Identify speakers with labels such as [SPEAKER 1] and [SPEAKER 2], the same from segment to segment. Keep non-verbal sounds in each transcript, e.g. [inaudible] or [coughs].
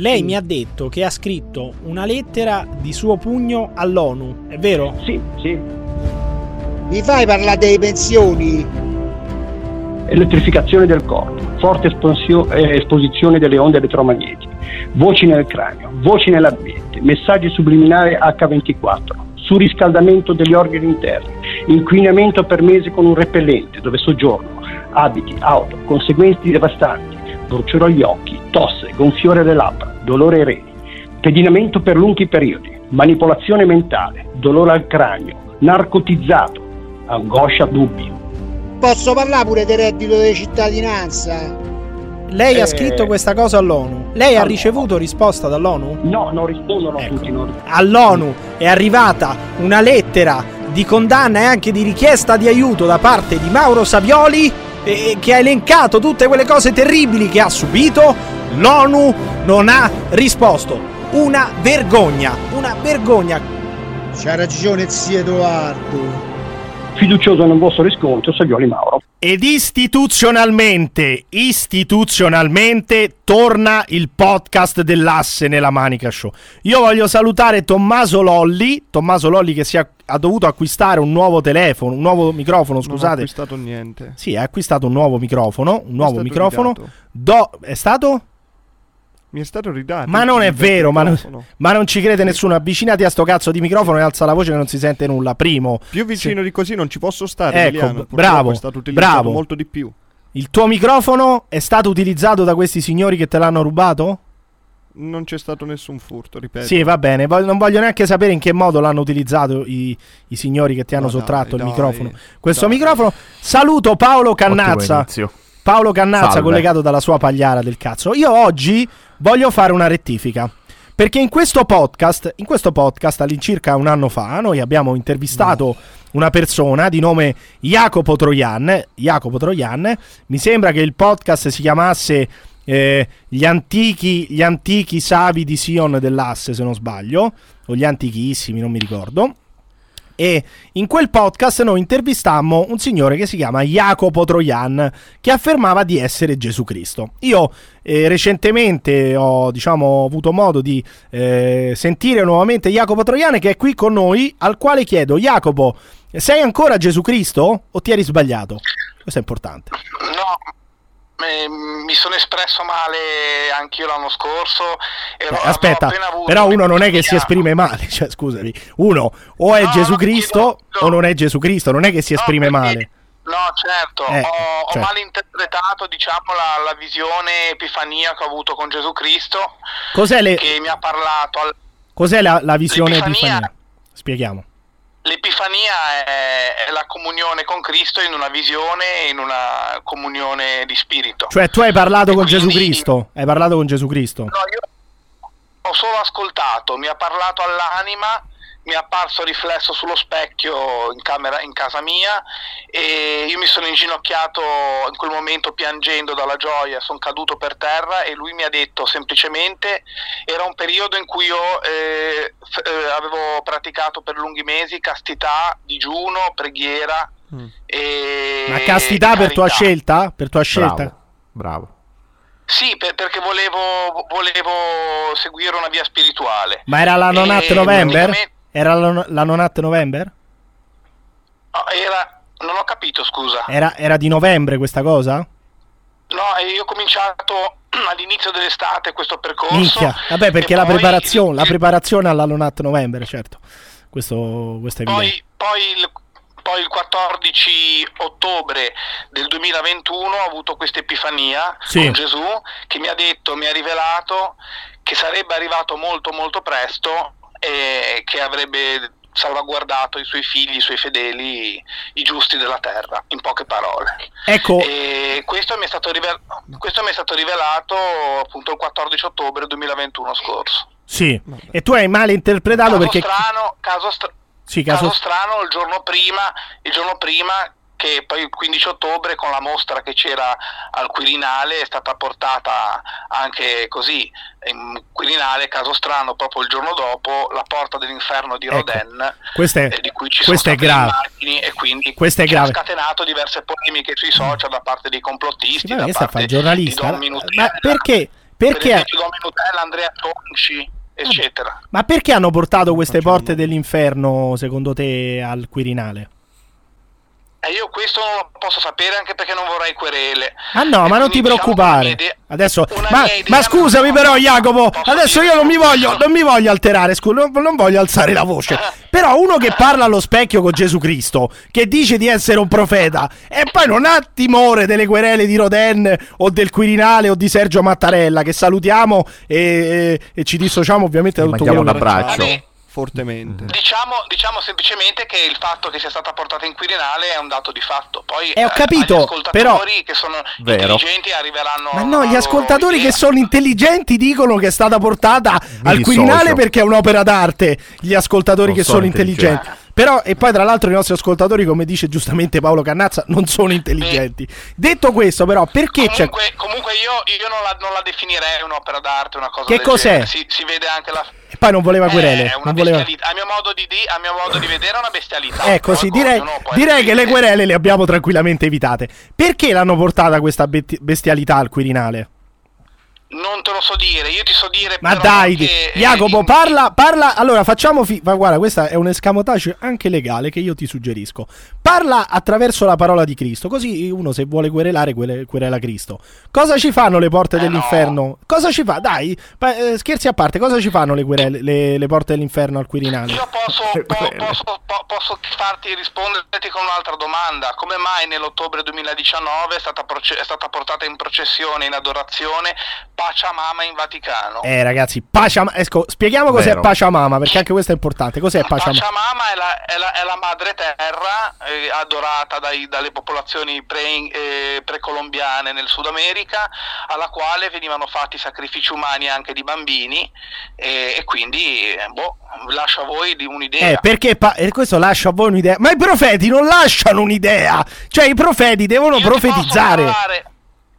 [SPEAKER 1] Lei mi ha detto che ha scritto una lettera di suo pugno all'ONU, è vero?
[SPEAKER 2] Sì, sì.
[SPEAKER 3] Mi fai parlare delle pensioni?
[SPEAKER 2] Elettrificazione del corpo, forte espansio- eh, esposizione delle onde elettromagnetiche, voci nel cranio, voci nell'ambiente, messaggi subliminari H24, surriscaldamento degli organi interni, inquinamento per mesi con un repellente dove soggiorno, abiti, auto, conseguenze devastanti, bruciore agli occhi, tosse, gonfiore delle labbra, dolore ai reni, pedinamento per lunghi periodi, manipolazione mentale, dolore al cranio, narcotizzato, angoscia, dubbi.
[SPEAKER 3] Posso parlare pure del reddito di cittadinanza?
[SPEAKER 1] Lei
[SPEAKER 2] Eh,
[SPEAKER 1] ha scritto questa cosa all'ONU. Lei ha
[SPEAKER 2] allora.
[SPEAKER 1] ricevuto risposta dall'ONU?
[SPEAKER 2] No, non rispondono
[SPEAKER 1] Ecco.
[SPEAKER 2] tutti. Non...
[SPEAKER 1] All'ONU è arrivata una lettera di condanna e anche di richiesta di aiuto da parte di Mauro Savioli eh, che ha elencato tutte quelle cose terribili che ha subito. L'ONU non ha risposto. Una vergogna, una vergogna.
[SPEAKER 3] C'ha ragione zio Edoardo.
[SPEAKER 2] Fiducioso nel vostro riscontro, Savioli Mauro.
[SPEAKER 1] Ed istituzionalmente, istituzionalmente torna il podcast dell'asse nella Manica Show. Io voglio salutare Tommaso Lolli, Tommaso Lolli che si è, ha dovuto acquistare un nuovo telefono, un nuovo microfono,
[SPEAKER 4] Non ho
[SPEAKER 1] scusate.
[SPEAKER 4] acquistato niente.
[SPEAKER 1] Sì, ha acquistato un nuovo microfono, un nuovo
[SPEAKER 4] stato
[SPEAKER 1] microfono. Do- è stato?
[SPEAKER 4] Mi è stato ridato.
[SPEAKER 1] Ma non è vero, ma non, ma non ci crede nessuno. Avvicinati a sto cazzo di microfono e alza la voce che non si sente nulla. Primo,
[SPEAKER 4] Più vicino di così non ci posso stare.
[SPEAKER 1] Ecco,
[SPEAKER 4] Emiliano.
[SPEAKER 1] bravo,
[SPEAKER 4] È stato utilizzato
[SPEAKER 1] bravo.
[SPEAKER 4] molto di più.
[SPEAKER 1] il tuo microfono è stato utilizzato da questi signori che te l'hanno rubato?
[SPEAKER 4] Non c'è stato nessun furto, ripeto.
[SPEAKER 1] Sì, va bene. Non voglio neanche sapere in che modo l'hanno utilizzato i, i signori che ti hanno
[SPEAKER 4] dai,
[SPEAKER 1] sottratto il
[SPEAKER 4] dai,
[SPEAKER 1] microfono. Questo
[SPEAKER 4] dai.
[SPEAKER 1] microfono. Saluto Paolo Cannazza. Paolo Cannazza,
[SPEAKER 5] Salve.
[SPEAKER 1] collegato dalla sua pagliara del cazzo. Io oggi voglio fare una rettifica. Perché in questo podcast, in questo podcast all'incirca un anno fa, noi abbiamo intervistato una persona di nome Jacopo Troian. Jacopo Troian, mi sembra che il podcast si chiamasse eh, gli, antichi, gli antichi savi di Sion dell'Asse, se non sbaglio, o gli antichissimi, non mi ricordo. E in quel podcast noi intervistammo un signore che si chiama Jacopo Troian, che affermava di essere Gesù Cristo. Io eh, recentemente ho diciamo, avuto modo di eh, sentire nuovamente Jacopo Troian che è qui con noi, al quale chiedo, Jacopo, sei ancora Gesù Cristo o ti eri sbagliato? Questo è importante.
[SPEAKER 6] No, eh, mi sono espresso male anch'io l'anno scorso. Ero,
[SPEAKER 1] Eh,
[SPEAKER 6] avevo
[SPEAKER 1] aspetta, però uno non è che si esprime male, [laughs] cioè scusami, uno o è
[SPEAKER 6] No,
[SPEAKER 1] Gesù
[SPEAKER 6] no,
[SPEAKER 1] Cristo
[SPEAKER 6] no.
[SPEAKER 1] o non è Gesù Cristo, non è che si
[SPEAKER 6] No,
[SPEAKER 1] esprime
[SPEAKER 6] perché-
[SPEAKER 1] male.
[SPEAKER 6] No, certo,
[SPEAKER 1] Eh,
[SPEAKER 6] ho, ho
[SPEAKER 1] certo.
[SPEAKER 6] malinterpretato diciamo, la, la visione epifania che ho avuto con Gesù Cristo,
[SPEAKER 1] Cos'è, le-
[SPEAKER 6] che mi ha parlato. al-
[SPEAKER 1] cos'è la, la visione
[SPEAKER 6] L'Epifania-
[SPEAKER 1] epifania? Spieghiamo.
[SPEAKER 6] L'epifania è, è la comunione con Cristo in una visione in una comunione di spirito.
[SPEAKER 1] Cioè tu hai parlato
[SPEAKER 6] E
[SPEAKER 1] con Gesù
[SPEAKER 6] quindi-
[SPEAKER 1] Cristo? Hai parlato con Gesù Cristo?
[SPEAKER 6] No, io ho solo ascoltato, mi ha parlato all'anima, mi è apparso riflesso sullo specchio in, camera, in casa mia e io mi sono inginocchiato in quel momento piangendo dalla gioia, sono caduto per terra e lui mi ha detto semplicemente, era un periodo in cui io eh, f- eh, avevo praticato per lunghi mesi castità, digiuno, preghiera
[SPEAKER 4] Mm.
[SPEAKER 6] e...
[SPEAKER 1] Ma castità per tua scelta? Per tua scelta?
[SPEAKER 5] Bravo. Bravo.
[SPEAKER 6] Sì, per- perché volevo, volevo seguire una via spirituale.
[SPEAKER 1] Ma era la
[SPEAKER 6] E
[SPEAKER 1] November?
[SPEAKER 6] praticamente-
[SPEAKER 1] Era la, la Nonat November?
[SPEAKER 6] no, era, non ho capito, scusa.
[SPEAKER 1] Era, era di novembre questa cosa?
[SPEAKER 6] No, io ho cominciato [clears throat] all'inizio dell'estate questo percorso.
[SPEAKER 1] Minchia. Vabbè, perché la
[SPEAKER 6] poi-
[SPEAKER 1] preparazione, la preparazione alla Nonat November, certo. Questo, questo è evidente.
[SPEAKER 6] Poi, poi il, poi il 14 ottobre del 2021 ho avuto questa epifania
[SPEAKER 1] Sì.
[SPEAKER 6] con Gesù che mi ha detto, mi ha rivelato che sarebbe arrivato molto molto presto e che avrebbe salvaguardato i suoi figli, i suoi fedeli, i giusti della terra, in poche parole.
[SPEAKER 1] Ecco,
[SPEAKER 6] E questo mi, è stato rivel- questo mi è stato rivelato appunto il 14 ottobre 2021 scorso.
[SPEAKER 1] sì. E tu hai male interpretato
[SPEAKER 6] Caso
[SPEAKER 1] perché...
[SPEAKER 6] strano, caso, stra-
[SPEAKER 1] Sì,
[SPEAKER 6] caso
[SPEAKER 1] caso...
[SPEAKER 6] strano il giorno prima, il giorno prima che poi il 15 ottobre con la mostra che c'era al Quirinale è stata portata anche così in Quirinale, caso strano, proprio il giorno dopo la porta dell'inferno di
[SPEAKER 1] Ecco,
[SPEAKER 6] Rodin
[SPEAKER 1] questo è-
[SPEAKER 6] eh, di cui ci
[SPEAKER 1] questo
[SPEAKER 6] sono
[SPEAKER 1] è
[SPEAKER 6] state
[SPEAKER 1] grave.
[SPEAKER 6] immagini e quindi
[SPEAKER 1] Questo è
[SPEAKER 6] ci ha
[SPEAKER 1] grave.
[SPEAKER 6] scatenato diverse polemiche sui social da parte dei complottisti,
[SPEAKER 1] Sì, ma
[SPEAKER 6] da parte
[SPEAKER 1] giornalista?
[SPEAKER 6] di Don
[SPEAKER 1] Ma perché, Perché-
[SPEAKER 6] Per esempio Nutella, Andrea Tonci, eccetera.
[SPEAKER 1] Ma perché hanno portato queste porte dell'inferno, secondo te, al Quirinale?
[SPEAKER 6] E io questo non lo posso sapere anche perché non vorrei querele.
[SPEAKER 1] Ah no,
[SPEAKER 6] E
[SPEAKER 1] ma non ti
[SPEAKER 6] diciamo,
[SPEAKER 1] preoccupare.
[SPEAKER 6] idea-
[SPEAKER 1] Adesso, ma, ma scusami però Jacopo, adesso io non mi voglio, non mi voglio alterare, scusa, non, non voglio alzare la voce. Però uno che parla allo specchio con Gesù Cristo, che dice di essere un profeta, e poi non ha timore delle querele di Roden o del Quirinale o di Sergio Mattarella, che salutiamo e, e- e ci dissociamo ovviamente da tutto quello
[SPEAKER 5] un
[SPEAKER 1] che
[SPEAKER 5] abbraccio.
[SPEAKER 6] Vabbè,
[SPEAKER 4] Fortemente.
[SPEAKER 6] Diciamo, diciamo semplicemente che il fatto che sia stata portata in Quirinale è un dato di fatto. Poi
[SPEAKER 1] Eh, ho
[SPEAKER 6] eh,
[SPEAKER 1] capito,
[SPEAKER 6] agli ascoltatori
[SPEAKER 1] però-
[SPEAKER 6] che sono
[SPEAKER 5] Vero.
[SPEAKER 6] intelligenti arriveranno.
[SPEAKER 1] Ma no, gli ascoltatori
[SPEAKER 6] idea.
[SPEAKER 1] che sono intelligenti dicono che è stata portata al
[SPEAKER 5] dissocio.
[SPEAKER 1] Quirinale perché è un'opera d'arte. Gli ascoltatori
[SPEAKER 5] Non
[SPEAKER 1] che
[SPEAKER 5] sono
[SPEAKER 1] sono intelligenti.
[SPEAKER 5] intelligenti.
[SPEAKER 1] Però, e poi tra l'altro i nostri ascoltatori, come dice giustamente Paolo Cannazza, non sono intelligenti. Detto questo, però, perché c'è...
[SPEAKER 6] Comunque, comunque io, io non, la, non la definirei un'opera d'arte, una cosa
[SPEAKER 1] Che
[SPEAKER 6] del
[SPEAKER 1] cos'è?
[SPEAKER 6] Si, si vede anche la.
[SPEAKER 1] Poi non voleva querele.
[SPEAKER 6] È una
[SPEAKER 1] non voleva...
[SPEAKER 6] A, mio modo di, di- a mio modo di vedere è una bestialità.
[SPEAKER 1] Ecco, sì, direi, direi che le querele le abbiamo tranquillamente evitate. Perché l'hanno portata questa bestialità al Quirinale?
[SPEAKER 6] Non te lo so dire, io ti so dire.
[SPEAKER 1] Ma dai,
[SPEAKER 6] che, eh,
[SPEAKER 1] Jacopo,
[SPEAKER 6] in-
[SPEAKER 1] parla, parla. Allora, facciamo. Fi- ma guarda, questo è un escamotage anche legale che io ti suggerisco. Parla attraverso la parola di Cristo, così uno se vuole querelare, quere- querela Cristo. Cosa ci fanno le porte
[SPEAKER 6] Eh,
[SPEAKER 1] dell'inferno? Cosa ci fa? Dai, pa- eh, scherzi a parte, cosa ci fanno le, querele- le- le porte dell'inferno al Quirinale?
[SPEAKER 6] Io posso, po- posso, po- posso farti risponderti con un'altra domanda. Come mai nell'ottobre 2019 è stata, proce- è stata portata in processione, in adorazione, Pachamama in Vaticano?
[SPEAKER 1] Eh, ragazzi, Pachamama. Ecco, spieghiamo cos'è
[SPEAKER 5] Vero.
[SPEAKER 1] Pachamama, perché anche questo è importante. Cos'è Pachamama?
[SPEAKER 6] Pachamama è la, è la- è la madre terra eh, adorata dai- dalle popolazioni pre- eh, precolombiane nel Sud America, alla quale venivano fatti sacrifici umani anche di bambini e, quindi eh, boh, lascio a voi un'idea.
[SPEAKER 1] Eh, perché pa- e questo lascia a voi un'idea. Ma i profeti non lasciano un'idea. Cioè, i profeti devono
[SPEAKER 6] Io
[SPEAKER 1] profetizzare.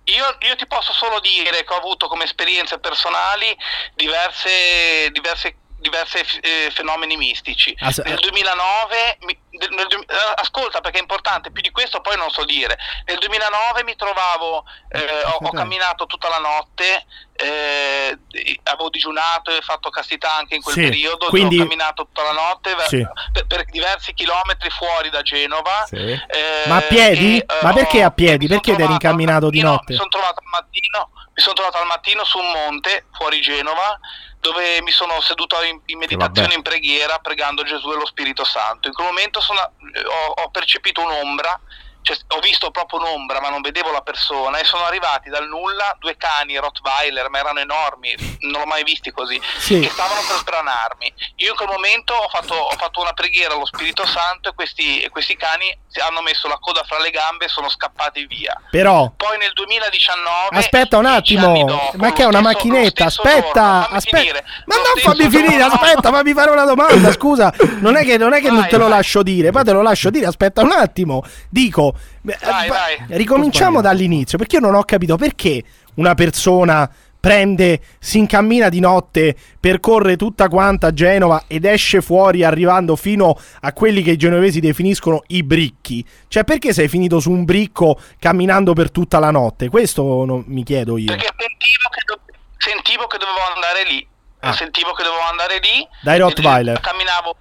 [SPEAKER 6] Io, io ti posso solo dire che ho avuto come esperienze personali diverse, diverse, diverse eh, fenomeni mistici.
[SPEAKER 1] Ah, se-
[SPEAKER 6] Nel 2009, mi- nel du- eh, ascolta perché è importante, più di questo poi non so dire. Nel 2009 mi trovavo, eh, ho, ho
[SPEAKER 4] dai.
[SPEAKER 6] camminato tutta la notte, eh, avevo digiunato e fatto castità anche in quel
[SPEAKER 1] Sì,
[SPEAKER 6] periodo,
[SPEAKER 1] quindi-
[SPEAKER 6] ho camminato tutta la notte ver-
[SPEAKER 1] Sì.
[SPEAKER 6] per, per diversi chilometri fuori da Genova.
[SPEAKER 5] Sì.
[SPEAKER 6] Eh,
[SPEAKER 1] Ma a piedi?
[SPEAKER 6] e,
[SPEAKER 1] Ma perché
[SPEAKER 6] ho-
[SPEAKER 1] a piedi? Perché eri incamminato di
[SPEAKER 6] mattino-
[SPEAKER 1] notte?
[SPEAKER 6] Mi sono trovato al mattino, mi sono trovato al mattino su un monte fuori Genova dove mi sono seduto in, in meditazione in preghiera pregando Gesù e lo Spirito Santo. In quel momento sono- eh, ho, ho percepito un'ombra, cioè, ho visto proprio un'ombra ma non vedevo la persona e sono arrivati dal nulla due cani Rottweiler ma erano enormi, non l'ho mai visti così,
[SPEAKER 1] Sì.
[SPEAKER 6] che stavano per sbranarmi. Io in quel momento ho fatto, ho fatto una preghiera allo Spirito Santo e questi, e questi cani hanno messo la coda fra le gambe e sono scappati via.
[SPEAKER 1] Però.
[SPEAKER 6] Poi nel 2019
[SPEAKER 1] Aspetta un attimo,
[SPEAKER 6] dopo,
[SPEAKER 1] ma che è una
[SPEAKER 6] stesso-
[SPEAKER 1] macchinetta? Aspetta, aspetta. Ma non fammi finire,
[SPEAKER 6] giorno-
[SPEAKER 1] aspetta, fammi fare una domanda. [laughs] Scusa, non è che, non, è che non
[SPEAKER 6] Vai,
[SPEAKER 1] te lo
[SPEAKER 6] vai.
[SPEAKER 1] lascio dire, poi te lo lascio dire. Aspetta un attimo. Dico,
[SPEAKER 6] Vai,
[SPEAKER 1] eh,
[SPEAKER 6] vai.
[SPEAKER 1] ricominciamo dall'inizio perché io non ho capito perché una persona prende, si incammina di notte, percorre tutta quanta Genova ed esce fuori arrivando fino a quelli che i genovesi definiscono i bricchi. Cioè, perché sei finito su un bricco camminando per tutta la notte? Questo non- mi chiedo io.
[SPEAKER 6] Perché sentivo che, do- sentivo che dovevo andare lì.
[SPEAKER 1] Ah.
[SPEAKER 6] Sentivo che dovevo andare lì.
[SPEAKER 1] Dai Rottweiler.
[SPEAKER 6] Camminavo.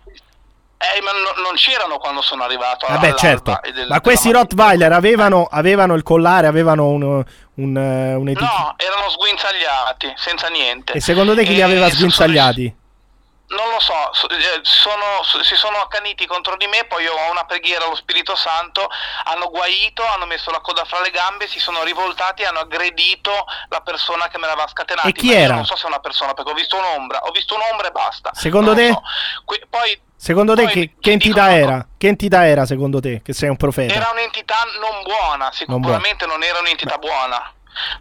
[SPEAKER 6] Eh, ma no- non c'erano quando sono arrivato.
[SPEAKER 1] Vabbè, certo.
[SPEAKER 6] del-
[SPEAKER 1] Ma questi. Rottweiler avevano, avevano il collare, avevano un, un, eh, un'etichetta.
[SPEAKER 6] No, erano sguinzagliati, senza niente.
[SPEAKER 1] E secondo te chi li
[SPEAKER 6] E
[SPEAKER 1] aveva
[SPEAKER 6] so-
[SPEAKER 1] sguinzagliati?
[SPEAKER 6] Non lo so, eh, sono- so- si sono accaniti contro di me, poi ho una preghiera allo Spirito Santo, hanno guaito, hanno messo la coda fra le gambe, si sono rivoltati hanno aggredito la persona che me l'aveva scatenata.
[SPEAKER 1] E chi era?
[SPEAKER 6] Non so se è una persona, perché ho visto un'ombra, ho visto un'ombra e basta.
[SPEAKER 1] Secondo
[SPEAKER 6] Non
[SPEAKER 1] te?
[SPEAKER 6] so. Que- poi
[SPEAKER 1] Secondo te
[SPEAKER 6] poi
[SPEAKER 1] che, che entità
[SPEAKER 6] dicono-
[SPEAKER 1] era? Che entità era secondo te? Che sei un profeta?
[SPEAKER 6] Era un'entità non buona, sicuramente non, era un'entità buona.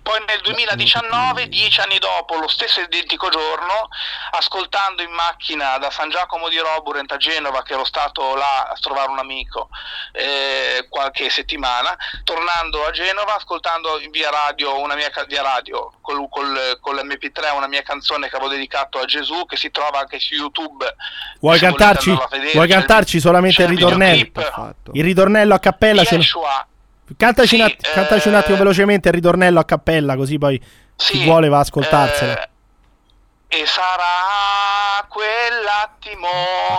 [SPEAKER 6] Poi nel 2019, dieci anni dopo, lo stesso identico giorno, ascoltando in macchina da San Giacomo di Roburent a Genova, che ero stato là a trovare un amico eh, qualche settimana, tornando a Genova, ascoltando in via radio, una mia via radio col, col, con l'MP3 una mia canzone che avevo dedicato a Gesù, che si trova anche su YouTube.
[SPEAKER 1] Vuoi cantarci,
[SPEAKER 6] vedere,
[SPEAKER 1] vuoi cantarci solamente il ritornello? Il ritornello a cappella?
[SPEAKER 6] Yeshua.
[SPEAKER 1] Cantaci,
[SPEAKER 6] Sì,
[SPEAKER 1] un att- cantaci un attimo
[SPEAKER 6] eh,
[SPEAKER 1] velocemente il ritornello a cappella, così poi
[SPEAKER 6] Sì,
[SPEAKER 1] Chi vuole va a ascoltarsela.
[SPEAKER 6] eh, e sarà quell'attimo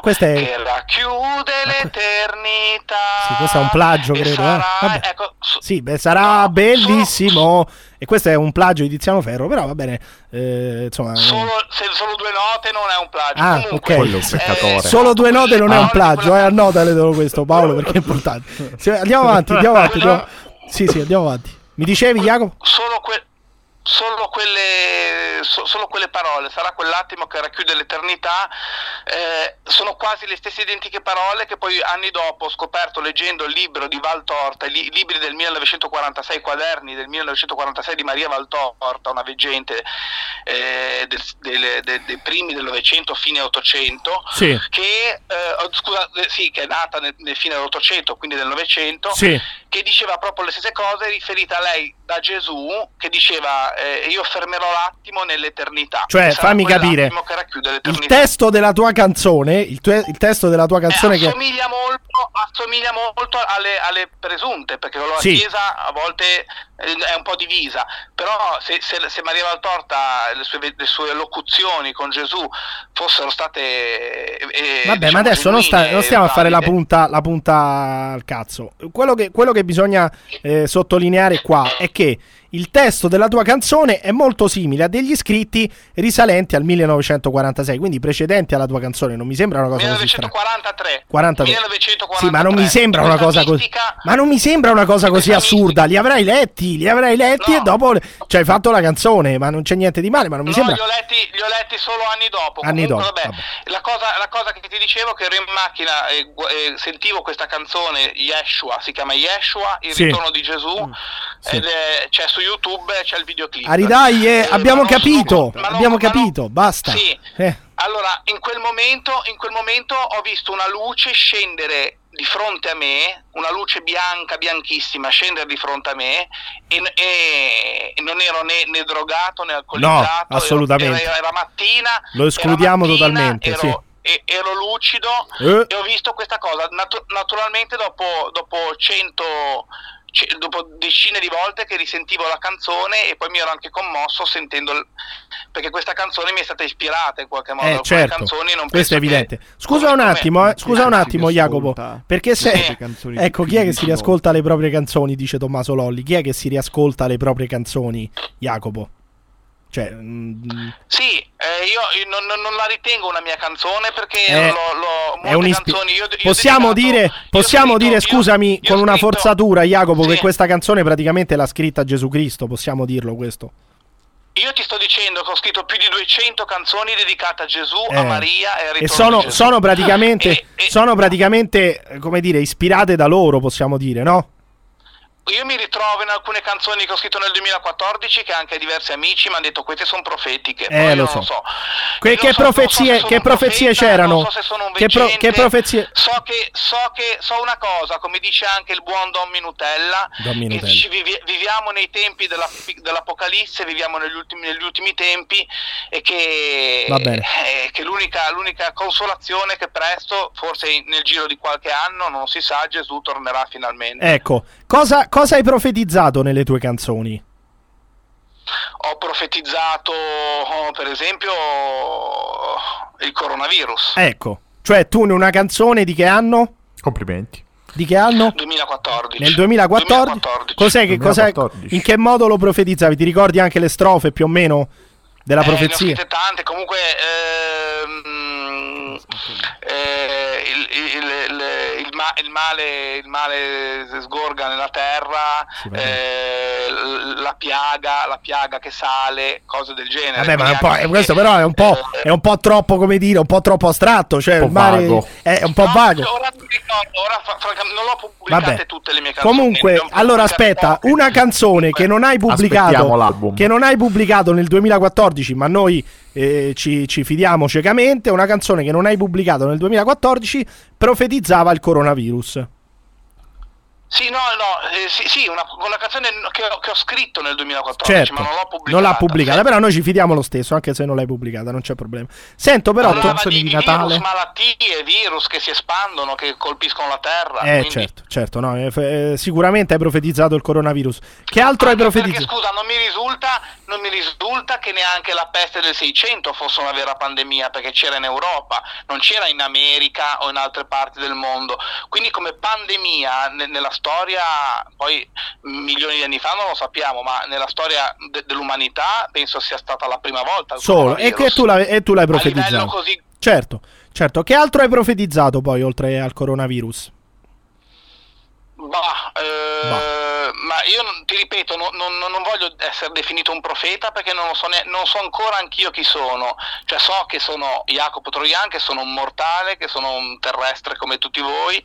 [SPEAKER 1] questa è-
[SPEAKER 6] che racchiude l'eternità.
[SPEAKER 1] Sì, questo è un plagio, credo, eh.
[SPEAKER 6] sarà-
[SPEAKER 1] Vabbè.
[SPEAKER 6] ecco, su-
[SPEAKER 1] Sì, beh, sarà
[SPEAKER 6] No,
[SPEAKER 1] bellissimo. E questo è un plagio di Tiziano Ferro, però va bene. eh, insomma,
[SPEAKER 6] Solo, se solo due note non è un plagio.
[SPEAKER 1] Ah,
[SPEAKER 6] Comunque,
[SPEAKER 1] ok. Quello è
[SPEAKER 5] un peccatore.
[SPEAKER 6] eh,
[SPEAKER 1] Solo due note non è un
[SPEAKER 6] di
[SPEAKER 1] plagio, eh, annotale questo Paolo perché è importante. Andiamo avanti, andiamo avanti. andiamo- Sì, sì, andiamo avanti. Mi dicevi Jacopo?
[SPEAKER 6] solo, que- solo quelle, so- solo quelle parole, sarà quell'attimo che racchiude l'eternità, eh, sono quasi le stesse identiche parole che poi anni dopo ho scoperto leggendo il libro di Valtorta, i li- libri del 1946, i quaderni del 1946 di Maria Valtorta, una veggente eh, del- del- de- dei primi del Novecento, fine Ottocento,
[SPEAKER 1] Sì.
[SPEAKER 6] che, eh, oh, scusa, eh, sì, che è nata nel, nel fine dell'Ottocento, quindi del Novecento,
[SPEAKER 1] Sì.
[SPEAKER 6] che diceva proprio le stesse cose riferite a lei da Gesù, che diceva eh, io fermerò l'attimo nell'eternità.
[SPEAKER 1] Cioè, fammi capire. Il testo della tua canzone, il, tue- il testo della tua canzone
[SPEAKER 6] Eh,
[SPEAKER 1] che
[SPEAKER 6] assomiglia, molto, assomiglia molto alle, alle presunte, perché la
[SPEAKER 1] Sì.
[SPEAKER 6] Chiesa a volte eh, è un po' divisa, però se, se, se Maria Valtorta, le sue, le sue locuzioni con Gesù fossero state... eh,
[SPEAKER 1] Vabbè,
[SPEAKER 6] diciamo,
[SPEAKER 1] ma adesso non, sta- non stiamo a
[SPEAKER 6] e
[SPEAKER 1] fare la
[SPEAKER 6] valide,
[SPEAKER 1] punta, la punta al cazzo. Quello che, quello che bisogna eh, sottolineare qua è che il testo della tua canzone è molto simile a degli scritti risalenti al 1946, quindi precedenti alla tua canzone. Non mi sembra una cosa così strana.
[SPEAKER 6] 1943.
[SPEAKER 1] 43.
[SPEAKER 6] 1943.
[SPEAKER 1] Sì, ma non mi sembra una cosa così. Ma non mi sembra una cosa così assurda. Li avrai letti, li avrai letti
[SPEAKER 6] No.
[SPEAKER 1] e dopo. Cioè, hai fatto la canzone, ma non c'è niente di male. Ma non mi
[SPEAKER 6] no,
[SPEAKER 1] sembra.
[SPEAKER 6] li ho, letti, li ho letti solo anni dopo.
[SPEAKER 1] Anni
[SPEAKER 6] Comunque,
[SPEAKER 1] dopo,
[SPEAKER 6] vabbè,
[SPEAKER 1] vabbè.
[SPEAKER 6] La, cosa, la cosa che ti dicevo che ero in macchina e, gu- e sentivo questa canzone Yeshua, si chiama Yeshua, il
[SPEAKER 1] Sì. Mm,
[SPEAKER 6] ritorno di Gesù,
[SPEAKER 1] sì.
[SPEAKER 6] ed è- c'è su YouTube, c'è il videoclip.
[SPEAKER 1] Aridai, eh,
[SPEAKER 6] Eh,
[SPEAKER 1] abbiamo
[SPEAKER 6] non
[SPEAKER 1] capito.
[SPEAKER 6] sono- non-
[SPEAKER 1] abbiamo
[SPEAKER 6] non-
[SPEAKER 1] capito. Basta.
[SPEAKER 6] Sì.
[SPEAKER 1] Eh.
[SPEAKER 6] Allora, in quel, momento, in quel momento ho visto una luce scendere di fronte a me, una luce bianca, bianchissima, scendere di fronte a me e, e- e non ero né, né drogato né alcolizzato.
[SPEAKER 1] No, assolutamente.
[SPEAKER 6] Era, era mattina.
[SPEAKER 1] Lo escludiamo
[SPEAKER 6] mattina,
[SPEAKER 1] totalmente,
[SPEAKER 6] Ero,
[SPEAKER 1] sì.
[SPEAKER 6] e- ero lucido
[SPEAKER 1] Eh.
[SPEAKER 6] e ho visto questa cosa. Natu- naturalmente dopo, dopo 100... ce- Dopo decine di volte che risentivo la canzone e poi mi ero anche commosso sentendo il- perché questa canzone mi è stata ispirata in qualche modo.
[SPEAKER 1] Eh, certo,
[SPEAKER 6] canzoni non
[SPEAKER 1] questo è
[SPEAKER 6] penso che-
[SPEAKER 1] evidente. Scusa un attimo, eh, scusa un attimo, Jacopo. Perché se.
[SPEAKER 4] di
[SPEAKER 1] Ecco, chi è che si
[SPEAKER 4] 15
[SPEAKER 1] riascolta le proprie canzoni? Dice Tommaso Lolli. Chi è che si riascolta le proprie canzoni, Jacopo? Cioè, mm,
[SPEAKER 6] Sì, eh, io, io non, non- la ritengo una mia canzone perché
[SPEAKER 1] È-
[SPEAKER 6] l'ho, l'ho- molte
[SPEAKER 1] è un ispi-
[SPEAKER 6] canzoni io, io
[SPEAKER 1] possiamo
[SPEAKER 6] dedicato-
[SPEAKER 1] dire, possiamo
[SPEAKER 6] scritto-
[SPEAKER 1] dire scusami, con una
[SPEAKER 6] scritto-
[SPEAKER 1] forzatura, Jacopo, che
[SPEAKER 6] Sì.
[SPEAKER 1] questa canzone praticamente l'ha scritta Gesù Cristo. Possiamo dirlo questo?
[SPEAKER 6] Io ti sto dicendo che ho scritto più di 200 canzoni dedicate a Gesù,
[SPEAKER 1] Eh.
[SPEAKER 6] a Maria e al
[SPEAKER 1] E sono, sono praticamente, [laughs]
[SPEAKER 6] E-
[SPEAKER 1] sono praticamente, eh, come dire, ispirate da loro, possiamo dire, no?
[SPEAKER 6] Io mi ritrovo in alcune canzoni che ho scritto nel 2014 che anche diversi amici mi hanno detto queste sono profetiche.
[SPEAKER 1] Eh,
[SPEAKER 6] Poi
[SPEAKER 1] lo so.
[SPEAKER 6] non so.
[SPEAKER 1] Que- che
[SPEAKER 6] so- so
[SPEAKER 1] profezie-
[SPEAKER 6] sono
[SPEAKER 1] che profezie
[SPEAKER 6] profeta,
[SPEAKER 1] c'erano?
[SPEAKER 6] Non so se sono un
[SPEAKER 1] Che pro- che profezie-
[SPEAKER 6] So che, so che so una cosa, come dice anche il buon Don Minutella,
[SPEAKER 1] Don Minutella.
[SPEAKER 6] che ci vivi- viviamo nei tempi della- dell'Apocalisse, viviamo negli ultimi, negli ultimi tempi e che,
[SPEAKER 1] Va bene.
[SPEAKER 6] eh, che l'unica, l'unica consolazione che presto, forse in- nel giro di qualche anno, non si sa, Gesù tornerà finalmente.
[SPEAKER 1] Ecco, cosa, cosa hai profetizzato nelle tue canzoni?
[SPEAKER 6] Ho profetizzato, oh, per esempio, il coronavirus.
[SPEAKER 1] Ecco, cioè tu in una canzone di che anno?
[SPEAKER 5] Complimenti.
[SPEAKER 1] Di che anno?
[SPEAKER 6] 2014.
[SPEAKER 1] Nel 2014?
[SPEAKER 6] 2014.
[SPEAKER 1] Cos'è che, cos'è,
[SPEAKER 5] 2014.
[SPEAKER 1] in che modo lo profetizzavi? Ti ricordi anche le strofe più o meno della
[SPEAKER 6] Eh, ne ho
[SPEAKER 1] profezia?
[SPEAKER 6] scritte tante, comunque ehm, eh, il, il- il- il ma- il male, il male sgorga nella terra,
[SPEAKER 1] Sì,
[SPEAKER 6] eh, la piaga, la piaga che sale, cose del genere.
[SPEAKER 1] Vabbè, ma è un po',
[SPEAKER 6] Quindi anche
[SPEAKER 1] questo però è un po',
[SPEAKER 6] eh,
[SPEAKER 1] è un po' troppo, come dire, un po' troppo astratto. Cioè,
[SPEAKER 5] Un po'
[SPEAKER 1] il mare
[SPEAKER 5] vago.
[SPEAKER 1] è un po'
[SPEAKER 6] no,
[SPEAKER 1] vago.
[SPEAKER 6] Ora, non mi ricordo, ora fra- francamente non l'ho pubblicate
[SPEAKER 1] Vabbè.
[SPEAKER 6] tutte le mie canzoni.
[SPEAKER 1] Comunque,
[SPEAKER 6] ho
[SPEAKER 1] allora aspetta,
[SPEAKER 6] poche.
[SPEAKER 1] una canzone che non hai pubblicato, che non hai pubblicato nel 2014, ma noi eh, ci, ci fidiamo ciecamente, una canzone che non hai pubblicato nel 2014 profetizzava il coronavirus.
[SPEAKER 6] Sì, no, no, eh, sì, sì, una, una canzone che ho, che ho scritto nel 2014,
[SPEAKER 1] Certo,
[SPEAKER 6] ma non l'ho pubblicata.
[SPEAKER 1] non l'ha pubblicata,
[SPEAKER 6] Sì.
[SPEAKER 1] però noi ci fidiamo lo stesso, anche se non l'hai pubblicata, non c'è problema. Sento però...
[SPEAKER 6] Parlava
[SPEAKER 1] to-
[SPEAKER 6] di,
[SPEAKER 5] di Natale.
[SPEAKER 6] virus, malattie, virus che si espandono, che colpiscono la Terra.
[SPEAKER 1] Eh,
[SPEAKER 6] quindi-
[SPEAKER 1] certo, certo, no, eh, eh, sicuramente hai profetizzato il coronavirus. Che altro hai
[SPEAKER 6] Anche Perché
[SPEAKER 1] profetizzato?
[SPEAKER 6] scusa, non mi, risulta, non mi risulta che neanche la peste del 600 fosse una vera pandemia, perché c'era in Europa, non c'era in America o in altre parti del mondo. Quindi come pandemia ne- nella storia, poi milioni di anni fa non lo sappiamo, ma nella storia de- dell'umanità penso sia stata la prima volta.
[SPEAKER 1] Solo, e che tu, l'hai- e tu l'hai profetizzato.
[SPEAKER 6] così
[SPEAKER 1] Certo, certo. Che altro hai profetizzato poi oltre al coronavirus?
[SPEAKER 6] Bah, eh, ma io ti ripeto, non, non- non voglio essere definito un profeta perché non, so, ne- non so ancora anch'io chi sono. Cioè so che sono Jacopo Troian, che sono un mortale, che sono un terrestre come tutti voi.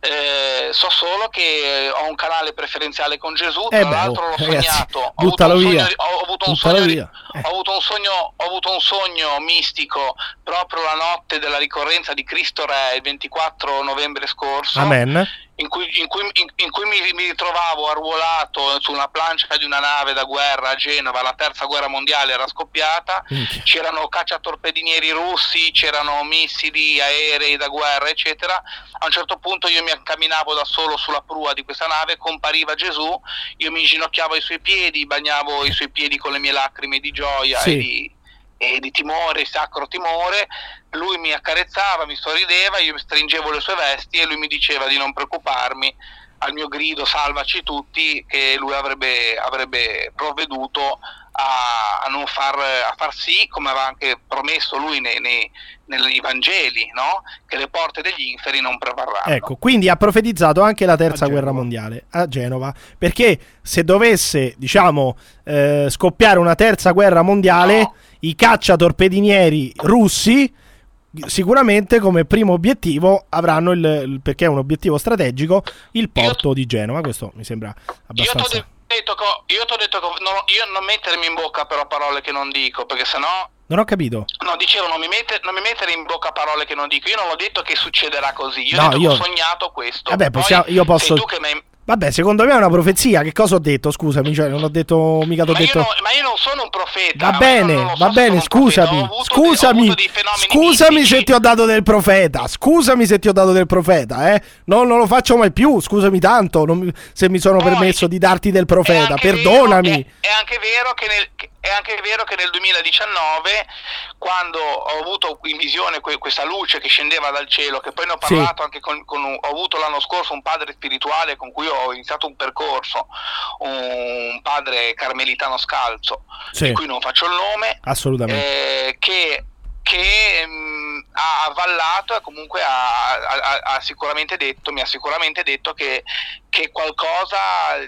[SPEAKER 6] Eh, so solo che ho un canale preferenziale con Gesù.
[SPEAKER 1] Eh
[SPEAKER 6] Tra
[SPEAKER 1] beh,
[SPEAKER 6] l'altro
[SPEAKER 1] oh,
[SPEAKER 6] l'ho
[SPEAKER 1] ragazzi,
[SPEAKER 6] sognato. Ho avuto
[SPEAKER 1] buttalo
[SPEAKER 6] un
[SPEAKER 1] via.
[SPEAKER 6] sogno- ho avuto un
[SPEAKER 1] Buttalo
[SPEAKER 6] sogno di-
[SPEAKER 1] via. Eh.
[SPEAKER 6] ho avuto un sogno, ho avuto un sogno mistico proprio la notte della ricorrenza di Cristo Re, il 24 novembre scorso
[SPEAKER 1] Amen.
[SPEAKER 6] In cui, in cui- in- in cui mi, mi ritrovavo arruolato su una plancia di una nave da guerra a Genova, la terza guerra mondiale era scoppiata,
[SPEAKER 1] Minchia.
[SPEAKER 6] c'erano cacciatorpedinieri russi, c'erano missili, aerei da guerra, eccetera. A un certo punto io mi camminavo da solo sulla prua di questa nave, compariva Gesù, io mi inginocchiavo ai suoi piedi, bagnavo i suoi piedi con le mie lacrime di gioia
[SPEAKER 1] Sì.
[SPEAKER 6] e di e di timore, sacro timore, lui mi accarezzava, mi sorrideva, io stringevo le sue vesti e lui mi diceva di non preoccuparmi al mio grido salvaci tutti che lui avrebbe, avrebbe provveduto a, a non far, a far sì, come aveva anche promesso lui nei, nei- nei Vangeli, no? che le porte degli inferi non prevarranno.
[SPEAKER 1] Ecco, quindi ha profetizzato anche la terza guerra mondiale a Genova, perché se dovesse, diciamo, eh, scoppiare una terza guerra mondiale,
[SPEAKER 6] No.
[SPEAKER 1] i cacciatorpedinieri russi sicuramente come primo obiettivo avranno il, perché è un obiettivo strategico, il porto di Genova, questo mi sembra
[SPEAKER 6] Io ti ho
[SPEAKER 1] abbastanza
[SPEAKER 6] detto, che- io t'ho detto che no, io non mettermi in bocca però parole che non dico, perché sennò
[SPEAKER 1] Non ho capito.
[SPEAKER 6] No, dicevo, non mi, mette- non mi mettere in bocca parole che non dico. Io non ho detto che succederà così. Io
[SPEAKER 1] No, io-
[SPEAKER 6] ho sognato questo.
[SPEAKER 1] Vabbè, possiamo- io posso-
[SPEAKER 6] sei tu che mi hai-
[SPEAKER 1] Vabbè, secondo me è una profezia. Che cosa ho detto? Scusami, cioè, non ho detto mica t'ho
[SPEAKER 6] Ma,
[SPEAKER 1] detto
[SPEAKER 6] io non, ma io non sono un profeta.
[SPEAKER 1] Va bene,
[SPEAKER 6] so
[SPEAKER 1] va bene, scusami.
[SPEAKER 6] Ho ho
[SPEAKER 1] Scusami. Scusami
[SPEAKER 6] mistici.
[SPEAKER 1] se ti ho dato del profeta. Scusami se ti ho dato del profeta, eh. No, non lo faccio mai più. Scusami tanto non se mi sono
[SPEAKER 6] Poi,
[SPEAKER 1] permesso di darti del profeta. Perdonami.
[SPEAKER 6] vero- è, è anche vero che nel, che- è anche vero che nel 2019, quando ho avuto in visione que- questa luce che scendeva dal cielo, che poi ne ho
[SPEAKER 1] Sì.
[SPEAKER 6] parlato anche con, con un- ho avuto l'anno scorso un padre spirituale con cui ho iniziato un percorso, un padre carmelitano scalzo,
[SPEAKER 1] Sì.
[SPEAKER 6] di cui non faccio il nome,
[SPEAKER 1] Assolutamente.
[SPEAKER 6] eh, che, che, mm, ha avvallato e comunque ha, ha- ha sicuramente detto, mi ha sicuramente detto che, che qualcosa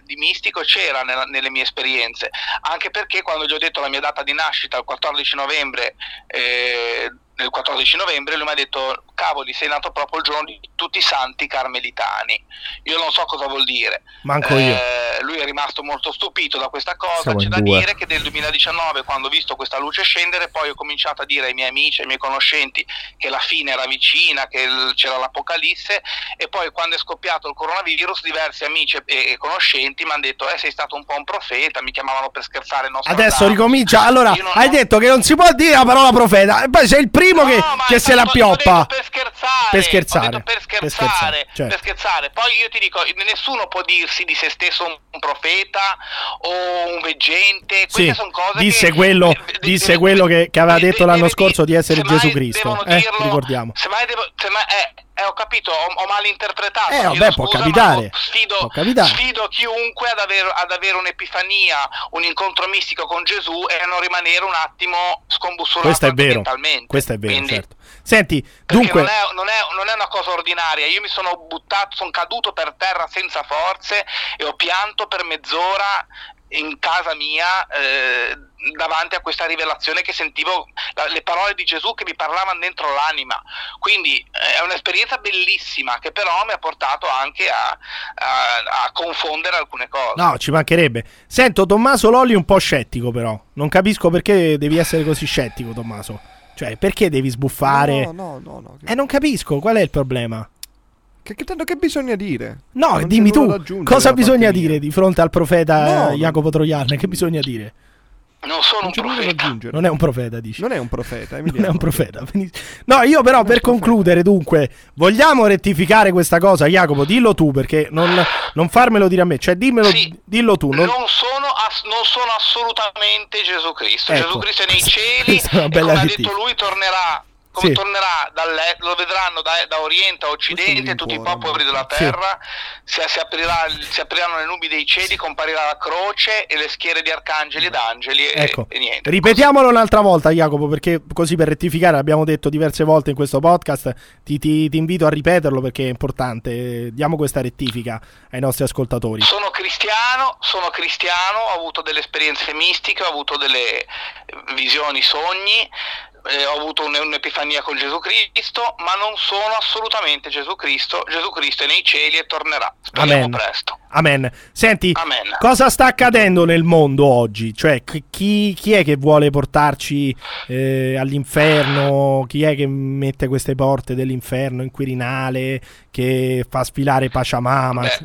[SPEAKER 6] di mistico c'era nella- nelle mie esperienze, anche perché quando gli ho detto la mia data di nascita, il 14 novembre, eh, nel 14 novembre lui mi ha detto cavoli sei nato proprio il giorno di tutti i santi carmelitani io non so cosa vuol dire
[SPEAKER 1] Manco io.
[SPEAKER 6] eh, lui è rimasto molto stupito da questa cosa.
[SPEAKER 5] Siamo
[SPEAKER 6] C'è da
[SPEAKER 5] due.
[SPEAKER 6] dire che nel 2019, quando ho visto questa luce scendere, poi ho cominciato a dire ai miei amici, ai miei conoscenti che la fine era vicina, che il- c'era l'apocalisse. E poi, quando è scoppiato il coronavirus, diversi amici e, e conoscenti mi hanno detto: Eh, sei stato un po' un profeta. Mi chiamavano per scherzare. Non so
[SPEAKER 1] Adesso
[SPEAKER 6] andare.
[SPEAKER 1] ricomincia. Allora,
[SPEAKER 6] Io non-
[SPEAKER 1] hai detto che non si può dire la parola profeta. E poi sei il primo
[SPEAKER 6] No,
[SPEAKER 1] che, che se la
[SPEAKER 6] infatti ho Per scherzare,
[SPEAKER 1] Per scherzare,
[SPEAKER 6] Ho detto per
[SPEAKER 1] per
[SPEAKER 6] scherzare,
[SPEAKER 1] scherzare, certo.
[SPEAKER 6] per scherzare. Poi io ti dico, nessuno può dirsi di se stesso un profeta o un veggente. Queste
[SPEAKER 1] Sì,
[SPEAKER 6] sono cose
[SPEAKER 1] disse
[SPEAKER 6] che,
[SPEAKER 1] quello-
[SPEAKER 6] de-
[SPEAKER 1] disse
[SPEAKER 6] de-
[SPEAKER 1] quello che- che aveva
[SPEAKER 6] de-
[SPEAKER 1] detto l'anno scorso di essere Gesù Cristo, eh,
[SPEAKER 6] dirlo-
[SPEAKER 1] ricordiamo.
[SPEAKER 6] Semmai devo, semmai, eh, eh, ho capito, ho, ho malinterpretato.
[SPEAKER 1] Eh, vabbè, può
[SPEAKER 6] scusa,
[SPEAKER 1] capitare,
[SPEAKER 6] Sfido,
[SPEAKER 1] può capitare.
[SPEAKER 6] sfido chiunque ad avere, ad avere un'epifania, un incontro mistico con Gesù e a non rimanere un attimo scombussolato
[SPEAKER 1] Questo è vero. Questo è vero,
[SPEAKER 6] Quindi-
[SPEAKER 1] certo. Senti,
[SPEAKER 6] perché
[SPEAKER 1] dunque
[SPEAKER 6] non, è, non, è, non è una cosa ordinaria. Io mi sono buttato, sono caduto per terra senza forze e ho pianto per mezz'ora in casa mia eh, davanti a questa rivelazione che sentivo la- le parole di Gesù che mi parlavano dentro l'anima. Quindi eh, è un'esperienza bellissima che però mi ha portato anche a, a- a confondere alcune cose.
[SPEAKER 1] No, ci mancherebbe. Sento Tommaso Lolli un po' scettico, però. Non capisco perché devi essere così scettico, Tommaso. Cioè, perché devi sbuffare?
[SPEAKER 4] No, no, no, no.
[SPEAKER 1] Eh, non capisco, qual è il problema?
[SPEAKER 4] Che, che tanto che bisogna dire?
[SPEAKER 1] No,
[SPEAKER 4] Non
[SPEAKER 1] dimmi tu, cosa bisogna
[SPEAKER 4] mia.
[SPEAKER 1] dire di fronte al profeta
[SPEAKER 4] No,
[SPEAKER 1] Jacopo Troiarne? Che bisogna dire?
[SPEAKER 6] Non sono
[SPEAKER 4] Non
[SPEAKER 6] un
[SPEAKER 4] c'è nulla da
[SPEAKER 6] profeta.
[SPEAKER 4] aggiungere.
[SPEAKER 1] Non è un profeta, dici.
[SPEAKER 4] Non è un profeta, [laughs]
[SPEAKER 1] Non è un profeta. No, io però per concludere, dunque, vogliamo rettificare questa cosa, Jacopo? Dillo tu perché non, non farmelo dire a me, cioè dimmelo,
[SPEAKER 6] Sì.
[SPEAKER 1] dillo tu. non-
[SPEAKER 6] Non, sono ass- non sono assolutamente Gesù Cristo.
[SPEAKER 1] Ecco,
[SPEAKER 6] Gesù Cristo è nei cieli e come ha detto lui tornerà, come
[SPEAKER 1] Sì.
[SPEAKER 6] tornerà dalle- lo vedranno da, da Oriente a Occidente tutti i popoli della
[SPEAKER 1] Sì.
[SPEAKER 6] terra, si, si aprirà- si apriranno le nubi dei cieli, comparirà la croce e le schiere di arcangeli ed angeli e,
[SPEAKER 1] Ecco,
[SPEAKER 6] e niente.
[SPEAKER 1] ripetiamolo un'altra volta, Jacopo, perché così per rettificare abbiamo detto diverse volte in questo podcast. Ti, ti- ti invito a ripeterlo perché è importante. Diamo questa rettifica ai nostri ascoltatori.
[SPEAKER 6] Sono cristiano, sono cristiano, ho avuto delle esperienze mistiche, ho avuto delle eh, visioni, sogni, eh, ho avuto un- un'epifania con Gesù Cristo, ma non sono assolutamente Gesù Cristo. Gesù Cristo è nei cieli e tornerà. Speriamo
[SPEAKER 1] Amen.
[SPEAKER 6] presto.
[SPEAKER 1] Amen. Senti,
[SPEAKER 6] Amen.
[SPEAKER 1] cosa sta accadendo nel mondo oggi? Cioè, chi- chi, è che vuole portarci eh, all'inferno? Chi è che mette queste porte dell'inferno in Quirinale? Che fa sfilare Pachamama?
[SPEAKER 6] Beh,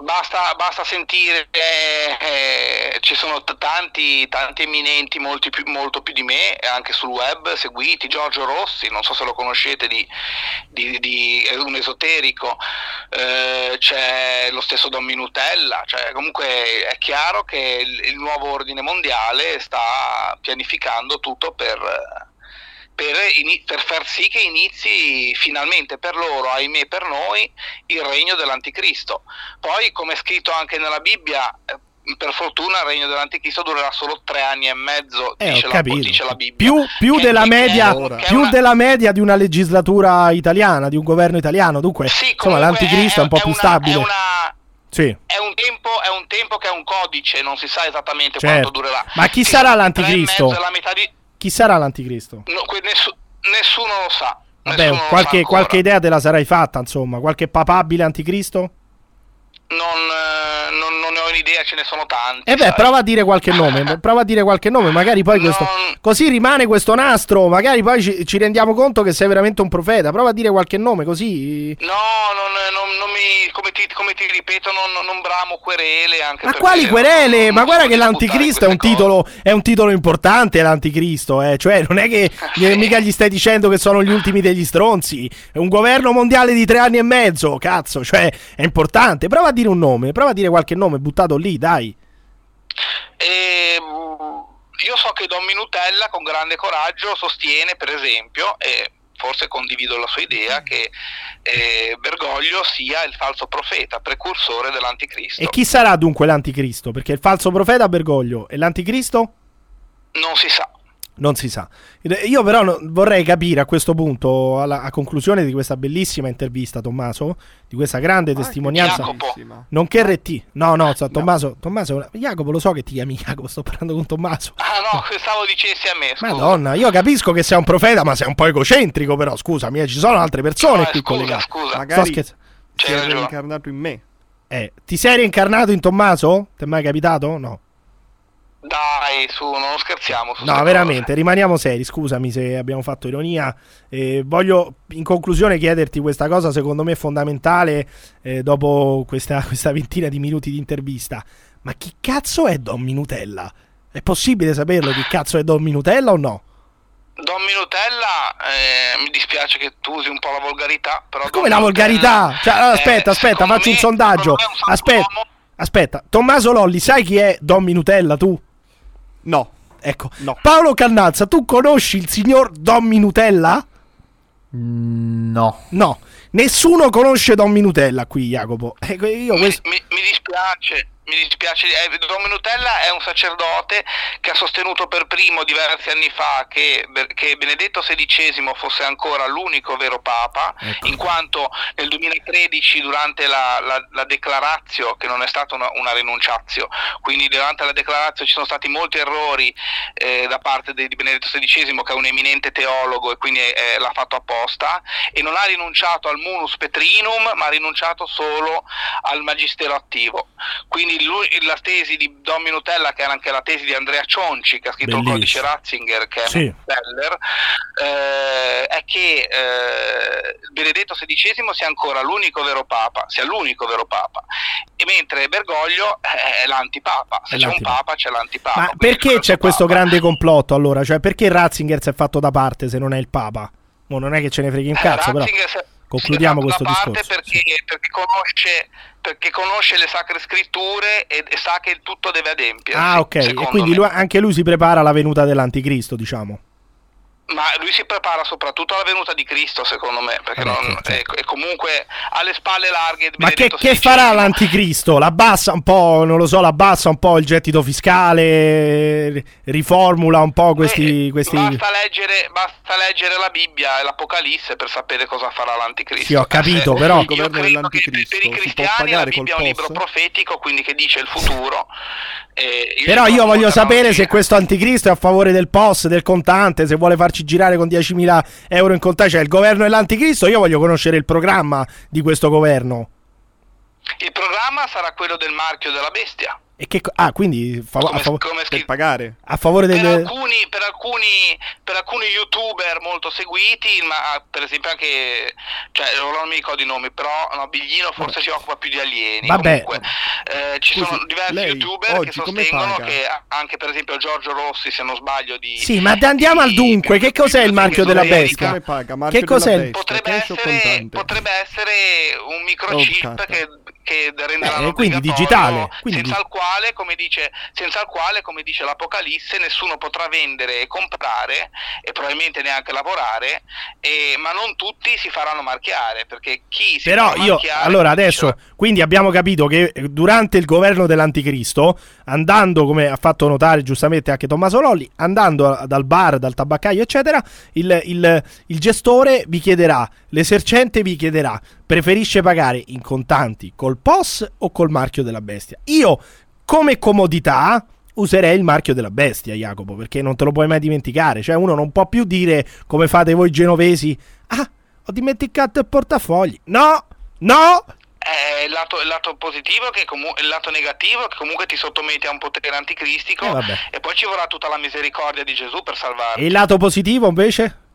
[SPEAKER 6] basta, basta sentire, eh, eh, ci sono t- tanti, tanti eminenti, più- molto più di me, anche sul web, seguiti, Giorgio Rossi, non so se lo conoscete, di, di- di- è un esoterico, eh, c'è lo stesso Don Minutella, cioè, comunque è chiaro che il, il nuovo ordine mondiale sta pianificando tutto per... Per, ini- per far sì che inizi finalmente per loro, ahimè per noi, il regno dell'anticristo. Poi, come è scritto anche nella Bibbia, eh, per fortuna il regno dell'anticristo durerà solo tre anni e mezzo,
[SPEAKER 1] Eh,
[SPEAKER 6] dice, la, dice la Bibbia.
[SPEAKER 1] Più, più della media,
[SPEAKER 6] è
[SPEAKER 1] più
[SPEAKER 6] una-
[SPEAKER 1] della media di una legislatura italiana, di un governo italiano. Dunque,
[SPEAKER 6] Sì,
[SPEAKER 1] insomma, l'anticristo è, un po' più
[SPEAKER 6] una-
[SPEAKER 1] stabile.
[SPEAKER 6] È, una-
[SPEAKER 1] Sì.
[SPEAKER 6] è un tempo, è un tempo che è un codice, non si sa esattamente
[SPEAKER 1] Certo.
[SPEAKER 6] quanto durerà.
[SPEAKER 1] Ma chi
[SPEAKER 6] Sì,
[SPEAKER 1] sarà
[SPEAKER 6] tre e
[SPEAKER 1] l'anticristo?
[SPEAKER 6] mezzo è la metà di-
[SPEAKER 1] Chi sarà l'anticristo?
[SPEAKER 6] no, nessu- nessuno lo sa.
[SPEAKER 1] Vabbè,
[SPEAKER 6] Nessuno lo sa
[SPEAKER 1] qualche, qualche idea te la sarai fatta, insomma. Qualche papabile anticristo?
[SPEAKER 6] Non, eh, ho un'idea, ce ne sono tanti.
[SPEAKER 1] E beh,
[SPEAKER 6] sai.
[SPEAKER 1] prova a dire qualche nome. [laughs] Prova a dire qualche nome. Magari poi questo.
[SPEAKER 6] Non-
[SPEAKER 1] Così rimane questo nastro. Magari poi ci, ci rendiamo conto che sei veramente un profeta. Prova a dire qualche nome, così.
[SPEAKER 6] No, non, non- non mi, come, ti, come ti ripeto, non, non bramo querele. Anche
[SPEAKER 1] Ma quali querele? Ma guarda che l'anticristo è un
[SPEAKER 6] buttare
[SPEAKER 1] titolo, è un titolo importante. L'anticristo, eh. Cioè, non è che [laughs]
[SPEAKER 6] Sì.
[SPEAKER 1] mica gli stai dicendo che sono gli ultimi degli stronzi. È un governo mondiale di tre anni e mezzo. Cazzo, cioè, è importante. Prova a dire un nome. Prova a dire qualche nome buttato lì, dai.
[SPEAKER 6] E, mm, io so che Don Minutella con grande coraggio sostiene, per esempio, e forse condivido la sua idea, che eh, Bergoglio sia il falso profeta, precursore dell'anticristo.
[SPEAKER 1] E chi sarà dunque l'anticristo? Perché il falso profeta Bergoglio e l'anticristo
[SPEAKER 6] Non si sa.
[SPEAKER 1] Non si sa. Io però no- vorrei capire a questo punto, alla, a conclusione di questa bellissima intervista, Tommaso, di questa grande testimonianza,
[SPEAKER 6] Jacopo.
[SPEAKER 1] nonché RT. No, no, so, Tommaso, Tommaso, Jacopo, lo so che ti chiami Jacopo, sto parlando con Tommaso.
[SPEAKER 6] Ah no, pensavo dicessi a me. Scusa.
[SPEAKER 1] Madonna, io capisco che sei un profeta, ma sei un po' egocentrico, però scusami, eh, ci sono altre persone
[SPEAKER 6] No,
[SPEAKER 1] qui
[SPEAKER 6] eh, scusa,
[SPEAKER 1] collegate.
[SPEAKER 6] scusa.
[SPEAKER 1] Sto
[SPEAKER 4] Magari
[SPEAKER 1] scherzando.
[SPEAKER 4] Si è
[SPEAKER 6] ragione.
[SPEAKER 4] reincarnato in me.
[SPEAKER 1] Eh, ti sei reincarnato in Tommaso? Ti è mai capitato? No.
[SPEAKER 6] Dai, su, non scherziamo. Su
[SPEAKER 1] No, veramente,
[SPEAKER 6] cose.
[SPEAKER 1] rimaniamo seri. Scusami se abbiamo fatto ironia. Eh, voglio in conclusione chiederti questa cosa, secondo me fondamentale, eh, dopo questa, [laughs] questa ventina di minuti di intervista. Ma chi cazzo è Don Minutella? È possibile saperlo chi cazzo è Don Minutella o no?
[SPEAKER 6] Don Minutella, eh, mi dispiace che tu usi un po' la volgarità, però...
[SPEAKER 1] Ma come
[SPEAKER 6] Don
[SPEAKER 1] la volgarità?
[SPEAKER 6] Minutella,
[SPEAKER 1] Cioè, allora, aspetta,
[SPEAKER 6] eh,
[SPEAKER 1] aspetta,
[SPEAKER 6] secondo
[SPEAKER 1] faccio un sondaggio.
[SPEAKER 6] un
[SPEAKER 1] Aspetta,
[SPEAKER 6] uomo.
[SPEAKER 1] aspetta. Tommaso Lolli, sai chi è Don Minutella tu?
[SPEAKER 4] No.
[SPEAKER 1] Ecco.
[SPEAKER 4] No.
[SPEAKER 1] Paolo Cannazza, tu conosci il signor Don Minutella?
[SPEAKER 5] Mm, No.
[SPEAKER 1] No, nessuno conosce Don Minutella qui, Jacopo. Ecco, io
[SPEAKER 6] Mi,
[SPEAKER 1] questo...
[SPEAKER 6] mi- mi dispiace, mi dispiace. eh, Don Minutella è un sacerdote che ha sostenuto per primo diversi anni fa che, che Benedetto XVI fosse ancora l'unico vero Papa,
[SPEAKER 1] Ecco.
[SPEAKER 6] in quanto nel 2013 durante la, la, la declarazio, che non è stata una, una rinunciazio, quindi durante la declarazio ci sono stati molti errori eh, da parte di Benedetto XVI che è un eminente teologo e quindi eh, l'ha fatto apposta e non ha rinunciato al munus petrinum ma ha rinunciato solo al magistero attivo quindi lui- la tesi di Don Minutella, che era anche la tesi di Andrea Cionci, che ha scritto
[SPEAKER 1] Bellissimo.
[SPEAKER 6] il codice Ratzinger, che è
[SPEAKER 1] Sì.
[SPEAKER 6] un bestseller, eh, è che eh, Benedetto XVI sia ancora l'unico vero papa, sia l'unico vero papa, e mentre Bergoglio è l'antipapa. Se
[SPEAKER 1] È
[SPEAKER 6] c'è un
[SPEAKER 1] l'antipapa.
[SPEAKER 6] papa, c'è l'antipapa.
[SPEAKER 1] Ma perché c'è questo
[SPEAKER 6] papa.
[SPEAKER 1] grande complotto allora? Cioè, perché Ratzinger si è fatto da parte se non è il Papa? Mo non è che ce ne freghi un
[SPEAKER 6] Eh,
[SPEAKER 1] cazzo, però.
[SPEAKER 6] Ratzinger si-
[SPEAKER 1] concludiamo questo
[SPEAKER 6] parte
[SPEAKER 1] discorso,
[SPEAKER 6] Perché, perché conosce, perché conosce le sacre scritture e, e sa che tutto deve adempiere.
[SPEAKER 1] Ah, ok. E quindi lui- anche lui si prepara alla venuta dell'anticristo, diciamo.
[SPEAKER 6] Ma lui si prepara soprattutto alla venuta di Cristo, secondo me, perché
[SPEAKER 1] Vabbè,
[SPEAKER 6] non-
[SPEAKER 1] certo,
[SPEAKER 6] è, è comunque alle spalle larghe.
[SPEAKER 1] Ma che, che farà l'anticristo? L'abbassa un po', non lo so, l'abbassa un po' il gettito fiscale, ri- riformula un po' questi...
[SPEAKER 6] Eh,
[SPEAKER 1] questi...
[SPEAKER 6] Basta, leggere, basta leggere la Bibbia e l'Apocalisse per sapere cosa farà l'anticristo.
[SPEAKER 1] Sì, ho capito,
[SPEAKER 6] Eh,
[SPEAKER 1] però-
[SPEAKER 6] Io credo che per, i cristiani la Bibbia è un libro profetico, quindi che dice il futuro. e il
[SPEAKER 1] Però io voglio sapere se questo anticristo è a favore del POS, del contante, se vuole farci girare con 10.000 euro in contante. Cioè, il governo dell'anticristo, io voglio conoscere il programma di questo governo.
[SPEAKER 6] Il programma sarà quello del marchio della bestia.
[SPEAKER 1] E che ah, quindi a, fav-
[SPEAKER 6] come
[SPEAKER 4] Per
[SPEAKER 6] scritto.
[SPEAKER 4] pagare.
[SPEAKER 1] a favore
[SPEAKER 6] Per
[SPEAKER 1] del...
[SPEAKER 6] alcuni, per, alcuni, per alcuni youtuber molto seguiti, ma per esempio anche, cioè non mi ricordo i nomi, però no, Biglino forse si occupa più di alieni.
[SPEAKER 1] Vabbè.
[SPEAKER 6] Comunque, eh, ci
[SPEAKER 4] Scusi,
[SPEAKER 6] sono diversi youtuber che sostengono che anche per esempio Giorgio Rossi, se non sbaglio, di...
[SPEAKER 1] Sì, ma andiamo al dunque. Che cos'è il marchio della bestia?
[SPEAKER 4] Come paga? Marchio
[SPEAKER 1] Che cos'è
[SPEAKER 4] bestia,
[SPEAKER 6] Potrebbe essere,
[SPEAKER 4] contante?
[SPEAKER 6] potrebbe essere un
[SPEAKER 4] Oh,
[SPEAKER 6] microchip
[SPEAKER 4] carta.
[SPEAKER 6] che, che renderà
[SPEAKER 1] Eh, quindi digitale, quindi
[SPEAKER 6] senza, il quale, come dice, senza il quale, come dice l'Apocalisse, nessuno potrà vendere e comprare e probabilmente neanche lavorare, e- ma non tutti si faranno marchiare, perché chi si
[SPEAKER 1] Però io,
[SPEAKER 6] marchiare
[SPEAKER 1] allora
[SPEAKER 6] dice-
[SPEAKER 1] adesso, quindi abbiamo capito che durante il governo dell'anticristo, andando, come ha fatto notare giustamente anche Tommaso Lolli, andando dal bar, dal tabaccaio, eccetera, il, il- il gestore vi chiederà, l'esercente vi chiederà, preferisce pagare in contanti col POS o col marchio della bestia? Io, come comodità, userei il marchio della bestia, Jacopo, perché non te lo puoi mai dimenticare. Cioè, uno non può più dire come fate voi genovesi, ah, ho dimenticato il portafogli. No, no,
[SPEAKER 6] Eh, il, lato, il lato positivo, che comu- il lato negativo, che comunque ti sottomette a un potere anticristico,
[SPEAKER 1] Eh,
[SPEAKER 6] e poi ci vorrà tutta la misericordia di Gesù per salvarti.
[SPEAKER 1] E il lato positivo invece?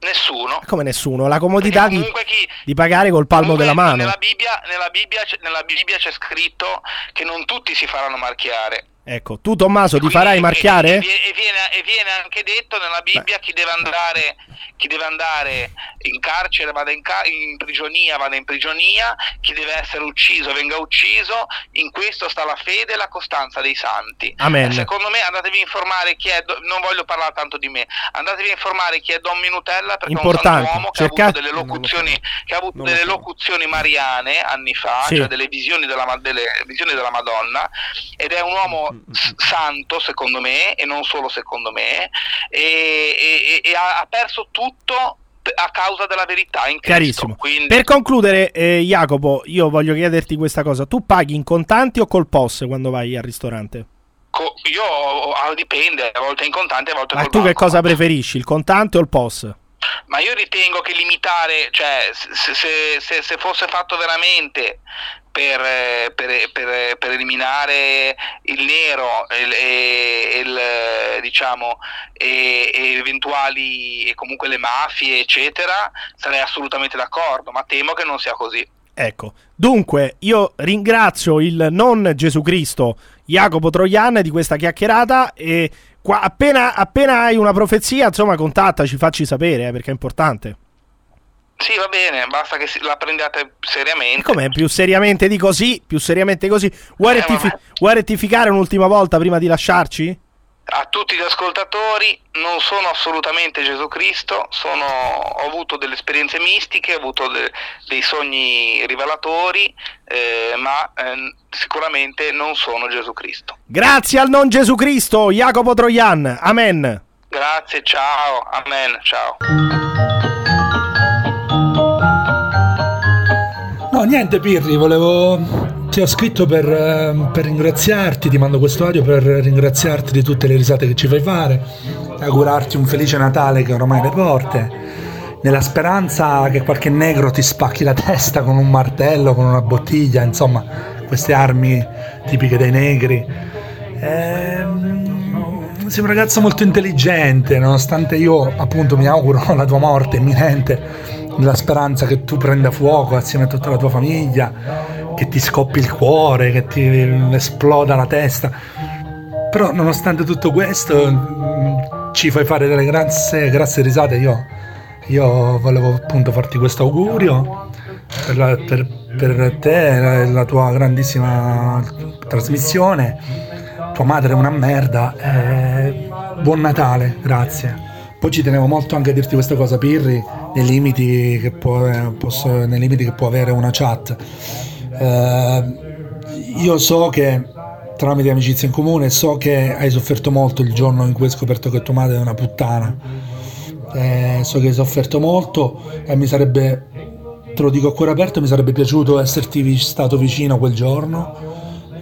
[SPEAKER 6] Nessuno.
[SPEAKER 1] Come nessuno, la comodità di,
[SPEAKER 6] chi-
[SPEAKER 1] di pagare col palmo della mano.
[SPEAKER 6] Nella Bibbia, nella, Bibbia, nella Bibbia c'è scritto che non tutti si faranno marchiare.
[SPEAKER 1] Ecco, tu Tommaso ti farai marchiare?
[SPEAKER 6] E, viene, e viene anche detto nella Bibbia chi deve andare, chi deve andare in carcere vada in, ca- in prigionia vada in prigionia, chi deve essere ucciso venga ucciso. In questo sta la fede e la costanza dei santi.
[SPEAKER 1] Amen.
[SPEAKER 6] Eh, Secondo me andatevi a informare chi è, Do- non voglio parlare tanto di me, andatevi a informare chi è Don Minutella perché
[SPEAKER 1] Importante.
[SPEAKER 6] è un santuomo che
[SPEAKER 1] Cerca-
[SPEAKER 6] ha avuto delle
[SPEAKER 4] so.
[SPEAKER 6] locuzioni, che ha avuto delle
[SPEAKER 4] so.
[SPEAKER 6] locuzioni mariane anni fa,
[SPEAKER 1] Sì.
[SPEAKER 6] cioè delle visioni della, delle visioni della Madonna ed è un uomo santo secondo me e non solo secondo me e, e- e ha, perso tutto a causa della verità in Cristo.
[SPEAKER 1] Chiarissimo.
[SPEAKER 6] Quindi,
[SPEAKER 1] Per concludere, eh, Jacopo, io voglio chiederti questa cosa. Tu paghi in contanti o col POS quando vai al ristorante?
[SPEAKER 6] co- io ah, dipende, a volte in contante, a volte
[SPEAKER 1] Ma
[SPEAKER 6] col
[SPEAKER 1] tu che
[SPEAKER 6] banco.
[SPEAKER 1] cosa preferisci, il contante o il POS?
[SPEAKER 6] Ma io ritengo che limitare, cioè se, se- se- se fosse fatto veramente per, eh, per- per- per eliminare il nero e, e- eh, diciamo, e, e eventuali e comunque le mafie eccetera, sarei assolutamente d'accordo, ma temo che non sia così.
[SPEAKER 1] Ecco, dunque io ringrazio il non Gesù Cristo Jacopo Troian di questa chiacchierata e qua, appena, appena hai una profezia, insomma, contattaci, facci sapere, eh, perché è importante.
[SPEAKER 6] Sì, va bene, basta che la prendiate seriamente.
[SPEAKER 1] E come più seriamente di così, più seriamente così, vuoi,
[SPEAKER 6] Eh,
[SPEAKER 1] rettifi- vuoi rettificare un'ultima volta prima di lasciarci?
[SPEAKER 6] A tutti gli ascoltatori, non sono assolutamente Gesù Cristo, sono- ho avuto delle esperienze mistiche, ho avuto de- dei sogni rivelatori, eh, ma ehm, sicuramente non sono Gesù Cristo.
[SPEAKER 1] Grazie al non Gesù Cristo, Jacopo Troian. Amen.
[SPEAKER 6] Grazie, ciao, amen, ciao.
[SPEAKER 7] No, niente Pirri, volevo... Ti ho scritto per, eh, per ringraziarti, ti mando questo audio per ringraziarti di tutte le risate che ci fai fare, augurarti un felice Natale che ormai alle porte, nella speranza che qualche negro ti spacchi la testa con un martello, con una bottiglia, insomma, queste armi tipiche dei negri. Ehm, sei un ragazzo molto intelligente, nonostante io appunto mi auguro [laughs] la tua morte imminente, nella speranza che tu prenda fuoco assieme a tutta la tua famiglia, che ti scoppi il cuore, che ti esploda la testa. Però nonostante tutto questo mh, ci fai fare delle grazie, grazie risate. Io, io volevo appunto farti questo augurio per, la- per- per te e la tua grandissima trasmissione. Tua madre è una merda. eh, buon Natale, grazie. Poi ci tenevo molto anche a dirti questa cosa, Pirri, nei limiti che può, eh, posso- nei limiti che può avere una chat. Eh, io so che tramite amicizia in comune so che hai sofferto molto il giorno in cui hai scoperto che tua madre è una puttana. Eh, so che hai sofferto molto e mi sarebbe, te lo dico a cuore aperto, mi sarebbe piaciuto esserti stato vicino quel giorno,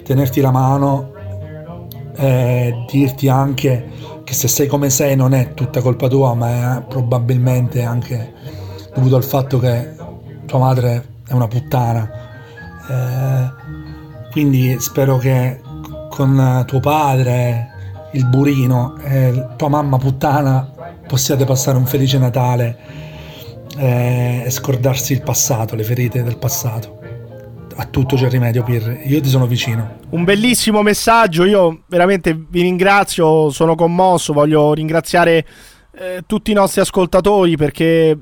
[SPEAKER 7] tenerti la mano e dirti anche che se sei come sei non è tutta colpa tua, ma è probabilmente anche dovuto al fatto che tua madre è una puttana. Eh, quindi spero che con tuo padre, il burino e tua mamma puttana possiate passare un felice Natale eh, e scordarsi il passato, le ferite del passato. A tutto c'è rimedio, Pirri. Io ti sono vicino.
[SPEAKER 1] Un bellissimo messaggio, io veramente vi ringrazio, sono commosso, voglio ringraziare eh, tutti i nostri ascoltatori perché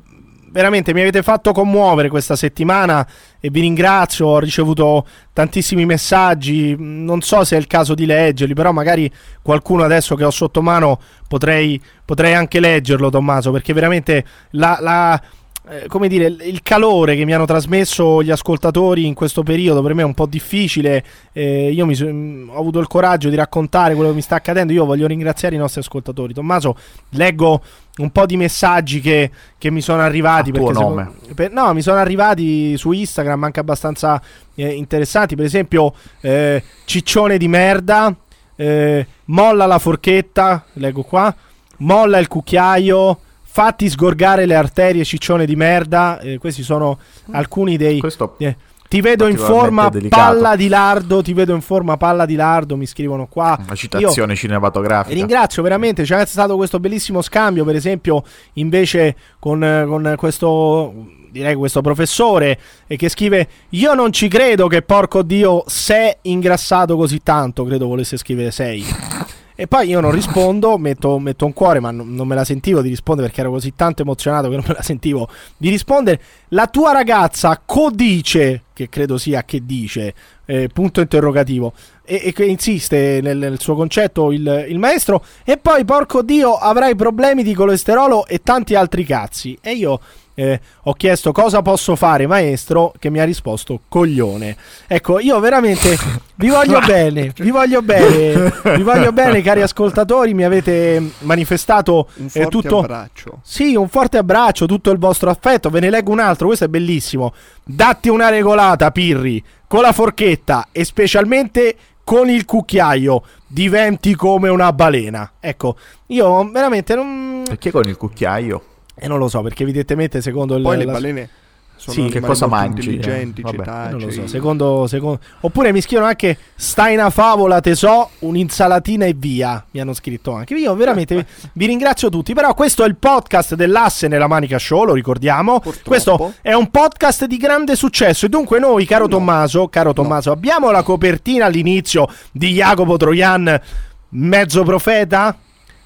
[SPEAKER 1] veramente mi avete fatto commuovere questa settimana e vi ringrazio, ho ricevuto tantissimi messaggi, non so se è il caso di leggerli, però magari qualcuno adesso che ho sotto mano potrei, potrei anche leggerlo Tommaso perché veramente la... la eh, come dire, il- calore che mi hanno trasmesso gli ascoltatori in questo periodo per me è un po' difficile. eh, io mi mh, ho avuto il coraggio di raccontare quello che mi sta accadendo. Io voglio ringraziare i nostri ascoltatori. Tommaso, leggo un po' di messaggi che, che mi sono arrivati. Perché secondo- per- no, mi sono arrivati su Instagram anche abbastanza eh, interessanti. Per esempio, eh, Ciccione di merda. eh, molla la forchetta. Leggo qua. Molla il cucchiaio. Fatti sgorgare le arterie, ciccione di merda. Eh, questi sono alcuni dei.
[SPEAKER 5] Questo
[SPEAKER 1] eh, ti vedo in forma
[SPEAKER 5] delicato.
[SPEAKER 1] palla di lardo. Ti vedo in forma palla di lardo. Mi scrivono qua.
[SPEAKER 5] una citazione
[SPEAKER 1] E
[SPEAKER 5] cinematografica.
[SPEAKER 1] ringrazio veramente, c'è stato questo bellissimo scambio, per esempio, invece con, eh, con questo direi questo professore eh, che scrive "Io non ci credo che porco dio sei ingrassato così tanto", credo volesse scrivere sei. [laughs] E poi io non rispondo, metto, metto un cuore, ma non, non me la sentivo di rispondere perché ero così tanto emozionato che non me la sentivo di rispondere. La tua ragazza codice, che credo sia che dice, eh, punto interrogativo, e, e insiste nel, nel suo concetto il, il maestro, e poi porco dio avrai problemi di colesterolo e tanti altri cazzi. E io eh, ho chiesto cosa posso fare, maestro, che mi ha risposto coglione. Ecco, io veramente vi voglio [laughs] bene, vi voglio bene, vi voglio bene, cari ascoltatori. Mi avete manifestato
[SPEAKER 4] Un
[SPEAKER 1] eh,
[SPEAKER 4] forte
[SPEAKER 1] tutto.
[SPEAKER 4] abbraccio.
[SPEAKER 1] Sì, un forte abbraccio, tutto il vostro affetto. Ve ne leggo un altro, questo è bellissimo. Datti una regolata, Pirri, con la forchetta e specialmente con il cucchiaio. Diventi come una balena. Ecco, io veramente non.
[SPEAKER 5] Perché con il cucchiaio?
[SPEAKER 1] E non lo so, perché evidentemente secondo il.
[SPEAKER 4] Poi le
[SPEAKER 1] la-
[SPEAKER 4] balene sono
[SPEAKER 1] Sì, che
[SPEAKER 5] cosa mangi, eh?
[SPEAKER 4] intelligenti,
[SPEAKER 5] Vabbè,
[SPEAKER 4] cetacei.
[SPEAKER 1] Non lo so, secondo, secondo- Oppure mi scrivono anche stai una favola, te so, un'insalatina e via. Mi hanno scritto anche. Io veramente vi, [laughs] vi ringrazio tutti. Però questo è il podcast dell'asse nella manica show, lo ricordiamo.
[SPEAKER 4] Purtroppo.
[SPEAKER 1] Questo è un podcast di grande successo. E dunque noi, caro Tommaso, caro Tommaso, abbiamo la copertina all'inizio di Jacopo Troian, mezzo profeta,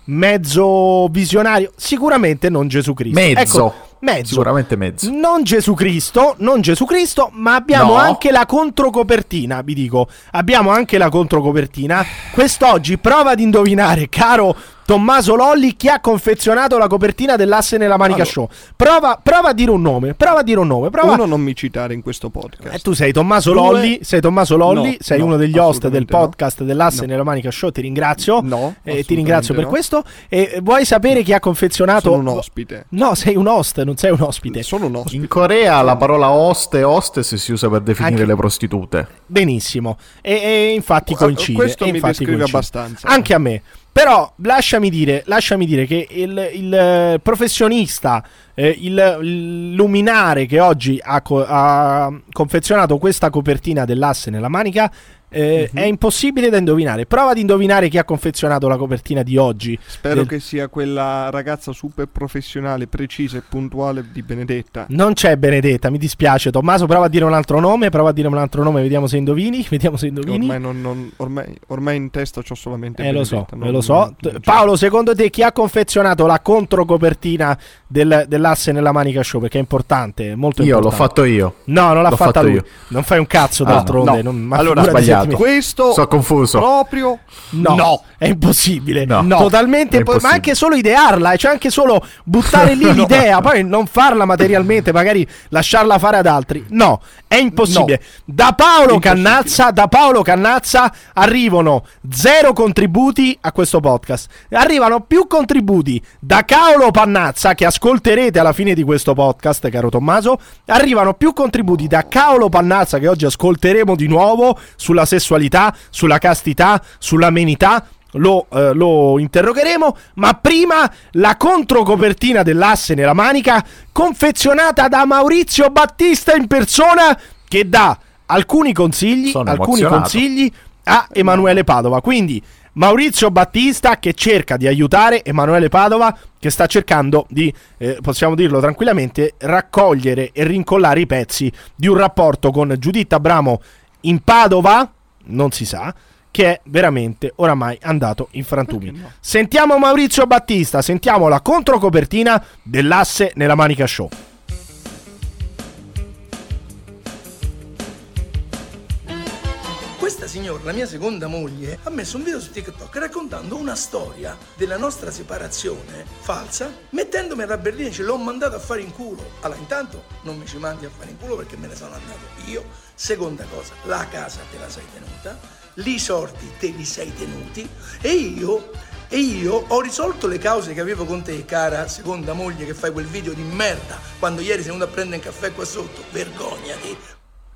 [SPEAKER 1] mezzo visionario. Sicuramente non Gesù Cristo.
[SPEAKER 5] Mezzo.
[SPEAKER 1] Ecco, mezzo.
[SPEAKER 5] Sicuramente mezzo.
[SPEAKER 1] Non Gesù Cristo, non Gesù Cristo, ma abbiamo
[SPEAKER 5] No.
[SPEAKER 1] anche la controcopertina, vi dico. Abbiamo anche la controcopertina. Quest'oggi prova ad indovinare, caro Tommaso Lolli, chi ha confezionato la copertina dell'asse nella manica
[SPEAKER 4] Allora.
[SPEAKER 1] show. Prova, prova a dire un nome, prova a dire un nome, prova.
[SPEAKER 4] Uno non mi citare in questo podcast.
[SPEAKER 1] Eh, tu sei Tommaso
[SPEAKER 4] Due-
[SPEAKER 1] Lolli, sei Tommaso Lolli,
[SPEAKER 4] No,
[SPEAKER 1] sei
[SPEAKER 4] no,
[SPEAKER 1] uno degli host del
[SPEAKER 4] assolutamente no.
[SPEAKER 1] podcast dell'asse
[SPEAKER 4] No.
[SPEAKER 1] nella manica show, ti ringrazio.
[SPEAKER 4] No,
[SPEAKER 1] Eh, ti ringrazio per questo. E vuoi sapere chi ha confezionato
[SPEAKER 4] Sono un ospite.
[SPEAKER 1] No, sei un host, non non sei un ospite.
[SPEAKER 4] Sono un ospite.
[SPEAKER 5] In Corea la parola host e hostess si usa per definire
[SPEAKER 1] Anche-
[SPEAKER 5] le prostitute.
[SPEAKER 1] Benissimo. E, e infatti coincide.
[SPEAKER 4] Questo
[SPEAKER 1] e
[SPEAKER 4] mi descrive
[SPEAKER 1] coincide.
[SPEAKER 4] abbastanza.
[SPEAKER 1] Anche a me. Però lasciami dire, lasciami dire che il, il, eh, professionista, eh, il, il luminare che oggi ha, co- ha confezionato questa copertina dell'asse nella manica eh,
[SPEAKER 4] Mhm.
[SPEAKER 1] è impossibile da indovinare. Prova ad indovinare chi ha confezionato la copertina di oggi.
[SPEAKER 4] Spero
[SPEAKER 1] del-
[SPEAKER 4] che sia quella ragazza super professionale, precisa e puntuale di Benedetta.
[SPEAKER 1] Non c'è Benedetta, mi dispiace. Tommaso, prova a dire un altro nome. Prova a dire un altro nome, vediamo se indovini. [laughs] Vediamo se indovini.
[SPEAKER 4] Ormai, non- non- ormai- ormai in testa c'ho solamente
[SPEAKER 1] Eh, lo so,
[SPEAKER 4] Benedetta, non-
[SPEAKER 1] lo so.
[SPEAKER 4] non-
[SPEAKER 1] T-
[SPEAKER 4] non-
[SPEAKER 1] Paolo, secondo te chi ha confezionato la controcopertina del, dell'asse nella manica show? Perché è importante, è molto
[SPEAKER 5] Io l'ho
[SPEAKER 1] importante.
[SPEAKER 5] fatto io.
[SPEAKER 1] No, non l'ha
[SPEAKER 5] l'ho
[SPEAKER 1] fatta
[SPEAKER 5] fatto
[SPEAKER 1] lui.
[SPEAKER 5] io.
[SPEAKER 1] Non fai un cazzo
[SPEAKER 5] Ah,
[SPEAKER 1] d'altronde.
[SPEAKER 5] no.
[SPEAKER 1] non- ma
[SPEAKER 5] Allora,
[SPEAKER 1] figurati
[SPEAKER 5] sbagliato.
[SPEAKER 4] Questo
[SPEAKER 5] Sono confuso.
[SPEAKER 4] proprio
[SPEAKER 1] No, è impossibile.
[SPEAKER 5] No.
[SPEAKER 1] Totalmente
[SPEAKER 5] È
[SPEAKER 1] impo- Ma
[SPEAKER 5] impossibile.
[SPEAKER 1] anche solo idearla, eh, cioè anche solo buttare lì [laughs] l'idea, poi non farla materialmente, magari lasciarla fare ad altri. No, è impossibile. Da Paolo Cannazza, da Paolo Cannazza arrivano zero contributi a questo podcast. Arrivano più contributi da Paolo Pannazza che ascolterete alla fine di questo podcast, caro Tommaso. Arrivano più contributi da Paolo Pannazza che oggi ascolteremo di nuovo sulla sessualità, sulla castità, sull'amenità. Lo, eh, lo interrogheremo, ma prima la controcopertina dell'asse nella manica, confezionata da Maurizio Battista in persona, che dà alcuni consigli, alcuni consigli a Emanuele Padova. Quindi Maurizio Battista che cerca di aiutare Emanuele Padova che sta cercando di, eh, possiamo dirlo tranquillamente, raccogliere e rincollare i pezzi di un rapporto con Giuditta Abramo in Padova, non si sa, che è veramente oramai andato in frantumi. Sentiamo Maurizio Battista, sentiamo la controcopertina dell'asse nella Manica Show.
[SPEAKER 8] Questa signora, la mia seconda moglie, ha messo un video su TikTok raccontando una storia della nostra separazione falsa, mettendomi alla berlina e ce l'ho mandato a fare in culo. Allora, intanto non mi ci mandi a fare in culo perché me ne sono andato io. Seconda cosa, la casa te la sei tenuta, i sorti te li sei tenuti e io, e io ho risolto le cause che avevo con te, cara seconda moglie che fai quel video di merda quando ieri sei venuto a prendere un caffè qua sotto. Vergognati.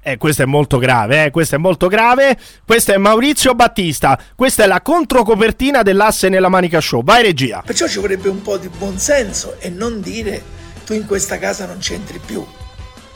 [SPEAKER 1] Eh, questo è molto grave, eh, questo è molto grave. Questo è Maurizio Battista. Questa è la controcopertina dell'asse nella Manica Show. Vai regia.
[SPEAKER 8] Perciò ci vorrebbe un po' di buonsenso e non dire tu in questa casa non c'entri più.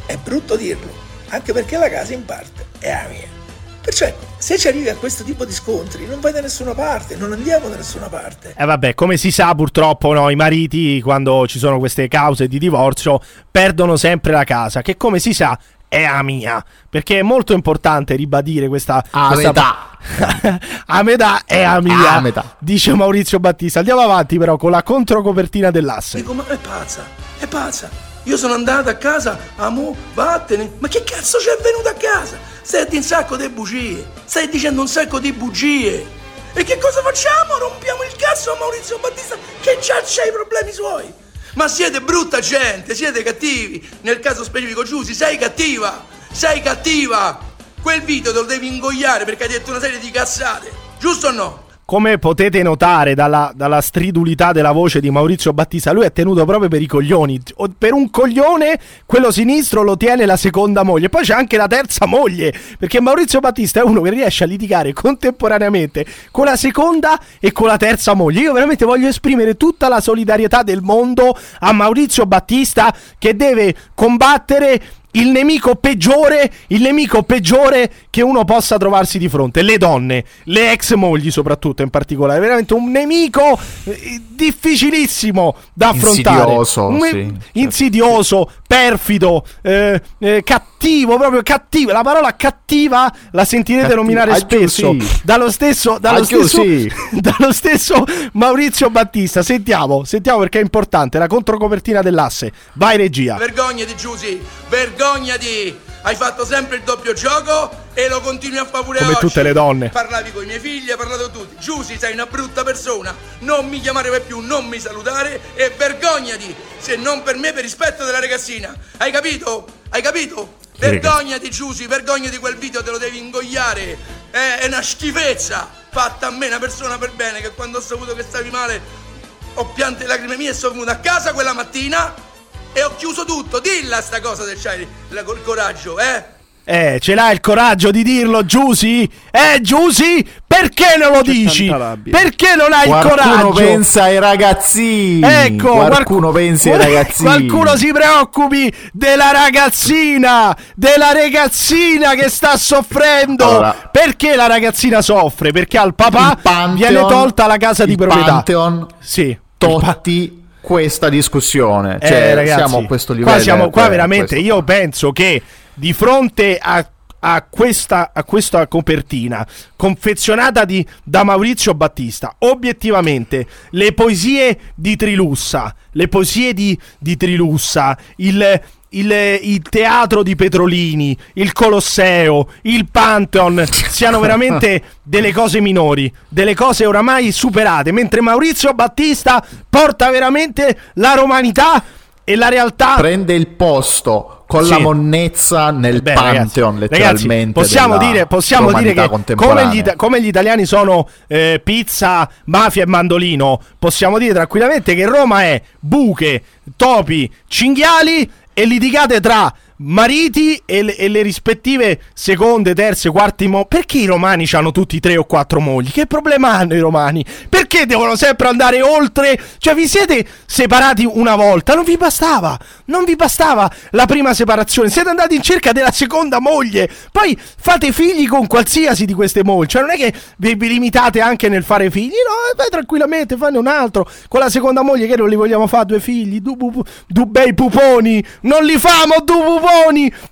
[SPEAKER 8] È brutto dirlo, anche perché la casa in parte è la mia. Perciò ecco, se ci arrivi a questo tipo di scontri non vai da nessuna parte, non andiamo da nessuna parte.
[SPEAKER 1] Eh vabbè, come si sa purtroppo no, i mariti quando ci sono queste cause di divorzio perdono sempre la casa, che come si sa è a mia, perché è molto importante ribadire questa...
[SPEAKER 5] A
[SPEAKER 1] questa-
[SPEAKER 5] metà. [laughs]
[SPEAKER 1] a metà è a mia,
[SPEAKER 5] A metà.
[SPEAKER 1] dice Maurizio Battista. Andiamo avanti però con la controcopertina dell'asse.
[SPEAKER 8] Dico, ma è pazza, è pazza. Io sono andato a casa, amo, vattene. Ma che cazzo c'è venuto a casa? Stai un sacco di bugie. Stai dicendo un sacco di bugie. E che cosa facciamo? Rompiamo il cazzo a Maurizio Battista che già c'ha i problemi suoi. Ma siete brutta gente, siete cattivi. Nel caso specifico Giussi, sei cattiva. Sei cattiva. Quel video te lo devi ingoiare perché hai detto una serie di cazzate. Giusto o no?
[SPEAKER 1] Come potete notare dalla, dalla stridulità della voce di Maurizio Battista, lui è tenuto proprio per i coglioni. Per un coglione, quello sinistro lo tiene la seconda moglie. Poi c'è anche la terza moglie. Perché Maurizio Battista è uno che riesce a litigare contemporaneamente con la seconda e con la terza moglie. Io veramente voglio esprimere tutta la solidarietà del mondo a Maurizio Battista che deve combattere il nemico peggiore, il nemico peggiore che uno possa trovarsi di fronte, le donne, le ex mogli soprattutto in particolare, veramente un nemico eh, difficilissimo da affrontare,
[SPEAKER 5] Insidioso,
[SPEAKER 1] Un-
[SPEAKER 5] sì,
[SPEAKER 1] insidioso, perfido, eh, eh, cattivo, proprio cattivo, la parola cattiva la sentirete
[SPEAKER 5] Cattivo.
[SPEAKER 1] nominare spesso
[SPEAKER 5] sì.
[SPEAKER 1] dallo stesso, dallo stesso,
[SPEAKER 5] sì. [laughs]
[SPEAKER 1] dallo stesso Maurizio Battista. Sentiamo, sentiamo perché è importante la controcopertina dell'asse. Vai regia.
[SPEAKER 8] Vergognati Giusy, vergognati! Hai fatto sempre il doppio gioco e lo continui a fare pure
[SPEAKER 1] Come
[SPEAKER 8] oggi.
[SPEAKER 1] tutte le donne.
[SPEAKER 8] Parlavi con i miei figli, hai parlato con tutti. Giusy, sei una brutta persona. Non mi chiamare mai più, non mi salutare e vergognati! Se non per me, per rispetto della ragazzina. Hai capito? Hai capito? Vergognati Giusy, vergognati quel video, te lo devi ingoiare. È, è una schifezza fatta a me, una persona per bene, che quando ho saputo che stavi male ho piante le lacrime mie e sono venuto a casa quella mattina E ho chiuso tutto. Dilla sta cosa se c'hai la- col coraggio, eh?
[SPEAKER 1] Eh, ce l'hai il coraggio di dirlo, Giusy? Eh, Giusy? Perché non lo dici? Perché non hai il
[SPEAKER 5] Qualcuno
[SPEAKER 1] coraggio?
[SPEAKER 5] pensa ai ragazzini.
[SPEAKER 1] Ecco,
[SPEAKER 5] qualcuno
[SPEAKER 1] qualcu-
[SPEAKER 5] pensa ai ragazzini.
[SPEAKER 1] Qualcuno si preoccupi della ragazzina, della ragazzina che sta soffrendo.
[SPEAKER 5] Allora-
[SPEAKER 1] Perché la ragazzina soffre? Perché al papà
[SPEAKER 5] Il Pantheon-
[SPEAKER 1] viene tolta la casa di
[SPEAKER 5] il
[SPEAKER 1] proprietà.
[SPEAKER 5] Pantheon
[SPEAKER 1] Sì. il
[SPEAKER 5] Totti questa discussione.
[SPEAKER 1] Eh,
[SPEAKER 5] Cioè,
[SPEAKER 1] ragazzi,
[SPEAKER 5] siamo a questo livello.
[SPEAKER 1] Qua, siamo, qua veramente
[SPEAKER 5] questo-
[SPEAKER 1] io penso che di fronte a, a questa, a questa copertina confezionata di- da Maurizio Battista, obiettivamente le poesie di Trilussa, le poesie di, di Trilussa, il, il- il teatro di Petrolini, il Colosseo, il Pantheon siano veramente [laughs] delle cose minori, delle cose oramai superate, mentre Maurizio Battista porta veramente la romanità e la realtà
[SPEAKER 5] prende il posto con
[SPEAKER 1] Sì.
[SPEAKER 5] la monnezza nel
[SPEAKER 1] Beh,
[SPEAKER 5] Pantheon,
[SPEAKER 1] ragazzi,
[SPEAKER 5] letteralmente.
[SPEAKER 1] ragazzi, possiamo dire, possiamo dire che come gli, come gli italiani sono eh, pizza, mafia e mandolino, possiamo dire tranquillamente che Roma è buche, topi, cinghiali e litigate tra mariti e le, e le rispettive seconde, terze, quarti mo- perché i romani hanno tutti tre o quattro mogli? Che problema hanno i romani? Perché devono sempre andare oltre? Cioè vi siete separati una volta, non vi bastava, non vi bastava la prima separazione, siete andati in cerca della seconda moglie, poi fate figli con qualsiasi di queste mogli, cioè non è che vi, vi limitate anche nel fare figli, no, vai tranquillamente, fanne un altro, con la seconda moglie che non li vogliamo fare due figli, due, pu- due bei puponi, non li famo due puponi,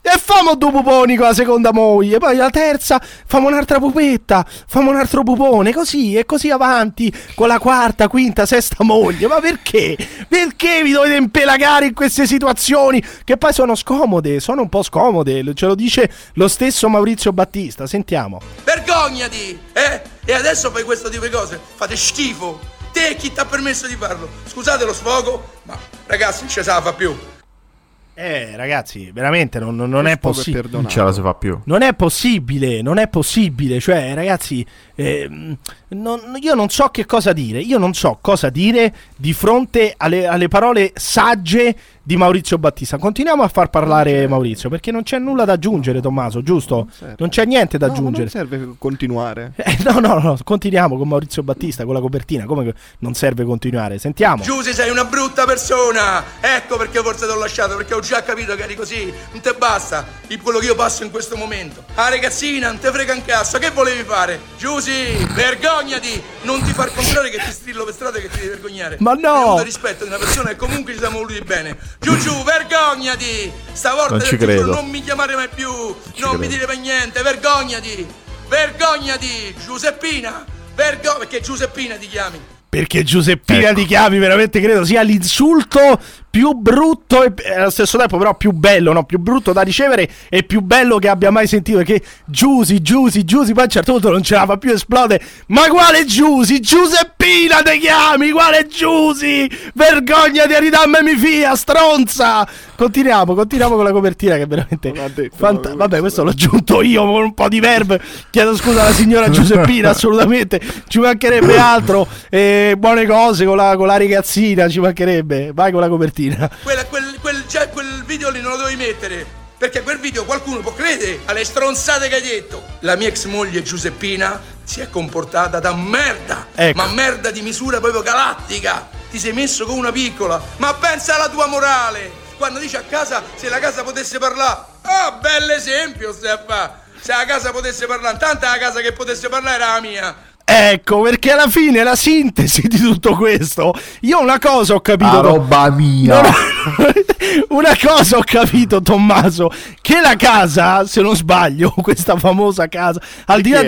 [SPEAKER 1] e famo due puponi con la seconda moglie, poi la terza famo un'altra pupetta, famo un altro pupone, così e così avanti, con la quarta, quinta, sesta moglie, ma perché? Perché vi dovete impelagare in queste situazioni che poi sono scomode, sono un po' scomode, ce lo dice lo stesso Maurizio Battista, sentiamo.
[SPEAKER 8] Vergognati, eh? E adesso fai questo tipo di cose. Fate schifo. Te chi ti ha permesso di farlo? Scusate lo sfogo, ma ragazzi, non ce la fa più.
[SPEAKER 1] Eh ragazzi, veramente non, non- non è possibile.
[SPEAKER 5] Non ce la si fa più.
[SPEAKER 1] Non è possibile, non è possibile. Cioè, ragazzi, ehm, non- io non so che cosa dire. Io non so cosa dire di fronte alle, alle parole sagge di Maurizio Battista. Continuiamo a far parlare Maurizio perché non c'è nulla da aggiungere, Tommaso, giusto?
[SPEAKER 4] serve.
[SPEAKER 1] Non c'è niente da
[SPEAKER 4] No,
[SPEAKER 1] aggiungere.
[SPEAKER 4] non serve continuare. [laughs]
[SPEAKER 1] Eh, no, no, no, continuiamo con Maurizio Battista, con la copertina. Come non serve continuare? Sentiamo.
[SPEAKER 8] Giusy, sei una brutta persona. Ecco perché forse ti ho lasciato, perché ho già capito che eri così. Non te basta il- quello che io passo in questo momento. Ah, ragazzina, non te frega un cazzo. Che volevi fare? Giusy, vergognati. Non ti far comprare che ti strillo per strada e che ti devi vergognare.
[SPEAKER 1] Ma no!
[SPEAKER 8] Avuto rispetto di una persona che comunque ci siamo voluti bene. Giù, giù, vergognati. Stavolta
[SPEAKER 5] Non ci
[SPEAKER 8] ti giuro,
[SPEAKER 5] credo.
[SPEAKER 8] non mi chiamare mai più. non
[SPEAKER 5] credo.
[SPEAKER 8] mi dire per niente. Vergognati. Vergognati. Giuseppina. Vergo- perché Giuseppina ti chiami.
[SPEAKER 1] Perché Giuseppina
[SPEAKER 5] Ecco.
[SPEAKER 1] di Chiavi veramente credo sia l'insulto più brutto e e allo stesso tempo però più bello, no? Più brutto da ricevere e più bello che abbia mai sentito perché Giusy, Giusy, Giusy, poi a un certo punto non ce la fa più esplode. Ma quale Giusy? Giuseppina te chiami, quale Giusy? Vergognati a ridammemi via, stronza! Continuiamo, continuiamo con la copertina che è veramente
[SPEAKER 4] detto,
[SPEAKER 1] fanta- Vabbè, questo
[SPEAKER 4] questo-
[SPEAKER 1] l'ho aggiunto io con un po' di verve. Chiedo scusa alla signora Giuseppina, [laughs] assolutamente. Ci mancherebbe altro. Eh, buone cose con la, con la ragazzina, ci mancherebbe. Vai con la copertina.
[SPEAKER 8] Quella- quel, quel- quel video lì non lo dovevi mettere. Perché quel video qualcuno può credere alle stronzate che hai detto. La mia ex moglie Giuseppina si è comportata da merda.
[SPEAKER 1] Ecco.
[SPEAKER 8] Ma merda di misura proprio galattica. Ti sei messo con una piccola. Ma pensa alla tua morale. Quando dici a casa se la casa potesse parlare. Ah, bell'esempio, Stefano. Se la casa potesse parlare, intanto la casa che potesse parlare era la mia.
[SPEAKER 1] Ecco, perché alla fine la sintesi di tutto questo. Io una cosa ho capito.
[SPEAKER 5] La roba mia. [laughs]
[SPEAKER 1] Una cosa ho capito, Tommaso, che la casa, se non sbaglio, [laughs] questa famosa casa, al di
[SPEAKER 4] Di
[SPEAKER 1] là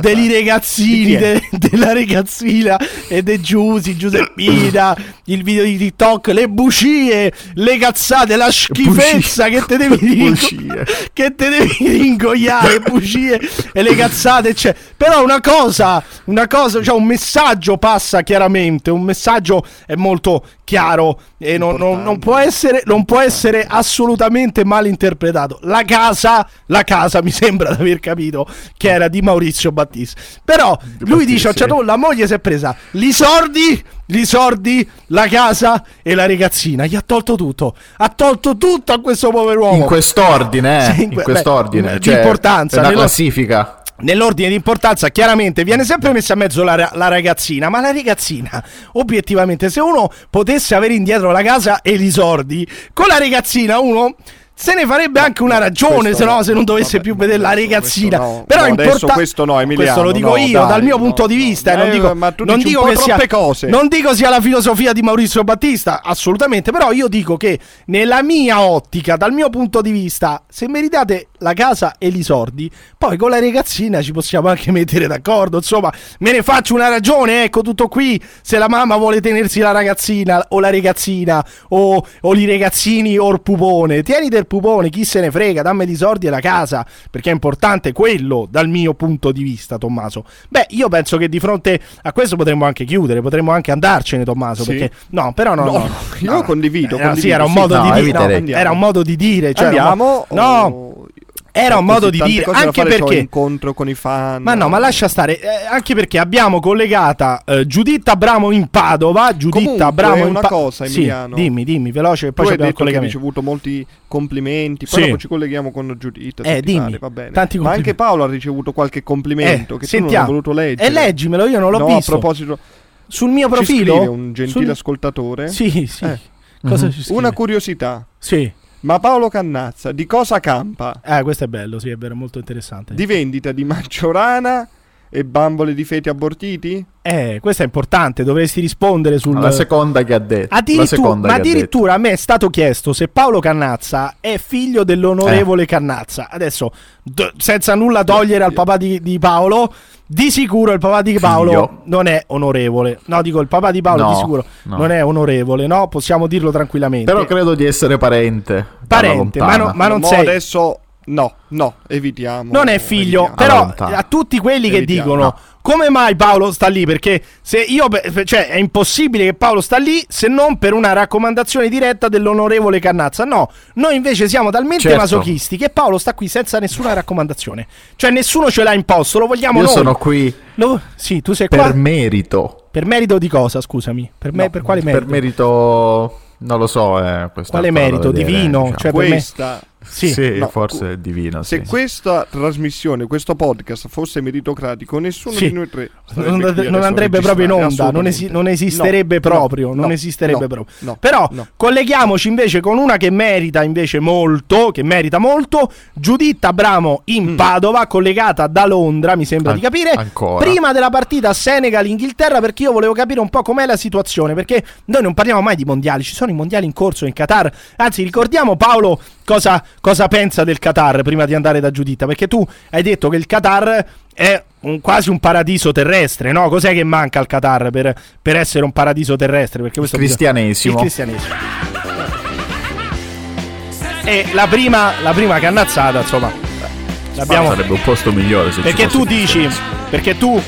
[SPEAKER 1] de-
[SPEAKER 4] Di
[SPEAKER 1] ragazzini, de- della ragazzina e dei Giusy, Giuseppina, [coughs] il video di TikTok, le bucie, le cazzate, la schifezza che te devi ringo-
[SPEAKER 5] Bucie.
[SPEAKER 1] che te devi [laughs] ringoiare, bugie e le cazzate, cioè. Però una cosa, una cosa, cioè un messaggio passa chiaramente, un messaggio è molto chiaro e non, non- non può essere, non può essere assolutamente mal interpretato. La casa, la casa mi sembra di aver capito che era di Maurizio Battista. Però lui dice: punto la moglie si è presa i soldi, i soldi, la casa e la ragazzina. Gli ha tolto tutto. Ha tolto tutto a questo povero uomo.
[SPEAKER 5] In quest'ordine, eh,
[SPEAKER 1] in
[SPEAKER 5] in
[SPEAKER 1] que-
[SPEAKER 5] quest'ordine.
[SPEAKER 1] beh,
[SPEAKER 5] Cioè,
[SPEAKER 1] di importanza,
[SPEAKER 5] è una
[SPEAKER 1] nello-
[SPEAKER 5] classifica.
[SPEAKER 1] Nell'ordine di importanza, chiaramente viene sempre messa a mezzo la, la ragazzina. Ma la ragazzina, obiettivamente, se uno potesse avere indietro la casa e i sordi, con la ragazzina uno. Se ne farebbe anche una ragione, se no, se non dovesse più vedere la ragazzina.
[SPEAKER 4] no.
[SPEAKER 1] Però
[SPEAKER 4] No,
[SPEAKER 1] importante.
[SPEAKER 4] questo no, Emiliano,
[SPEAKER 1] Questo lo dico
[SPEAKER 4] no,
[SPEAKER 1] io,
[SPEAKER 4] dai,
[SPEAKER 1] dal mio punto di vista. e
[SPEAKER 4] Eh,
[SPEAKER 1] non dico,
[SPEAKER 4] ma tu
[SPEAKER 1] non dico che sia,
[SPEAKER 4] cose.
[SPEAKER 1] non dico sia la filosofia di Maurizio Battista, assolutamente. Però io dico che nella mia ottica, dal mio punto di vista, se meritate la casa e i sordi, poi con la ragazzina ci possiamo anche mettere d'accordo. Insomma, me ne faccio una ragione. Ecco, tutto qui. Se la mamma vuole tenersi la ragazzina o la ragazzina o, o i ragazzini o il pupone, tieni del pupone, chi se ne frega, dammi di soldi e la casa. Perché è importante quello dal mio punto di vista, Tommaso. Beh, io penso che di fronte a questo potremmo anche chiudere, potremmo anche andarcene, Tommaso.
[SPEAKER 4] Sì.
[SPEAKER 1] Perché no, però no,
[SPEAKER 4] No,
[SPEAKER 1] no,
[SPEAKER 4] io
[SPEAKER 1] no.
[SPEAKER 4] condivido,
[SPEAKER 1] Eh,
[SPEAKER 4] condivido,
[SPEAKER 1] sì, era un
[SPEAKER 4] sì.
[SPEAKER 1] modo
[SPEAKER 5] No,
[SPEAKER 1] di dire.
[SPEAKER 4] Andiamo.
[SPEAKER 1] era un modo di dire. Cioè un mo-
[SPEAKER 4] Andiamo?
[SPEAKER 1] no. Era un modo di dire, anche perché
[SPEAKER 4] incontro con i fan.
[SPEAKER 1] ma no, ma lascia stare, eh, anche perché abbiamo collegata eh, Giuditta Bramo in Padova, Giuditta
[SPEAKER 4] Comunque,
[SPEAKER 1] Bramo in
[SPEAKER 4] una
[SPEAKER 1] Pa-
[SPEAKER 4] cosa,
[SPEAKER 1] Sì,
[SPEAKER 4] Emiliano.
[SPEAKER 1] dimmi, dimmi, veloce, che poi
[SPEAKER 4] hai
[SPEAKER 1] abbiamo
[SPEAKER 4] che hai
[SPEAKER 1] collegamento.
[SPEAKER 4] ricevuto molti complimenti, poi
[SPEAKER 1] Sì.
[SPEAKER 4] dopo ci colleghiamo con Giuditta.
[SPEAKER 1] Eh, dimmi,
[SPEAKER 4] va bene.
[SPEAKER 1] tanti
[SPEAKER 4] Ma anche. Paolo ha ricevuto qualche complimento
[SPEAKER 1] Eh,
[SPEAKER 4] che
[SPEAKER 1] sentiamo.
[SPEAKER 4] tu non hai voluto leggere.
[SPEAKER 1] E leggimelo, io non l'ho
[SPEAKER 4] no,
[SPEAKER 1] visto.
[SPEAKER 4] a proposito,
[SPEAKER 1] Sul mio
[SPEAKER 4] ci
[SPEAKER 1] profilo?
[SPEAKER 4] scrive un gentile
[SPEAKER 1] Sul-
[SPEAKER 4] ascoltatore.
[SPEAKER 1] Sì, sì.
[SPEAKER 4] Eh.
[SPEAKER 1] Cosa
[SPEAKER 5] Mhm.
[SPEAKER 1] ci scrive?
[SPEAKER 4] Una curiosità.
[SPEAKER 1] Sì.
[SPEAKER 4] Ma Paolo Cannazza di cosa campa?
[SPEAKER 1] Eh, questo è bello, sì, è vero, molto interessante.
[SPEAKER 4] Di vendita di maggiorana e bambole di feti abortiti?
[SPEAKER 1] Eh, questo è importante, dovresti rispondere sul
[SPEAKER 5] La seconda che ha detto. La
[SPEAKER 1] Addirittura, ma
[SPEAKER 5] ha detto.
[SPEAKER 1] addirittura a me è stato chiesto se Paolo Cannazza è figlio
[SPEAKER 5] Eh.
[SPEAKER 1] dell'onorevole Cannazza. Adesso, d- senza nulla togliere al papà di, di Paolo, di sicuro il papà di Paolo
[SPEAKER 5] Figlio.
[SPEAKER 1] non è onorevole. No, dico il papà di Paolo
[SPEAKER 5] No,
[SPEAKER 1] di sicuro
[SPEAKER 5] no.
[SPEAKER 1] non è onorevole, no? Possiamo dirlo tranquillamente.
[SPEAKER 5] Però credo di essere parente.
[SPEAKER 1] Parente, ma, no- ma non
[SPEAKER 4] Mo
[SPEAKER 1] sei.
[SPEAKER 4] adesso no, no, evitiamo.
[SPEAKER 1] Non è figlio,
[SPEAKER 4] evitiamo.
[SPEAKER 1] però a tutti quelli che
[SPEAKER 4] Evitiamo.
[SPEAKER 1] dicono
[SPEAKER 5] No.
[SPEAKER 1] come mai Paolo sta lì? Perché se io, cioè, è impossibile che Paolo sta lì se non per una raccomandazione diretta dell'onorevole Cannazza. No, noi invece siamo talmente
[SPEAKER 5] Certo.
[SPEAKER 1] masochisti che Paolo sta qui senza nessuna raccomandazione. Cioè, nessuno ce l'ha imposto, lo vogliamo
[SPEAKER 5] Io
[SPEAKER 1] noi.
[SPEAKER 5] sono qui
[SPEAKER 1] Lo- Sì, tu sei
[SPEAKER 5] per
[SPEAKER 1] qua
[SPEAKER 5] merito.
[SPEAKER 1] per merito di cosa? Scusami, per, me,
[SPEAKER 5] No,
[SPEAKER 1] per quale merito?
[SPEAKER 5] Per merito. Non lo so. Eh, questa
[SPEAKER 1] Quale merito?
[SPEAKER 5] vedere,
[SPEAKER 1] Divino?
[SPEAKER 5] diciamo.
[SPEAKER 1] Cioè, per me-
[SPEAKER 4] Questa
[SPEAKER 1] Sì.
[SPEAKER 5] Sì,
[SPEAKER 4] No,
[SPEAKER 5] forse è divino.
[SPEAKER 4] Se
[SPEAKER 5] sì.
[SPEAKER 4] questa trasmissione, questo podcast fosse meritocratico, nessuno
[SPEAKER 1] Sì.
[SPEAKER 4] di noi tre
[SPEAKER 1] non, non andrebbe proprio in onda, non, esi- non esisterebbe
[SPEAKER 4] No,
[SPEAKER 1] proprio,
[SPEAKER 4] no,
[SPEAKER 1] non
[SPEAKER 4] no,
[SPEAKER 1] esisterebbe proprio. Però colleghiamoci invece con una che merita invece molto, che merita molto, Giuditta Bramo in
[SPEAKER 4] Mm.
[SPEAKER 1] Padova, collegata da Londra, mi sembra di
[SPEAKER 5] An-
[SPEAKER 1] capire,
[SPEAKER 5] ancora.
[SPEAKER 1] prima della partita Senegal-Inghilterra, perché io volevo capire un po' com'è la situazione, perché noi non parliamo mai di mondiali, ci sono i mondiali in corso in Qatar, anzi ricordiamo Paolo cosa, cosa pensa del Qatar prima di andare da Giuditta, perché tu hai detto che il Qatar è un- quasi un paradiso terrestre, no? Cos'è che manca al Qatar per, per essere un paradiso terrestre? Perché questo
[SPEAKER 5] cristianesimo.
[SPEAKER 1] Il cristianesimo. E la prima, la prima cannazzata, insomma, l'abbiamo...
[SPEAKER 5] Sarebbe un posto migliore se
[SPEAKER 1] Perché tu
[SPEAKER 5] il
[SPEAKER 1] dici, perché tu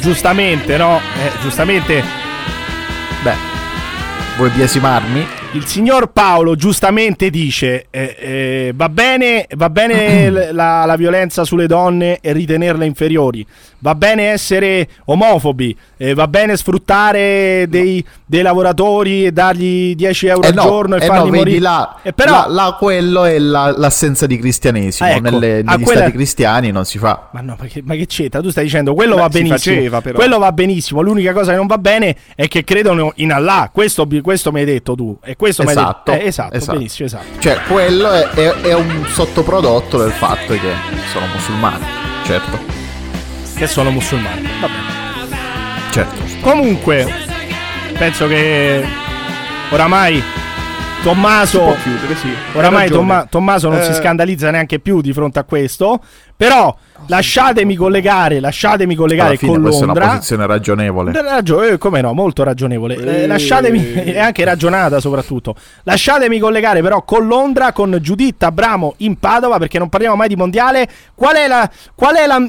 [SPEAKER 1] giustamente, no? Eh, giustamente
[SPEAKER 5] Beh, vuoi biasimarmi?
[SPEAKER 1] Il signor Paolo giustamente dice eh, eh, va bene, va bene [clears throat] la, la violenza sulle donne e ritenerle inferiori, va bene essere omofobi, eh, va bene sfruttare dei, dei lavoratori e dargli 10 euro
[SPEAKER 5] Eh
[SPEAKER 1] al
[SPEAKER 5] no,
[SPEAKER 1] giorno e
[SPEAKER 5] eh
[SPEAKER 1] farli
[SPEAKER 5] no,
[SPEAKER 1] morire.
[SPEAKER 5] là,
[SPEAKER 1] Eh, però,
[SPEAKER 5] là- là quello è la- l'assenza di cristianesimo.
[SPEAKER 1] Ah, ecco.
[SPEAKER 5] Nelle-
[SPEAKER 1] Ah,
[SPEAKER 5] negli
[SPEAKER 1] quella-
[SPEAKER 5] stati cristiani non si fa.
[SPEAKER 1] Ma no, perché- ma che c'entra? Tu stai dicendo quello
[SPEAKER 4] Beh,
[SPEAKER 1] va
[SPEAKER 4] si
[SPEAKER 1] benissimo.
[SPEAKER 4] faceva.
[SPEAKER 1] Quello va benissimo. L'unica cosa che non va bene è che credono in Allah. Questo, questo mi hai detto tu. E questo
[SPEAKER 5] Esatto,
[SPEAKER 1] detto. Eh, esatto,
[SPEAKER 5] esatto.
[SPEAKER 1] benissimo, esatto.
[SPEAKER 5] Cioè, quello è, è- è un sottoprodotto del fatto che sono musulmani. Certo,
[SPEAKER 1] Che sono musulmani. Va bene.
[SPEAKER 5] certo.
[SPEAKER 1] Comunque, penso che oramai Tommaso.
[SPEAKER 4] può chiudere, sì.
[SPEAKER 1] Oramai. Tomma- Tommaso non si
[SPEAKER 4] Eh,
[SPEAKER 1] scandalizza neanche più di fronte a questo. Però lasciatemi collegare, lasciatemi collegare
[SPEAKER 5] fine
[SPEAKER 1] con
[SPEAKER 5] questa è
[SPEAKER 1] Londra.
[SPEAKER 5] una posizione ragionevole.
[SPEAKER 1] Ragione, eh, come no, molto ragionevole. Eh,
[SPEAKER 4] Eh.
[SPEAKER 1] lasciatemi, [laughs] e anche ragionata soprattutto. Lasciatemi collegare però con Londra, con Giuditta Bramo in Padova, perché non parliamo mai di mondiale. Qual è, la, qual è, la,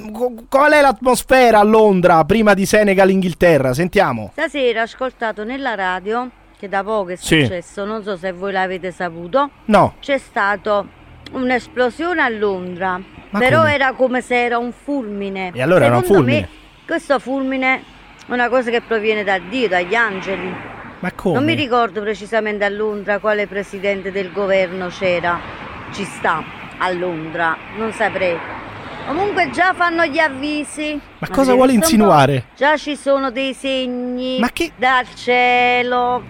[SPEAKER 1] qual è l'atmosfera a Londra prima di Senegal-Inghilterra? Sentiamo.
[SPEAKER 9] Stasera ho ascoltato nella radio che da poco è
[SPEAKER 1] Sì.
[SPEAKER 9] successo, non so se voi l'avete saputo,
[SPEAKER 1] No.
[SPEAKER 9] c'è stata un'esplosione a Londra,
[SPEAKER 1] Ma
[SPEAKER 9] però
[SPEAKER 1] come?
[SPEAKER 9] era come se era un fulmine.
[SPEAKER 1] E allora era un
[SPEAKER 9] Secondo
[SPEAKER 1] fulmine?
[SPEAKER 9] me questo fulmine è una cosa che proviene da Dio, dagli angeli.
[SPEAKER 1] Ma come?
[SPEAKER 9] Non mi ricordo precisamente a Londra quale presidente del governo c'era, ci sta a Londra, non saprei. Comunque già fanno gli avvisi.
[SPEAKER 1] Ma cosa
[SPEAKER 9] vedete,
[SPEAKER 1] vuole insinuare?
[SPEAKER 9] Già ci sono dei segni
[SPEAKER 1] Ma che-
[SPEAKER 9] dal cielo,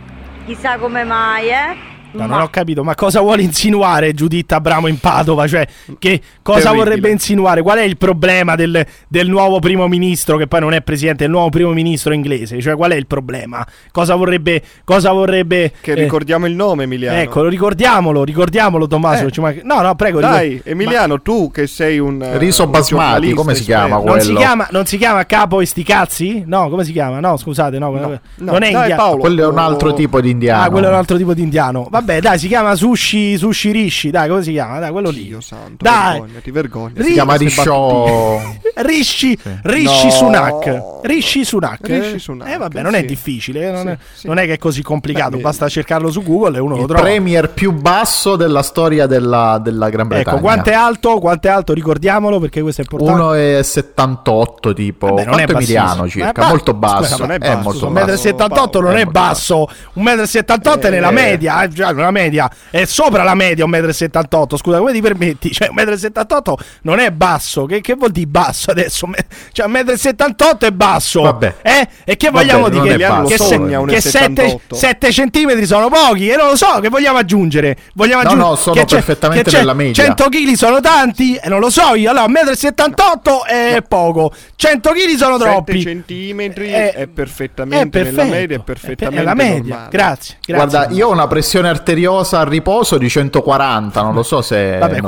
[SPEAKER 9] chissà come mai, eh?
[SPEAKER 1] No,
[SPEAKER 9] Ma-
[SPEAKER 1] non ho [laughs] capito, ma cosa vuole insinuare Giuditta Abramo in Padova? Cioè, che cosa
[SPEAKER 4] Terribile.
[SPEAKER 1] vorrebbe insinuare? Qual è il problema del, del nuovo primo ministro, che poi non è presidente, del nuovo primo ministro inglese? Cioè, qual è il problema? Cosa vorrebbe. Cosa vorrebbe
[SPEAKER 4] Che
[SPEAKER 1] eh,
[SPEAKER 4] ricordiamo il nome, Emiliano.
[SPEAKER 1] Ecco, lo ricordiamolo, ricordiamolo, Tommaso.
[SPEAKER 4] Eh.
[SPEAKER 1] manca- No, no, prego.
[SPEAKER 4] Dai,
[SPEAKER 1] ricor-
[SPEAKER 4] Emiliano, tu che sei un eh,
[SPEAKER 5] Riso
[SPEAKER 4] un
[SPEAKER 5] basmati, come si chiama
[SPEAKER 1] Ma non si,
[SPEAKER 5] quello?
[SPEAKER 1] chiama, non si chiama capo e sti cazzi? No, come si chiama? No, scusate, no,
[SPEAKER 4] No, no,
[SPEAKER 1] non è
[SPEAKER 4] dai,
[SPEAKER 1] india-
[SPEAKER 4] Paolo.
[SPEAKER 5] Quello è un altro tipo di indiano.
[SPEAKER 1] Ah, quello è un altro tipo di indiano. Vabbè, dai, si chiama sushi, sushi rishi. Dai, come si chiama? Dai, quello lì.
[SPEAKER 4] Dio santo,
[SPEAKER 1] Dai.
[SPEAKER 4] vergognati, vergognati.
[SPEAKER 5] Si chiama Risho.
[SPEAKER 1] Rishi, Rishi
[SPEAKER 4] No.
[SPEAKER 1] Sunak. Rishi Sunak.
[SPEAKER 4] Rishi Sunak,
[SPEAKER 1] Eh, vabbè, non è
[SPEAKER 4] sì.
[SPEAKER 1] difficile. eh, Non,
[SPEAKER 4] Sì,
[SPEAKER 1] è,
[SPEAKER 4] sì.
[SPEAKER 1] non è che è così complicato.
[SPEAKER 4] Beh,
[SPEAKER 1] basta cercarlo su Google e uno lo
[SPEAKER 5] Il
[SPEAKER 1] trova.
[SPEAKER 5] premier più basso della storia della, della Gran Bretagna.
[SPEAKER 1] Ecco, quanto è alto? Quanto è alto? Ricordiamolo perché questo è importante.
[SPEAKER 5] 1,78 tipo.
[SPEAKER 1] Vabbè, non è bassissimo.
[SPEAKER 5] circa?
[SPEAKER 1] Eh, ma-
[SPEAKER 5] molto basso.
[SPEAKER 1] scusa,
[SPEAKER 4] non è
[SPEAKER 5] è
[SPEAKER 4] basso,
[SPEAKER 5] molto
[SPEAKER 4] scusa,
[SPEAKER 5] basso.
[SPEAKER 1] 1,78 m non
[SPEAKER 5] È
[SPEAKER 1] è basso, 1,78 m è nella
[SPEAKER 5] Eh.
[SPEAKER 1] media, già, nella media è sopra la media 1,78 m. Scusa, come ti permetti? Cioè, 1,78 m non è basso. Che, che vuol dire basso adesso? Cioè, 1,78 m è basso.
[SPEAKER 5] Vabbè.
[SPEAKER 1] Eh? E che vogliamo dire?
[SPEAKER 5] è
[SPEAKER 1] Che,
[SPEAKER 4] sogna
[SPEAKER 1] che
[SPEAKER 4] 1,78.
[SPEAKER 1] 7, centimetri sono pochi e non lo so, che vogliamo aggiungere? Vogliamo
[SPEAKER 5] No,
[SPEAKER 1] aggiungere
[SPEAKER 5] no, sono
[SPEAKER 1] che c'è-
[SPEAKER 5] perfettamente
[SPEAKER 1] che c'è
[SPEAKER 5] nella media.
[SPEAKER 1] 100 kg sono tanti e non lo so io. Allora, 1,78 m è poco, 100 kg sono
[SPEAKER 4] 7
[SPEAKER 1] troppi.
[SPEAKER 4] centimetri
[SPEAKER 1] Eh,
[SPEAKER 4] è perfettamente
[SPEAKER 1] è
[SPEAKER 4] nella media, è
[SPEAKER 1] è
[SPEAKER 4] perfettamente
[SPEAKER 1] per- è la media.
[SPEAKER 4] normale.
[SPEAKER 1] Grazie, grazie.
[SPEAKER 5] Guarda, io ho una pressione arteriosa a riposo di 140, non lo so se
[SPEAKER 1] Vabbè,
[SPEAKER 5] norma-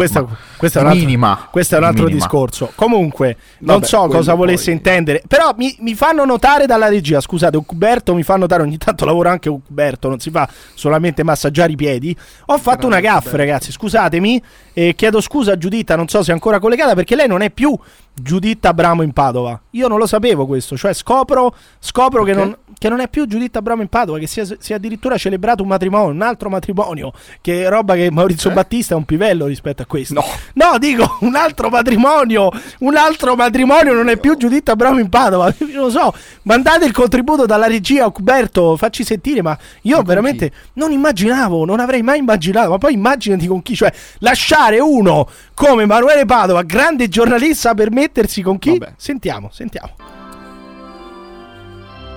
[SPEAKER 1] questo è un altro,
[SPEAKER 5] minima.
[SPEAKER 1] questo è un altro
[SPEAKER 5] Minima.
[SPEAKER 1] discorso. Comunque, non
[SPEAKER 4] Vabbè,
[SPEAKER 1] so cosa volesse
[SPEAKER 4] poi-
[SPEAKER 1] intendere. Però mi, mi fanno notare dalla regia. Scusate, Uberto mi fa notare. Ogni tanto lavora anche Uberto. Non si fa solamente massaggiare i piedi. Ho fatto una gaffa, ragazzi. Scusatemi. E chiedo scusa a Giuditta. Non so se è ancora collegata perché lei non è più Giuditta Abramo in Padova. Io non lo sapevo questo. Cioè, scopro, scopro che,
[SPEAKER 4] Perché?
[SPEAKER 1] non, che non è più Giuditta Abramo in Padova. Che si è, si è addirittura celebrato un matrimonio, un altro matrimonio. Che roba che Maurizio Battista è un pivello rispetto a questo.
[SPEAKER 4] No.
[SPEAKER 1] No, dico un altro matrimonio. Un altro matrimonio non è più Giuditta Bravo in Padova. [laughs] Non lo so. Mandate il contributo dalla regia, Cuberto. Facci sentire. Ma io
[SPEAKER 4] con
[SPEAKER 1] veramente non immaginavo, non avrei mai immaginato. Ma poi immaginati con chi. Cioè, lasciare uno come Emanuele Padova, grande giornalista, per mettersi con chi?
[SPEAKER 4] Vabbè.
[SPEAKER 1] Sentiamo, sentiamo.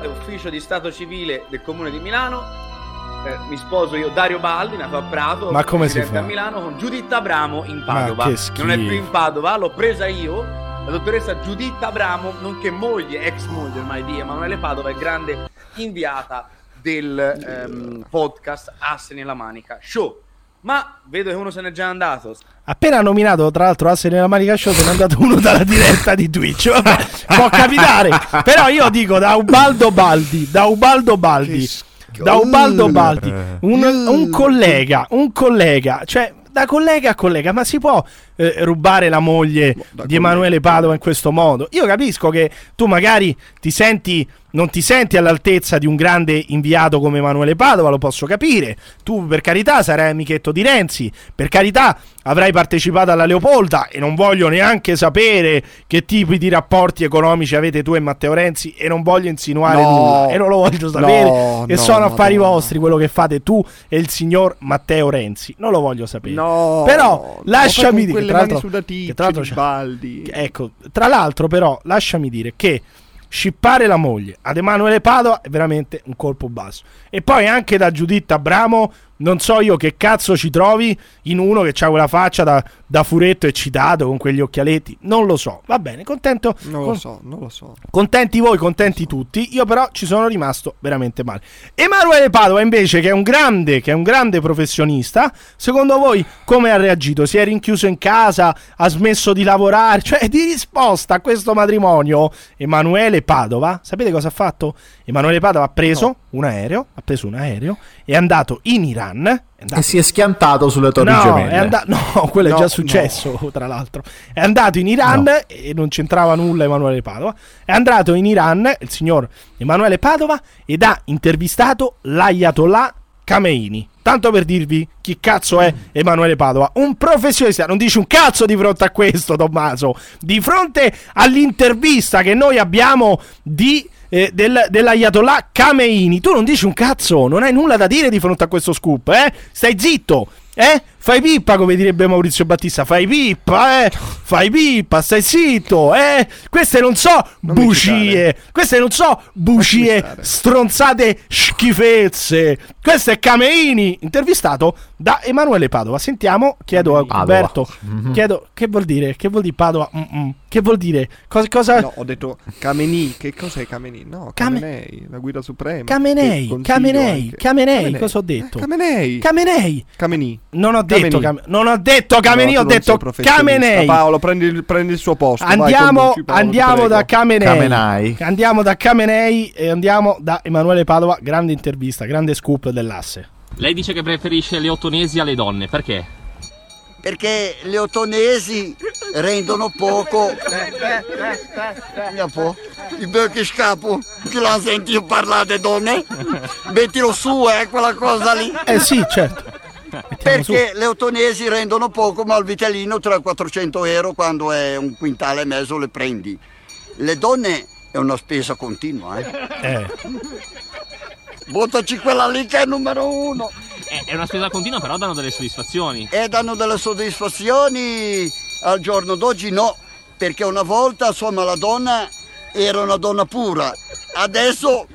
[SPEAKER 10] ufficio di stato civile del comune di Milano. Eh, mi sposo io, Dario Baldi, nato a Prato,
[SPEAKER 1] Ma come si fa?
[SPEAKER 10] a Milano, con Giuditta Abramo in
[SPEAKER 1] Ma
[SPEAKER 10] Padova.
[SPEAKER 1] che
[SPEAKER 10] Non è più in Padova, l'ho presa io, la dottoressa Giuditta Abramo, nonché moglie, ex moglie ormai di Emanuele Padova e grande inviata del ehm, podcast Asse nella Manica Show. Ma vedo che uno se n'è già andato.
[SPEAKER 1] Appena nominato, tra l'altro, Asse nella Manica Show, se n'è andato uno dalla diretta di Twitch. Vabbè, può capitare. Però io dico da Ubaldo Baldi, da Ubaldo Baldi, da Ubaldo Baldi, un, un collega, un collega, cioè da collega a collega, ma si può eh, rubare la moglie
[SPEAKER 4] da
[SPEAKER 1] di Emanuele Padova in questo modo? Io capisco che tu magari ti senti non ti senti all'altezza di un grande inviato come Emanuele Padova, lo posso capire. Tu, per carità, sarai amichetto di Renzi, per carità, avrai partecipato alla Leopolda e non voglio neanche sapere che tipi di rapporti economici avete tu e Matteo Renzi e non voglio insinuare
[SPEAKER 4] No.
[SPEAKER 1] nulla e non lo voglio sapere
[SPEAKER 4] No,
[SPEAKER 1] e
[SPEAKER 4] no,
[SPEAKER 1] sono affari vostri quello che fate tu e il signor Matteo Renzi. Non lo voglio sapere.
[SPEAKER 4] No,
[SPEAKER 1] Però lasciami dire tra
[SPEAKER 4] mani
[SPEAKER 1] l'altro-
[SPEAKER 4] sudaticce
[SPEAKER 1] che tra
[SPEAKER 4] Baldi.
[SPEAKER 1] Ecco, tra l'altro però lasciami dire che scippare la moglie ad Emanuele Padova è veramente un colpo basso. E poi anche da Giuditta Abramo, non so io che cazzo ci trovi in uno che ha quella faccia da, da furetto eccitato con quegli occhialetti. Non lo so. Va bene, contento.
[SPEAKER 4] Non lo
[SPEAKER 1] con-
[SPEAKER 4] so, non lo so.
[SPEAKER 1] Contenti voi, contenti tutti. Io però ci sono rimasto veramente male. Emanuele Padova invece che è un grande, che è un grande professionista, secondo voi come ha reagito? Si è rinchiuso in casa, ha smesso di lavorare, cioè di risposta a questo matrimonio Emanuele Padova, sapete cosa ha fatto? Emanuele Padova ha preso un aereo, ha preso un aereo e è andato in Iran È andato
[SPEAKER 5] E si è schiantato sulle torri
[SPEAKER 1] No,
[SPEAKER 5] gemelle.
[SPEAKER 1] è anda- no, [laughs] quello è
[SPEAKER 4] No,
[SPEAKER 1] già successo, tra l'altro. È andato in Iran e non c'entrava nulla Emanuele Padova. È andato in Iran il signor Emanuele Padova ed ha intervistato l'Ayatollah Khamenei. Tanto per dirvi chi cazzo è Emanuele Padova, un professionista, non dici un cazzo di fronte a questo, Tommaso. Di fronte all'intervista che noi abbiamo di eh, del, dell'Ayatollah Khamenei, tu non dici un cazzo, non hai nulla da dire di fronte a questo scoop, eh? Stai zitto, eh? Fai pippa, come direbbe Maurizio Battista, fai pippa, eh? Fai pippa, stai zitto, eh? Queste non so
[SPEAKER 4] Non
[SPEAKER 1] bugie, queste non so bugie, stronzate schifezze. Questo è Cameini, intervistato da Emanuele Padova. Sentiamo, chiedo a. Alberto,
[SPEAKER 5] Mhm.
[SPEAKER 1] chiedo che vuol dire? Che vuol dire Padova? Mm-mm. Che vuol dire? Cosa, cosa...
[SPEAKER 4] No, ho detto Kameni. Che cos'è Kameni? No, Kamenei, la guida suprema.
[SPEAKER 1] Kamenei, Kamenei. Kamenei, cosa ho detto?
[SPEAKER 4] Eh, Kamenei.
[SPEAKER 1] Kamenei.
[SPEAKER 4] Kamenei.
[SPEAKER 1] Non ho detto,
[SPEAKER 4] Kamenei.
[SPEAKER 1] Cam- non ho detto Kamenei,
[SPEAKER 4] No,
[SPEAKER 1] ho detto
[SPEAKER 4] professionista.
[SPEAKER 1] Kamenei.
[SPEAKER 4] Paolo, prendi il, prendi il suo posto. vai,
[SPEAKER 1] Andiamo,
[SPEAKER 4] conduci, Paolo,
[SPEAKER 1] andiamo da Kamenei.
[SPEAKER 5] Kamenei.
[SPEAKER 1] Andiamo da Kamenei e andiamo da Emanuele Padova. Grande intervista, grande scoop dell'asse.
[SPEAKER 11] Lei dice che preferisce le ottonesi alle donne, perché?
[SPEAKER 12] perché le ottonesi rendono poco. Mia po', il che scapo, che l'ha sentito parlare di donne? Mettilo su, eh, quella cosa lì.
[SPEAKER 1] Eh sì, certo. Mettiamo su.
[SPEAKER 12] Perché le ottonesi rendono poco, ma il vitellino tra 400 euro quando è un quintale e mezzo le prendi. Le donne è una spesa continua, eh.
[SPEAKER 1] Eh. [laughs]
[SPEAKER 12] Buttaci quella lì che è il numero uno.
[SPEAKER 11] È, è una spesa continua, però danno delle soddisfazioni.
[SPEAKER 12] E danno delle soddisfazioni al giorno d'oggi no, perché una volta insomma la donna era una donna pura, adesso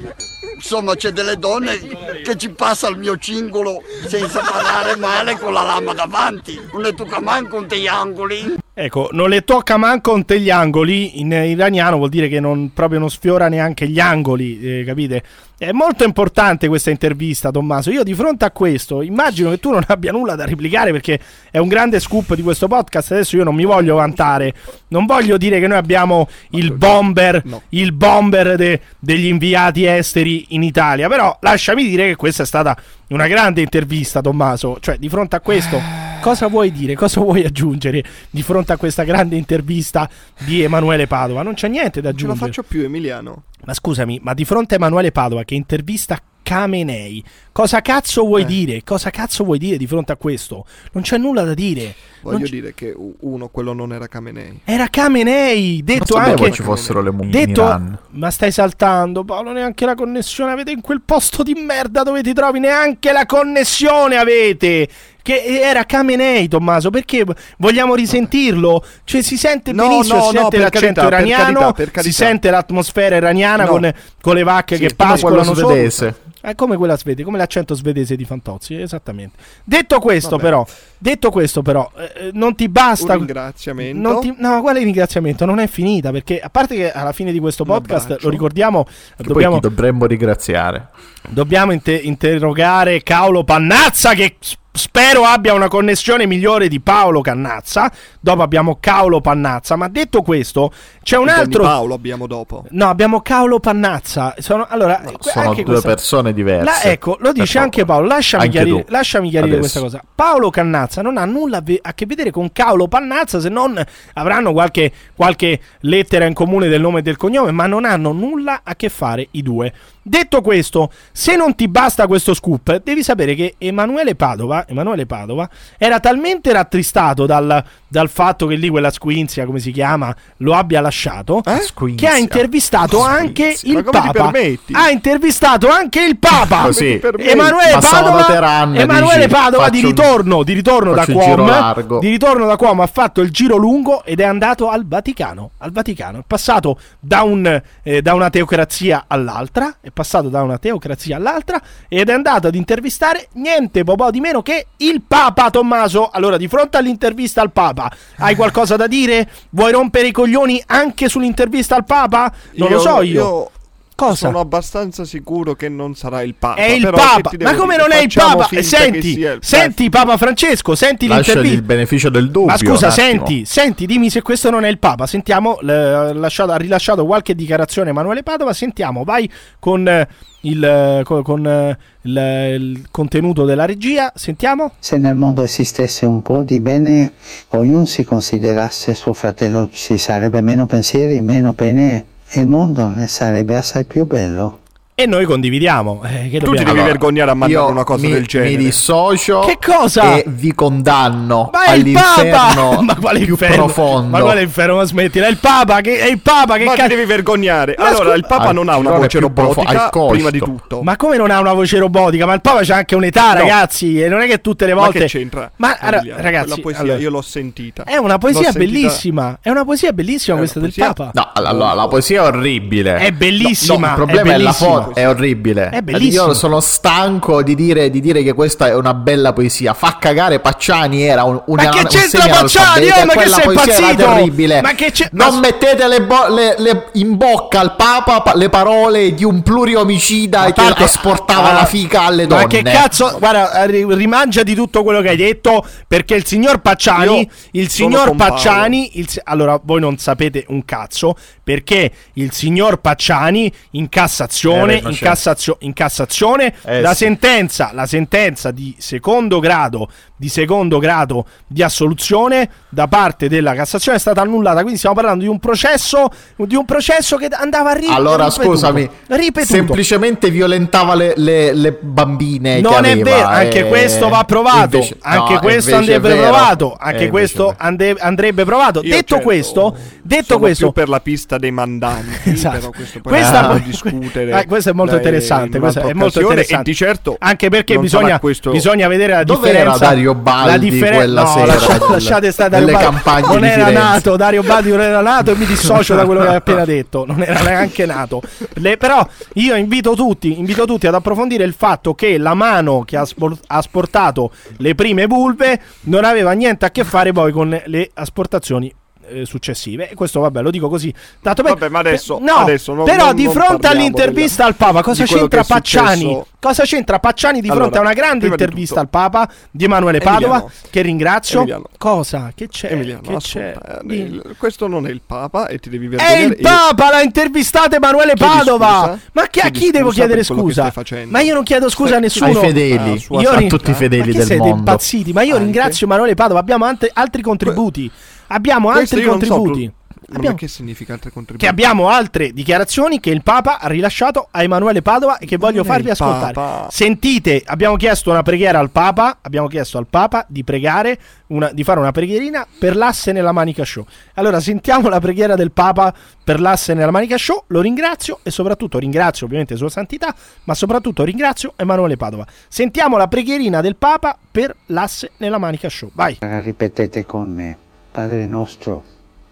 [SPEAKER 12] insomma c'è delle donne che ci passa il mio cingolo senza parlare male con la lama davanti, non ne tocca manco un te angoli.
[SPEAKER 1] Ecco, non le tocca manco un te gli angoli. In iraniano vuol dire che non, proprio non sfiora neanche gli angoli, eh, capite? È molto importante questa intervista, Tommaso. Io di fronte a questo immagino che tu non abbia nulla da replicare perché è un grande scoop di questo podcast. Adesso io non mi voglio vantare, non voglio dire che noi abbiamo il bomber, il bomber de- degli inviati esteri in Italia. Però lasciami dire che questa è stata una grande intervista, Tommaso. Cioè, di fronte a questo, cosa vuoi dire? Cosa vuoi aggiungere di fronte a questa grande intervista di Emanuele Padova? Non c'è niente da
[SPEAKER 4] Ce la
[SPEAKER 1] aggiungere.
[SPEAKER 4] faccio più, Emiliano.
[SPEAKER 1] Ma scusami, ma di fronte a Emanuele Padova che intervista Kamenei, cosa cazzo
[SPEAKER 4] Eh.
[SPEAKER 1] vuoi dire? Cosa cazzo vuoi dire di fronte a questo? Non c'è nulla da dire.
[SPEAKER 4] Voglio
[SPEAKER 1] c'è-
[SPEAKER 4] dire che uno, quello non era Kamenei.
[SPEAKER 1] Era Kamenei, detto
[SPEAKER 5] Non
[SPEAKER 1] anche
[SPEAKER 5] ci fossero le mummie in
[SPEAKER 1] detto,
[SPEAKER 5] Iran.
[SPEAKER 1] ma stai saltando Paolo, neanche la connessione avete in quel posto di merda dove ti trovi, neanche la connessione avete. Che era Kamenei, Tommaso, perché vogliamo risentirlo? Cioè si sente
[SPEAKER 4] No,
[SPEAKER 1] benissimo,
[SPEAKER 4] no,
[SPEAKER 1] si
[SPEAKER 4] no,
[SPEAKER 1] sente
[SPEAKER 4] per
[SPEAKER 1] l'accento
[SPEAKER 4] carità, per
[SPEAKER 1] iraniano,
[SPEAKER 4] carità, per
[SPEAKER 1] si
[SPEAKER 4] carità.
[SPEAKER 1] sente l'atmosfera iraniana
[SPEAKER 4] No.
[SPEAKER 1] con, con le vacche
[SPEAKER 4] Sì,
[SPEAKER 1] che pascolano
[SPEAKER 5] svedese.
[SPEAKER 1] È come quella svedese, come l'accento svedese di Fantozzi, esattamente. Detto questo,
[SPEAKER 4] Vabbè.
[SPEAKER 1] però, detto questo, però, eh, eh, non ti basta.
[SPEAKER 4] Un ringraziamento.
[SPEAKER 1] Ti- no, quale ringraziamento? Non è finita perché, a parte che alla fine di questo podcast, lo ricordiamo,
[SPEAKER 5] Che
[SPEAKER 1] dobbiamo,
[SPEAKER 5] dovremmo ringraziare.
[SPEAKER 1] dobbiamo inte- interrogare Paolo Pannazza che spero abbia una connessione migliore di Paolo Cannazza. Dopo abbiamo Paolo Pannazza, ma detto questo, c'è un altro...
[SPEAKER 4] Paolo abbiamo dopo.
[SPEAKER 1] No, abbiamo Paolo Pannazza. Sono, allora, que-
[SPEAKER 5] Sono
[SPEAKER 1] anche
[SPEAKER 5] due
[SPEAKER 1] questa-
[SPEAKER 5] persone diverse.
[SPEAKER 1] La- ecco, lo dice anche. Paolo. Lasciami
[SPEAKER 5] Anche
[SPEAKER 1] chiarire,
[SPEAKER 5] tu.
[SPEAKER 1] lasciami chiarire questa cosa. Paolo Cannazza non ha nulla a, che vedere con Paolo Pannazza, se non avranno qualche, qualche lettera in comune del nome e del cognome, ma non hanno nulla a che fare i due. Detto questo, se non ti basta questo scoop, devi sapere che Emanuele Padova, Emanuele Padova era talmente rattristato dal, dal fatto che lì quella squinzia, come si chiama, lo abbia lasciato,
[SPEAKER 4] Eh?
[SPEAKER 1] Che ha intervistato anche
[SPEAKER 5] Squinzia.
[SPEAKER 1] il
[SPEAKER 4] Ma come ti
[SPEAKER 1] Papa.
[SPEAKER 4] permetti?
[SPEAKER 1] Ha intervistato anche il Papa.
[SPEAKER 5] Così.
[SPEAKER 1] Emanuele Padova,
[SPEAKER 5] da Teheran,
[SPEAKER 1] Emanuele
[SPEAKER 5] dici,
[SPEAKER 1] Padova di ritorno, di ritorno da
[SPEAKER 5] il largo.
[SPEAKER 1] di ritorno da Quom ha fatto il giro lungo ed è andato al Vaticano, al Vaticano. È passato da, un, eh, da una teocrazia all'altra, passato da una teocrazia all'altra ed è andato ad intervistare niente po' po' di meno che il Papa Tommaso. Allora, di fronte all'intervista al Papa, hai qualcosa da dire? Vuoi rompere i coglioni anche sull'intervista al Papa? Non lo so io. Cosa?
[SPEAKER 4] Sono abbastanza sicuro che non sarà il Papa.
[SPEAKER 1] È il
[SPEAKER 4] però
[SPEAKER 1] Papa, ma come
[SPEAKER 4] dire?
[SPEAKER 1] non è il Papa? Senti,
[SPEAKER 4] il-
[SPEAKER 1] senti Papa Francesco, senti
[SPEAKER 5] Lasciali il
[SPEAKER 1] l'intervista.
[SPEAKER 5] beneficio del dubbio.
[SPEAKER 1] Ma scusa, senti, senti, dimmi se questo non è il Papa. Sentiamo, l- ha lasciato- ha rilasciato qualche dichiarazione Emanuele Padova. Sentiamo, vai con eh, il, eh, co- con, eh, il, il contenuto della regia. Sentiamo.
[SPEAKER 13] Se nel mondo esistesse un po' di bene, ognuno si considerasse suo fratello, ci sarebbe meno pensieri, meno pene il mondo ne sarebbe assai più bello.
[SPEAKER 1] E noi condividiamo. Eh, che
[SPEAKER 4] Tu ti devi vergognare a mandare una cosa
[SPEAKER 5] mi,
[SPEAKER 4] del genere.
[SPEAKER 5] mi dissocio
[SPEAKER 1] Che cosa?
[SPEAKER 5] e vi condanno
[SPEAKER 1] Ma è il
[SPEAKER 5] all'inferno
[SPEAKER 1] Papa! [laughs] Ma quale
[SPEAKER 5] più
[SPEAKER 1] inferno?
[SPEAKER 5] profondo.
[SPEAKER 1] Ma quale inferno? Ma smettila, è il Papa che è il Papa che
[SPEAKER 4] Ma ti
[SPEAKER 1] cazzo-
[SPEAKER 4] devi vergognare.
[SPEAKER 1] Ma
[SPEAKER 4] allora,
[SPEAKER 1] scu-
[SPEAKER 4] il Papa non ha una
[SPEAKER 5] allora
[SPEAKER 4] voce robotica,
[SPEAKER 5] costo.
[SPEAKER 4] prima di tutto.
[SPEAKER 1] Ma come non ha una voce robotica? Ma il Papa c'ha anche un'età,
[SPEAKER 4] No.
[SPEAKER 1] ragazzi. E non è che tutte le
[SPEAKER 4] Ma
[SPEAKER 1] volte.
[SPEAKER 4] che c'entra?
[SPEAKER 1] Ma ra-
[SPEAKER 4] Emiliano?
[SPEAKER 1] ragazzi,
[SPEAKER 4] Quella poesia
[SPEAKER 1] allora,
[SPEAKER 4] io l'ho sentita.
[SPEAKER 1] è una poesia
[SPEAKER 4] L'ho sentita-
[SPEAKER 1] bellissima. È una poesia bellissima
[SPEAKER 4] È
[SPEAKER 1] questa del Papa.
[SPEAKER 5] No, allora la poesia è orribile.
[SPEAKER 1] È bellissima,
[SPEAKER 5] il problema è, la
[SPEAKER 1] bellissima.
[SPEAKER 5] È orribile.
[SPEAKER 1] È bellissima.
[SPEAKER 5] Io sono stanco di dire, di dire che questa è una bella poesia. Fa cagare Pacciani era un, un
[SPEAKER 1] Ma che c'entra Pacciani? Oh, ma che sei impazzito?
[SPEAKER 5] terribile.
[SPEAKER 1] Ma che c'è-
[SPEAKER 5] Non
[SPEAKER 1] ma-
[SPEAKER 5] mettete le, bo- le- le- in bocca al Papa pa- le parole di un pluriomicida
[SPEAKER 1] A
[SPEAKER 5] che asportava
[SPEAKER 1] ah,
[SPEAKER 5] la fica alle donne.
[SPEAKER 1] Ma che cazzo, guarda, ri- rimangia di tutto quello che hai detto. Perché il signor Pacciani,
[SPEAKER 4] Io
[SPEAKER 1] il signor. Pacciani, il allora voi non sapete un cazzo. Perché il signor Pacciani in Cassazione, in. Cassazio- in Cassazione,
[SPEAKER 5] Eh,
[SPEAKER 1] la
[SPEAKER 5] sì.
[SPEAKER 1] sentenza, la sentenza di secondo grado, di secondo grado di assoluzione da parte della Cassazione è stata annullata. Quindi stiamo parlando di un processo, di un processo che andava a ri-
[SPEAKER 5] Allora,
[SPEAKER 1] ripetuto,
[SPEAKER 5] scusami,
[SPEAKER 1] ripetuto.
[SPEAKER 5] semplicemente violentava le, le- le bambine. che
[SPEAKER 1] Non è
[SPEAKER 5] aveva,
[SPEAKER 1] vero, anche
[SPEAKER 5] eh,
[SPEAKER 1] questo va provato.
[SPEAKER 5] invece-
[SPEAKER 1] anche
[SPEAKER 5] no,
[SPEAKER 1] questo andrebbe provato.
[SPEAKER 5] Eh,
[SPEAKER 1] Anche
[SPEAKER 5] invece
[SPEAKER 1] questo ande- andrebbe provato.
[SPEAKER 4] Io
[SPEAKER 1] detto
[SPEAKER 4] certo,
[SPEAKER 1] questo, detto
[SPEAKER 4] sono
[SPEAKER 1] questo,
[SPEAKER 4] più per la pista dei mandanti. [laughs]
[SPEAKER 1] Esatto.
[SPEAKER 4] però questo poi
[SPEAKER 1] Questa-
[SPEAKER 4] discutere.
[SPEAKER 1] Ah, [laughs] questo è molto interessante,
[SPEAKER 4] in
[SPEAKER 1] questo è molto interessante.
[SPEAKER 4] E di certo
[SPEAKER 1] anche perché bisogna,
[SPEAKER 4] questo-
[SPEAKER 1] bisogna vedere la
[SPEAKER 5] Dove
[SPEAKER 1] differenza.
[SPEAKER 5] era Dario Baldi
[SPEAKER 1] la differen-
[SPEAKER 5] quella
[SPEAKER 1] no,
[SPEAKER 5] sera
[SPEAKER 1] lascia-
[SPEAKER 5] del-
[SPEAKER 1] lasciate stare Dario Baldi. Non era nato, Dario Baldi non era nato e mi dissocio da quello che hai [laughs] appena detto. Non era neanche nato. Le- però io invito tutti, invito tutti ad approfondire il fatto che la mano che ha, spor- ha asportato le prime vulve non aveva niente a che fare poi con le asportazioni eh, successive e questo vabbè lo dico così dato per-
[SPEAKER 4] Vabbè, ma adesso-
[SPEAKER 1] no,
[SPEAKER 4] adesso non-
[SPEAKER 1] però
[SPEAKER 4] non-
[SPEAKER 1] di fronte all'intervista
[SPEAKER 4] della-
[SPEAKER 1] al Papa cosa c'entra
[SPEAKER 4] che è
[SPEAKER 1] Pacciani
[SPEAKER 4] successo.
[SPEAKER 1] cosa c'entra Pacciani di fronte
[SPEAKER 4] Allora,
[SPEAKER 1] a una grande intervista
[SPEAKER 4] tutto-
[SPEAKER 1] al Papa di Emanuele Padova
[SPEAKER 4] Emiliano.
[SPEAKER 1] che ringrazio
[SPEAKER 4] Emiliano.
[SPEAKER 1] cosa che c'è
[SPEAKER 4] Emiliano,
[SPEAKER 1] che c'è
[SPEAKER 4] eh, il- questo non è il Papa e ti devi
[SPEAKER 1] è
[SPEAKER 4] vergognare.
[SPEAKER 1] il
[SPEAKER 4] Io-
[SPEAKER 1] Papa, l'ha intervistato Emanuele
[SPEAKER 4] Chiedi
[SPEAKER 1] Padova.
[SPEAKER 4] scusa?
[SPEAKER 1] Ma chi, a chi devo chiedere
[SPEAKER 4] che
[SPEAKER 1] scusa? Ma io non chiedo scusa a
[SPEAKER 5] Ai
[SPEAKER 1] nessuno.
[SPEAKER 5] fedeli,
[SPEAKER 4] Ah,
[SPEAKER 1] Io
[SPEAKER 5] a tutti i fedeli
[SPEAKER 1] ma che
[SPEAKER 5] del
[SPEAKER 1] siete
[SPEAKER 5] mondo.
[SPEAKER 1] impazziti? Ma io
[SPEAKER 4] Anche.
[SPEAKER 1] ringrazio Emanuele Padova. Abbiamo altri contributi. Abbiamo
[SPEAKER 4] Questo
[SPEAKER 1] altri
[SPEAKER 4] so,
[SPEAKER 1] contributi.
[SPEAKER 4] ma
[SPEAKER 1] Abbiamo-
[SPEAKER 4] che significa altri contributi?
[SPEAKER 1] che abbiamo altre dichiarazioni che il Papa ha rilasciato a Emanuele Padova e che voglio
[SPEAKER 4] Non è
[SPEAKER 1] farvi ascoltare.
[SPEAKER 4] Papa.
[SPEAKER 1] Sentite, abbiamo chiesto una preghiera al Papa, abbiamo chiesto al Papa di pregare, una- di fare una preghierina per l'asse nella Manica Show. Allora sentiamo la preghiera del Papa per l'asse nella Manica Show, lo ringrazio e soprattutto ringrazio ovviamente Sua Santità, ma soprattutto ringrazio Emanuele Padova. Sentiamo la preghierina del Papa per l'asse nella Manica Show. Vai.
[SPEAKER 13] Ripetete con me, Padre nostro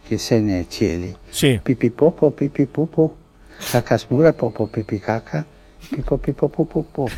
[SPEAKER 13] che sei nei cieli,
[SPEAKER 1] Sì.
[SPEAKER 13] pipi popo, pipi pupo, cacasbura popo, pipi caca, pipo pipo pupo pupo.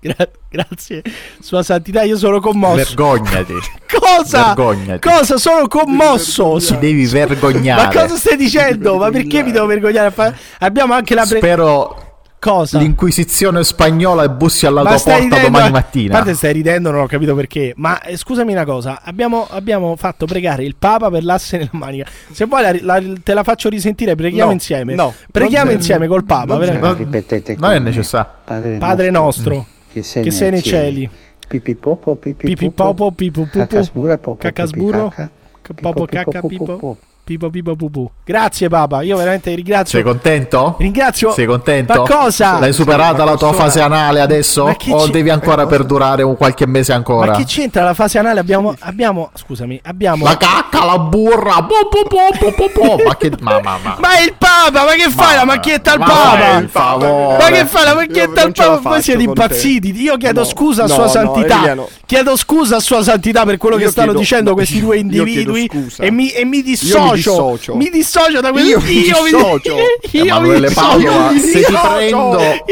[SPEAKER 1] Gra- grazie, Sua Santità, io sono commosso.
[SPEAKER 5] Vergognati. [laughs]
[SPEAKER 1] Cosa?
[SPEAKER 5] Vergognati.
[SPEAKER 1] Cosa? Sono commosso.
[SPEAKER 5] Ti devi vergognare.
[SPEAKER 1] Ma cosa stai dicendo? Ma perché mi devo vergognare? Abbiamo anche la pre-
[SPEAKER 5] Spero
[SPEAKER 1] Cosa?
[SPEAKER 5] l'inquisizione spagnola e bussi alla
[SPEAKER 1] Ma
[SPEAKER 5] tua porta
[SPEAKER 1] ridendo?
[SPEAKER 5] domani
[SPEAKER 1] A
[SPEAKER 5] mattina.
[SPEAKER 1] parte stai ridendo, non ho capito perché. Ma eh, scusami una cosa: abbiamo, abbiamo fatto pregare il Papa per l'asse nella manica. Se vuoi, la- la- te la faccio risentire. Preghiamo
[SPEAKER 4] No,
[SPEAKER 1] insieme.
[SPEAKER 4] no,
[SPEAKER 1] preghiamo
[SPEAKER 4] non
[SPEAKER 1] insieme col Papa.
[SPEAKER 4] Non
[SPEAKER 1] veramente.
[SPEAKER 13] Ripetete
[SPEAKER 5] Non è necessario.
[SPEAKER 13] Padre,
[SPEAKER 1] Padre nostro,
[SPEAKER 13] che sei,
[SPEAKER 1] che sei nei cieli,
[SPEAKER 13] pipi popo, pipi,
[SPEAKER 1] pipi popo, pipu pupu,
[SPEAKER 13] cacasbura popo,
[SPEAKER 1] cacasburro,
[SPEAKER 13] pipi caca,
[SPEAKER 1] popo
[SPEAKER 13] pipo,
[SPEAKER 1] cacca,
[SPEAKER 13] pipo,
[SPEAKER 1] pipo, pipo pupu. Grazie, Papa. Io veramente ringrazio.
[SPEAKER 5] Sei contento?
[SPEAKER 1] Ringrazio.
[SPEAKER 5] Sei contento?
[SPEAKER 1] Ma cosa?
[SPEAKER 5] L'hai superata la tua fase anale adesso?
[SPEAKER 1] Ma
[SPEAKER 5] O
[SPEAKER 1] ci-
[SPEAKER 5] devi ancora perdurare un qualche mese ancora?
[SPEAKER 1] Ma che c'entra la fase anale? Abbiamo, abbiamo, scusami, abbiamo.
[SPEAKER 5] La cacca, la burra, po, po, po, po. ma che... Ma, ma, ma.
[SPEAKER 1] Ma il Papa, ma che fai la macchietta al
[SPEAKER 5] ma
[SPEAKER 1] Papa?
[SPEAKER 5] favore.
[SPEAKER 1] Ma che fai la macchietta al Papa? Voi siete
[SPEAKER 4] te.
[SPEAKER 1] impazziti. Io chiedo
[SPEAKER 4] No,
[SPEAKER 1] scusa a
[SPEAKER 4] no,
[SPEAKER 1] Sua
[SPEAKER 4] no,
[SPEAKER 1] Santità.
[SPEAKER 4] Emiliano.
[SPEAKER 1] chiedo scusa a Sua Santità per quello
[SPEAKER 4] Io
[SPEAKER 1] che stanno
[SPEAKER 4] chiedo-
[SPEAKER 1] dicendo questi due individui. E mi, e mi dissocio
[SPEAKER 4] dissocio.
[SPEAKER 1] Mi dissocio da quello [laughs]
[SPEAKER 4] Io mi dissocio. [laughs]
[SPEAKER 1] Io mi
[SPEAKER 5] Emanuele
[SPEAKER 1] dissocio. Mi
[SPEAKER 5] se ti
[SPEAKER 1] dissocio.
[SPEAKER 5] prendo- [laughs]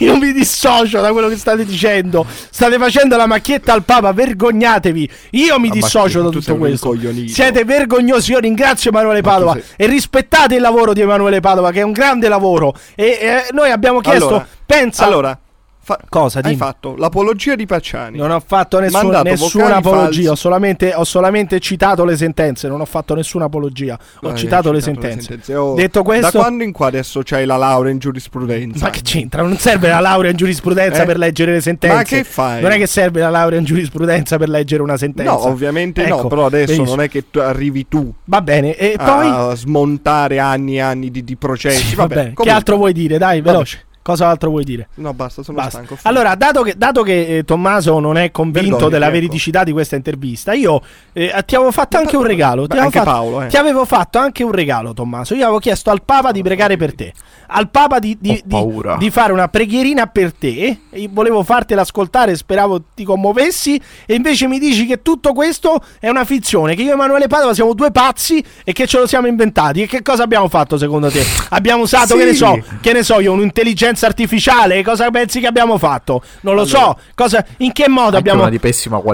[SPEAKER 1] Io mi dissocio da quello che state dicendo. State facendo la macchietta al Papa, vergognatevi. Io mi
[SPEAKER 4] Ah,
[SPEAKER 1] dissocio da tutto questo. Siete vergognosi. Io ringrazio Emanuele Padova
[SPEAKER 4] sei-
[SPEAKER 1] e rispettate il lavoro di Emanuele Padova, che è un grande lavoro. E eh, noi abbiamo chiesto.
[SPEAKER 4] Allora,
[SPEAKER 1] pensa.
[SPEAKER 4] allora, fa-
[SPEAKER 1] Cosa?
[SPEAKER 4] hai
[SPEAKER 1] Dimmi.
[SPEAKER 4] fatto l'apologia di Pacciani.
[SPEAKER 1] Non ho fatto nessun-
[SPEAKER 4] Mandato
[SPEAKER 1] nessuna apologia, ho solamente, ho solamente citato le sentenze, non ho fatto nessuna apologia, ho
[SPEAKER 4] Eh,
[SPEAKER 1] citato
[SPEAKER 4] hai
[SPEAKER 1] le
[SPEAKER 4] citato
[SPEAKER 1] sentenze.
[SPEAKER 4] Oh,
[SPEAKER 1] Detto questo,
[SPEAKER 4] Da quando in qua adesso c'hai la laurea in giurisprudenza?
[SPEAKER 1] ma che c'entra? Non serve la laurea in giurisprudenza
[SPEAKER 4] Eh?
[SPEAKER 1] per leggere le sentenze.
[SPEAKER 4] Ma che fai?
[SPEAKER 1] Non è che serve la laurea in giurisprudenza per leggere una sentenza.
[SPEAKER 4] No, ovviamente no,
[SPEAKER 1] Ecco,
[SPEAKER 4] però adesso
[SPEAKER 1] benissimo.
[SPEAKER 4] non è che tu arrivi tu
[SPEAKER 1] Va bene, e
[SPEAKER 4] a,
[SPEAKER 1] poi
[SPEAKER 4] a smontare anni e anni di, di processi.
[SPEAKER 1] Sì,
[SPEAKER 4] vabbè,
[SPEAKER 1] vabbè, che
[SPEAKER 4] comunque-
[SPEAKER 1] altro vuoi dire? Dai,
[SPEAKER 4] Vabbè.
[SPEAKER 1] Cosa altro vuoi dire?
[SPEAKER 4] No, basta, sono
[SPEAKER 1] Basta.
[SPEAKER 4] stanco.
[SPEAKER 1] Allora, dato che, dato che eh, Tommaso non è convinto
[SPEAKER 4] Vergognati,
[SPEAKER 1] della
[SPEAKER 4] ecco.
[SPEAKER 1] veridicità di questa intervista, io eh, ti avevo fatto anche un regalo. Ti
[SPEAKER 4] Beh,
[SPEAKER 1] avevo,
[SPEAKER 4] anche
[SPEAKER 1] fatto,
[SPEAKER 4] Paolo, eh.
[SPEAKER 1] ti avevo fatto anche un regalo, Tommaso. Io avevo chiesto al Papa di pregare per te. Al Papa di, di- di- di fare una preghierina per te. E volevo fartela ascoltare, speravo ti commuovessi. E invece mi dici che tutto questo è una fizione. Che io e Emanuele Padova siamo due pazzi e che ce lo siamo inventati. E che cosa abbiamo fatto secondo te? Abbiamo usato,
[SPEAKER 4] Sì.
[SPEAKER 1] che ne so, che ne so io, un'intelligenza artificiale? Cosa pensi che abbiamo fatto? Non lo
[SPEAKER 4] Allora.
[SPEAKER 1] so. Cosa, in che modo abbiamo
[SPEAKER 5] di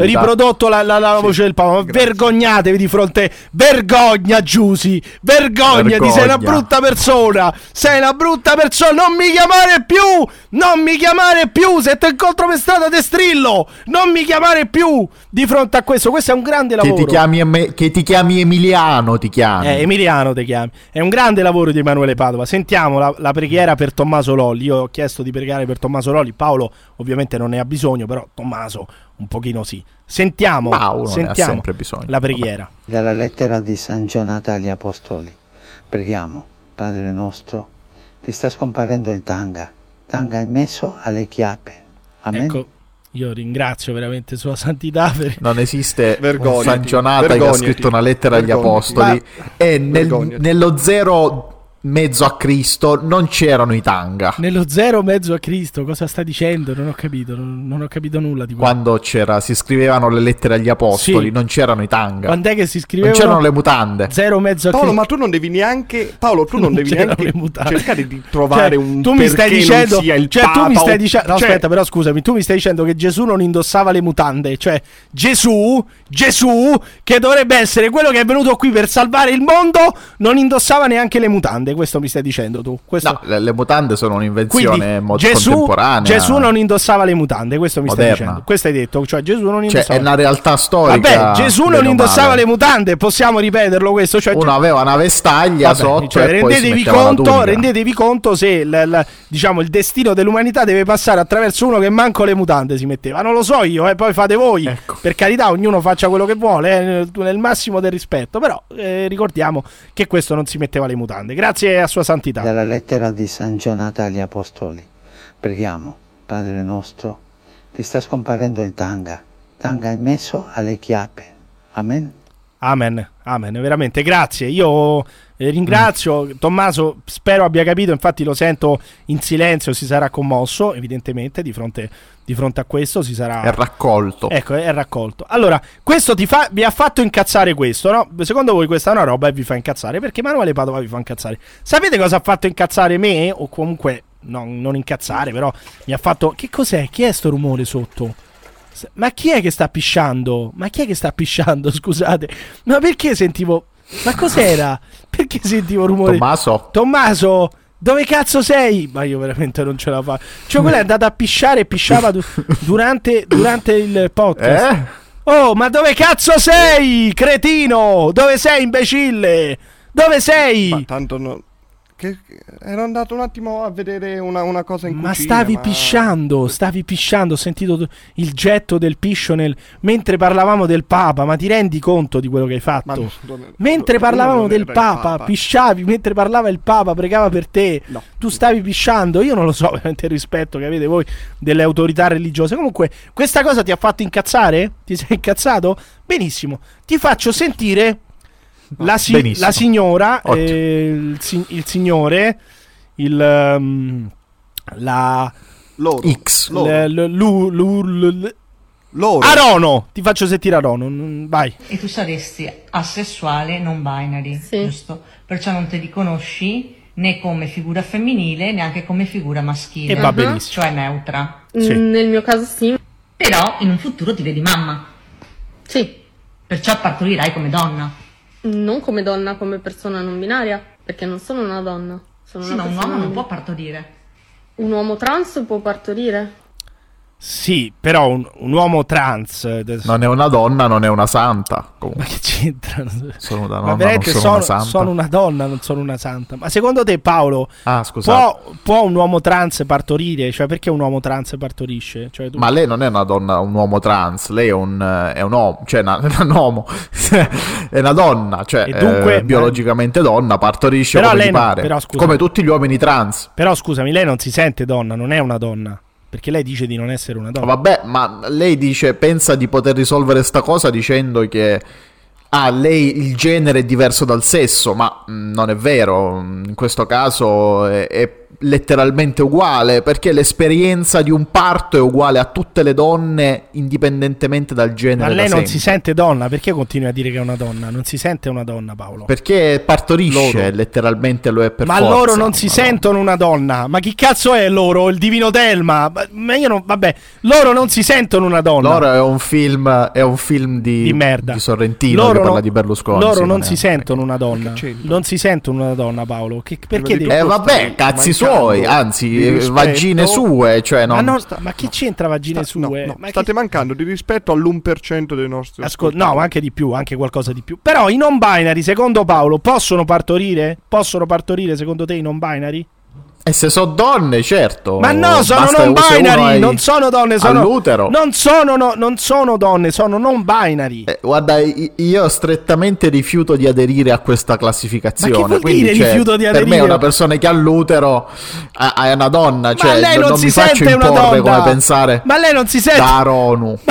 [SPEAKER 1] riprodotto la, la- la voce del Papa? Vergognatevi di fronte. Vergogna, Giusy. Vergognati.
[SPEAKER 5] Vergogna.
[SPEAKER 1] Sei una brutta persona. Sei una brutta persona. Non mi chiamare più. Non mi chiamare più. Se ti incontro per strada te strillo. Non mi chiamare più. Di fronte a questo, questo è un grande
[SPEAKER 5] Che
[SPEAKER 1] lavoro.
[SPEAKER 5] ti, chiami, che ti chiami Emiliano, ti chiami.
[SPEAKER 1] Eh, Emiliano ti chiami. È un grande lavoro di Emanuele Padova. Sentiamo la, la preghiera per Tommaso Lolli. Io ho chiesto di pregare per Tommaso Lolli. Paolo ovviamente non ne ha bisogno, però Tommaso un pochino sì. Sentiamo,
[SPEAKER 5] Paolo
[SPEAKER 1] sentiamo la preghiera.
[SPEAKER 13] Dalla lettera di San Giornata agli Apostoli. Preghiamo, Padre nostro, ti sta scomparendo il tanga. Tanga è messo alle chiappe. Amen.
[SPEAKER 1] Ecco, io ringrazio veramente Sua Santità per...
[SPEAKER 5] Non esiste [laughs] un Sancionata che ha scritto una lettera agli apostoli e nel- nello zero mezzo a Cristo non c'erano i tanga.
[SPEAKER 1] Nello zero mezzo a Cristo, cosa sta dicendo? Non ho capito, non, non ho capito nulla di quello.
[SPEAKER 5] Quando c'era, si scrivevano le lettere agli apostoli,
[SPEAKER 1] Sì.
[SPEAKER 5] non c'erano i tanga.
[SPEAKER 1] Quando è che si
[SPEAKER 5] non
[SPEAKER 1] scrivevano?
[SPEAKER 5] c'erano le mutande.
[SPEAKER 1] Zero mezzo a
[SPEAKER 4] Paolo,
[SPEAKER 1] Cristo.
[SPEAKER 4] ma tu non devi neanche. Paolo, tu non,
[SPEAKER 1] Non
[SPEAKER 4] devi neanche cercare di trovare
[SPEAKER 1] Cioè,
[SPEAKER 4] un
[SPEAKER 1] tu mi stai
[SPEAKER 4] perché
[SPEAKER 1] dicendo
[SPEAKER 4] non sia il
[SPEAKER 1] cioè tu mi stai
[SPEAKER 4] o-
[SPEAKER 1] dicendo no
[SPEAKER 4] cioè,
[SPEAKER 1] aspetta però scusami tu mi stai dicendo che Gesù non indossava le mutande cioè Gesù Gesù che dovrebbe essere quello che è venuto qui per salvare il mondo non indossava neanche le mutande questo mi stai dicendo tu questo
[SPEAKER 5] No, le, le mutande sono un'invenzione
[SPEAKER 1] quindi
[SPEAKER 5] mo-
[SPEAKER 1] Gesù,
[SPEAKER 5] contemporanea.
[SPEAKER 1] Gesù non indossava le mutande questo mi stai
[SPEAKER 5] Moderna.
[SPEAKER 1] dicendo questo hai detto cioè Gesù non
[SPEAKER 5] Cioè,
[SPEAKER 1] indossava
[SPEAKER 5] è una realtà storica.
[SPEAKER 1] Vabbè, Gesù non indossava
[SPEAKER 5] male.
[SPEAKER 1] le mutande, possiamo ripeterlo questo. Cioè,
[SPEAKER 5] Uno aveva una vestaglia
[SPEAKER 1] Vabbè,
[SPEAKER 5] sotto
[SPEAKER 1] cioè, rendetevi, conto, rendetevi conto se l- l- diciamo, il destino dell'umanità deve passare attraverso uno che manco le mutande si metteva. Non lo so io, eh, poi fate voi.
[SPEAKER 5] Ecco.
[SPEAKER 1] Per carità, ognuno faccia quello che vuole, eh, nel, nel massimo del rispetto. Però eh, ricordiamo che questo non si metteva le mutande. Grazie a Sua Santità.
[SPEAKER 13] Dalla lettera di San Giornata agli Apostoli. Preghiamo, Padre nostro, ti sta scomparendo il tanga. Tanga è messo alle chiappe. Amen.
[SPEAKER 1] Amen, amen, veramente grazie. Io eh, ringrazio Tommaso, spero abbia capito, infatti lo sento in silenzio, si sarà commosso, evidentemente, di fronte, di fronte a questo si sarà...
[SPEAKER 5] È raccolto.
[SPEAKER 1] Ecco, è raccolto. Allora, questo ti fa, vi ha fatto incazzare questo, no? Secondo voi questa è una roba e vi fa incazzare? Perché Emanuele Padova vi fa incazzare. Sapete cosa ha fatto incazzare me? O comunque, no, non incazzare, però mi ha fatto... Che cos'è? Chi è sto rumore sotto? Ma chi è che sta pisciando? Ma chi è che sta pisciando? [laughs] Scusate. Ma perché sentivo... Ma cos'era? Perché sentivo rumore?
[SPEAKER 5] Tommaso,
[SPEAKER 1] Tommaso, dove cazzo sei? Ma io veramente non ce la faccio. Cioè, quella è andata a pisciare e pisciava du- [laughs] durante, durante il podcast.
[SPEAKER 5] eh?
[SPEAKER 1] Oh, ma dove cazzo sei, cretino? Dove sei, imbecille? Dove sei?
[SPEAKER 4] Ma tanto no. Che, ero andato un attimo a vedere una, una cosa in
[SPEAKER 1] Ma
[SPEAKER 4] cucina.
[SPEAKER 1] stavi
[SPEAKER 4] ma-
[SPEAKER 1] pisciando, stavi pisciando, ho sentito il getto del piscio nel... mentre parlavamo del Papa, ma ti rendi conto di quello che hai fatto?
[SPEAKER 4] Non- non-
[SPEAKER 1] mentre
[SPEAKER 4] non-
[SPEAKER 1] parlavamo del
[SPEAKER 4] il
[SPEAKER 1] Papa, pisciavi, mentre parlava il Papa, pregava per te,
[SPEAKER 4] No.
[SPEAKER 1] tu stavi pisciando, io non lo so [laughs] veramente il rispetto che avete voi delle autorità religiose, comunque questa cosa ti ha fatto incazzare? Ti sei incazzato? Benissimo, ti faccio sentire la, si- la signora, eh, il, si- il signore, il... ehm, la...
[SPEAKER 4] Loro.
[SPEAKER 5] X.
[SPEAKER 4] Loro.
[SPEAKER 1] l- l- lu- lu- l-
[SPEAKER 4] Loro.
[SPEAKER 1] Arono, ti faccio sentire Arono, vai.
[SPEAKER 14] E tu saresti asessuale non binary, giusto? Perciò non ti riconosci né come figura femminile neanche come figura maschile.
[SPEAKER 1] E va benissimo.
[SPEAKER 14] Cioè neutra.
[SPEAKER 1] Sì.
[SPEAKER 15] Mm, Nel mio caso sì.
[SPEAKER 14] Però in un futuro ti vedi mamma.
[SPEAKER 15] Sì.
[SPEAKER 14] Perciò partorirai come donna.
[SPEAKER 15] Non come donna, come persona non binaria, perché non sono una donna. Sono
[SPEAKER 14] Sì,
[SPEAKER 15] una
[SPEAKER 14] ma un uomo non- può partorire.
[SPEAKER 15] Un uomo trans può partorire?
[SPEAKER 1] Sì, però un, un uomo trans. eh,
[SPEAKER 5] Non è una donna, non è una santa. Comunque.
[SPEAKER 1] Ma che c'entra?
[SPEAKER 5] Sono una donna, non sono,
[SPEAKER 1] sono,
[SPEAKER 5] una santa.
[SPEAKER 1] sono una donna, non sono una santa. Ma secondo te, Paolo,
[SPEAKER 5] Ah,
[SPEAKER 1] può, può un uomo trans partorire? Cioè, perché un uomo trans partorisce? Cioè, tu-
[SPEAKER 5] Ma lei non è una donna, un uomo trans, lei è un, eh, è un uomo, cioè una, [laughs] un uomo, è una donna, cioè
[SPEAKER 1] E dunque-
[SPEAKER 5] eh, biologicamente donna, partorisce come
[SPEAKER 1] lei
[SPEAKER 5] gli
[SPEAKER 1] no-
[SPEAKER 5] pare,
[SPEAKER 1] però
[SPEAKER 5] come tutti gli uomini trans.
[SPEAKER 1] Però scusami, lei non si sente donna, non è una donna. Perché lei dice di non essere una donna.
[SPEAKER 5] Vabbè, ma lei dice, pensa di poter risolvere sta cosa dicendo che ah, lei il genere è diverso dal sesso, ma mh, non è vero, in questo caso è, è letteralmente uguale, perché l'esperienza di un parto è uguale a tutte le donne indipendentemente dal genere.
[SPEAKER 1] Ma
[SPEAKER 5] da
[SPEAKER 1] lei non
[SPEAKER 5] sempre.
[SPEAKER 1] si sente donna, perché continui a dire che è una donna? Non si sente una donna, Paolo.
[SPEAKER 5] Perché partorisce, letteralmente lo è per
[SPEAKER 1] ma
[SPEAKER 5] forza.
[SPEAKER 1] loro non si sentono una donna. Ma chi cazzo è loro? Il divino Telma? Ma- io non. Vabbè, loro non si sentono una donna.
[SPEAKER 5] Loro è un film, è un film di,
[SPEAKER 1] Di merda.
[SPEAKER 5] di Sorrentino
[SPEAKER 1] Loro
[SPEAKER 5] che parla di Berlusconi.
[SPEAKER 1] Loro non si sentono una donna. Non si sentono una donna, Paolo. Che- perché devi-
[SPEAKER 5] Eh vabbè, cazzi suoi, anzi, vagine sue, cioè
[SPEAKER 1] Ma,
[SPEAKER 5] non...
[SPEAKER 1] no, sta- ma che c'entra vagine
[SPEAKER 4] Sta- no,
[SPEAKER 1] sue?
[SPEAKER 4] no,
[SPEAKER 1] Ma che-
[SPEAKER 4] state mancando di rispetto all'1% dei nostri
[SPEAKER 1] Ascol- no, ma anche di più, anche qualcosa di più. Però i non binary, secondo Paolo, possono partorire? Possono partorire, secondo te, i non binary?
[SPEAKER 5] E se sono donne, certo.
[SPEAKER 1] Ma no, sono
[SPEAKER 5] Basta
[SPEAKER 1] non binary,
[SPEAKER 5] hai-
[SPEAKER 1] non sono donne, sono
[SPEAKER 5] All'utero.
[SPEAKER 1] Non sono, no- non sono donne, sono non binary.
[SPEAKER 5] Eh, guarda, io strettamente rifiuto di aderire a questa classificazione.
[SPEAKER 1] Ma che vuol
[SPEAKER 5] quindi,
[SPEAKER 1] dire
[SPEAKER 5] cioè,
[SPEAKER 1] rifiuto di
[SPEAKER 5] Per
[SPEAKER 1] aderire?
[SPEAKER 5] me una persona che ha l'utero è una donna, cioè
[SPEAKER 1] lei
[SPEAKER 5] non,
[SPEAKER 1] non si
[SPEAKER 5] mi faccio
[SPEAKER 1] sente una
[SPEAKER 5] imporre
[SPEAKER 1] donna.
[SPEAKER 5] come pensare
[SPEAKER 1] Ma lei non si sente
[SPEAKER 5] da Ronu. [laughs]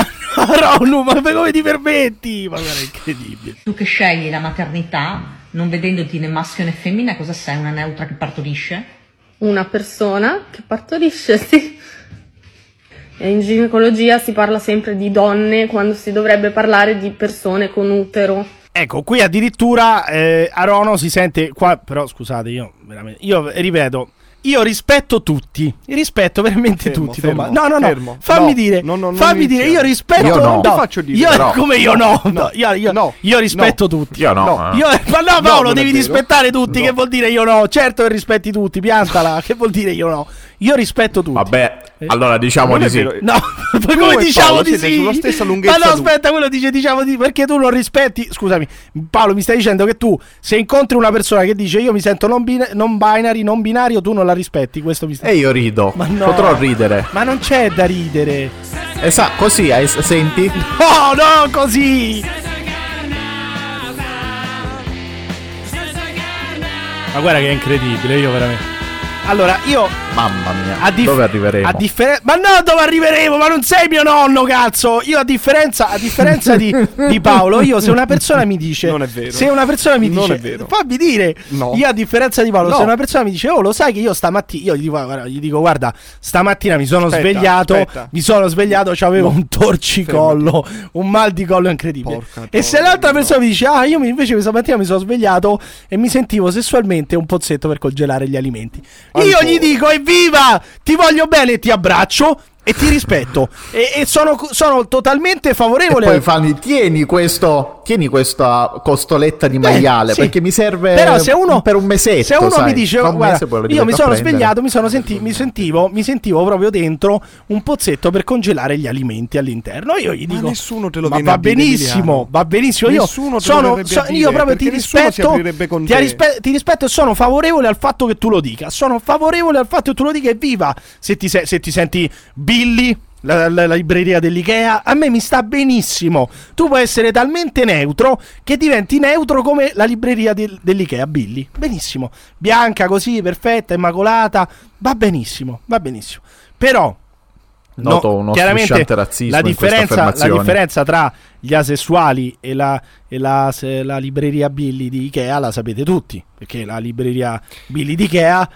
[SPEAKER 1] Ronu, ma come ti permetti? Ma guarda, è incredibile.
[SPEAKER 14] Tu che scegli la maternità, non vedendoti né maschio né femmina, cosa sei? Una neutra che partorisce?
[SPEAKER 15] Una persona che partorisce, [laughs] sì. In ginecologia si parla sempre di donne quando si dovrebbe parlare di persone con utero.
[SPEAKER 1] Ecco, qui addirittura eh, Arono si sente qua, però scusate, io veramente io ripeto, io rispetto tutti, rispetto veramente
[SPEAKER 4] Fermo,
[SPEAKER 1] tutti.
[SPEAKER 4] fermo,
[SPEAKER 1] no, no, no,
[SPEAKER 4] fermo.
[SPEAKER 1] fammi
[SPEAKER 4] No,
[SPEAKER 1] dire,
[SPEAKER 4] no, no,
[SPEAKER 1] fammi dire, io rispetto
[SPEAKER 5] Io no.
[SPEAKER 1] no,
[SPEAKER 4] Ti faccio dire,
[SPEAKER 1] io,
[SPEAKER 5] però.
[SPEAKER 1] come io no, no,
[SPEAKER 4] No,
[SPEAKER 1] io, io-
[SPEAKER 4] no,
[SPEAKER 1] io rispetto tutti.
[SPEAKER 5] Io no.
[SPEAKER 4] No.
[SPEAKER 5] eh.
[SPEAKER 1] Io, ma no, Paolo, devi rispettare tutti.
[SPEAKER 4] No.
[SPEAKER 1] Che vuol dire io no? Certo che rispetti tutti, piantala. che vuol dire io no? Io rispetto tutti.
[SPEAKER 5] Vabbè, allora diciamo di sì.
[SPEAKER 1] No, ma come [laughs] diciamo
[SPEAKER 4] Paolo
[SPEAKER 1] di sì?
[SPEAKER 4] sulla stessa
[SPEAKER 1] Ma
[SPEAKER 4] lunghezza
[SPEAKER 1] no,
[SPEAKER 4] d'onda.
[SPEAKER 1] aspetta, quello dice diciamo di perché tu non rispetti. Scusami, Paolo, mi stai dicendo che tu se incontri una persona che dice io mi sento non, bin- non binary, non binario, tu non la rispetti. Questo mi stai
[SPEAKER 5] E io rido.
[SPEAKER 1] Ma no.
[SPEAKER 5] Potrò ridere.
[SPEAKER 1] Ma non c'è da ridere.
[SPEAKER 5] Esatto, così, hai- senti?
[SPEAKER 1] No, no, così. Ma guarda che è incredibile, io veramente. Allora, io
[SPEAKER 5] Mamma mia,
[SPEAKER 1] A dif-
[SPEAKER 5] dove arriveremo?
[SPEAKER 1] A differenza. Ma no, dove arriveremo? Ma non sei mio nonno, cazzo! Io a differenza, a differenza di, di Paolo, io se una persona mi dice.
[SPEAKER 4] Non è vero.
[SPEAKER 1] Se una persona mi
[SPEAKER 4] Non
[SPEAKER 1] dice.
[SPEAKER 4] è vero.
[SPEAKER 1] Fammi dire.
[SPEAKER 4] No.
[SPEAKER 1] Io a differenza di Paolo,
[SPEAKER 4] No.
[SPEAKER 1] se una persona mi dice, oh, lo sai che io stamattina. Io gli dico, guarda, gli dico, guarda, stamattina mi sono
[SPEAKER 4] Aspetta,
[SPEAKER 1] svegliato.
[SPEAKER 4] aspetta.
[SPEAKER 1] Mi sono svegliato, c'avevo
[SPEAKER 4] No.
[SPEAKER 1] un torcicollo, un mal di collo incredibile.
[SPEAKER 4] Porca
[SPEAKER 1] e se l'altra
[SPEAKER 4] no.
[SPEAKER 1] persona mi dice, ah, io mi- invece stamattina mi sono svegliato e mi sentivo sessualmente un pozzetto per congelare gli alimenti. Io gli dico, evviva! Ti voglio bene e ti abbraccio e ti rispetto. e e sono, sono totalmente
[SPEAKER 5] E
[SPEAKER 1] favorevole
[SPEAKER 5] poi
[SPEAKER 1] a-
[SPEAKER 5] fanno, tieni questo, tieni questa costoletta di
[SPEAKER 1] Eh,
[SPEAKER 5] maiale
[SPEAKER 1] sì.
[SPEAKER 5] perché mi serve
[SPEAKER 1] Però se uno,
[SPEAKER 5] per un mesetto.
[SPEAKER 1] se uno
[SPEAKER 5] sai.
[SPEAKER 1] mi dice,
[SPEAKER 5] un
[SPEAKER 1] guarda,
[SPEAKER 5] poi
[SPEAKER 1] io mi sono
[SPEAKER 5] prendere."
[SPEAKER 1] svegliato, mi, sono senti- mi sentivo, mi sentivo proprio dentro un pozzetto per congelare gli alimenti all'interno. Io gli
[SPEAKER 4] Ma
[SPEAKER 1] dico,
[SPEAKER 4] nessuno te lo
[SPEAKER 1] ma
[SPEAKER 4] viene
[SPEAKER 1] va
[SPEAKER 4] a dire,
[SPEAKER 1] benissimo,
[SPEAKER 4] Emiliano.
[SPEAKER 1] va benissimo. Io
[SPEAKER 4] Nessuno
[SPEAKER 1] sono, so- io proprio ti rispetto, ti, rispe- ti rispetto e sono favorevole al fatto che tu lo dica. Sono favorevole al fatto che tu lo dica. Evviva se ti, se- se ti senti Billy. La, la- la libreria dell'IKEA a me mi sta benissimo. Tu puoi essere talmente neutro che diventi neutro come la libreria del- dell'IKEA, Billy. Benissimo. Bianca così, perfetta, immacolata. Va benissimo, va benissimo. Però
[SPEAKER 5] Noto uno
[SPEAKER 1] chiaramente
[SPEAKER 5] razzismo
[SPEAKER 1] la differenza, la differenza tra gli asessuali e, la, e la, la libreria Billy di Ikea la sapete tutti, perché la libreria Billy di Ikea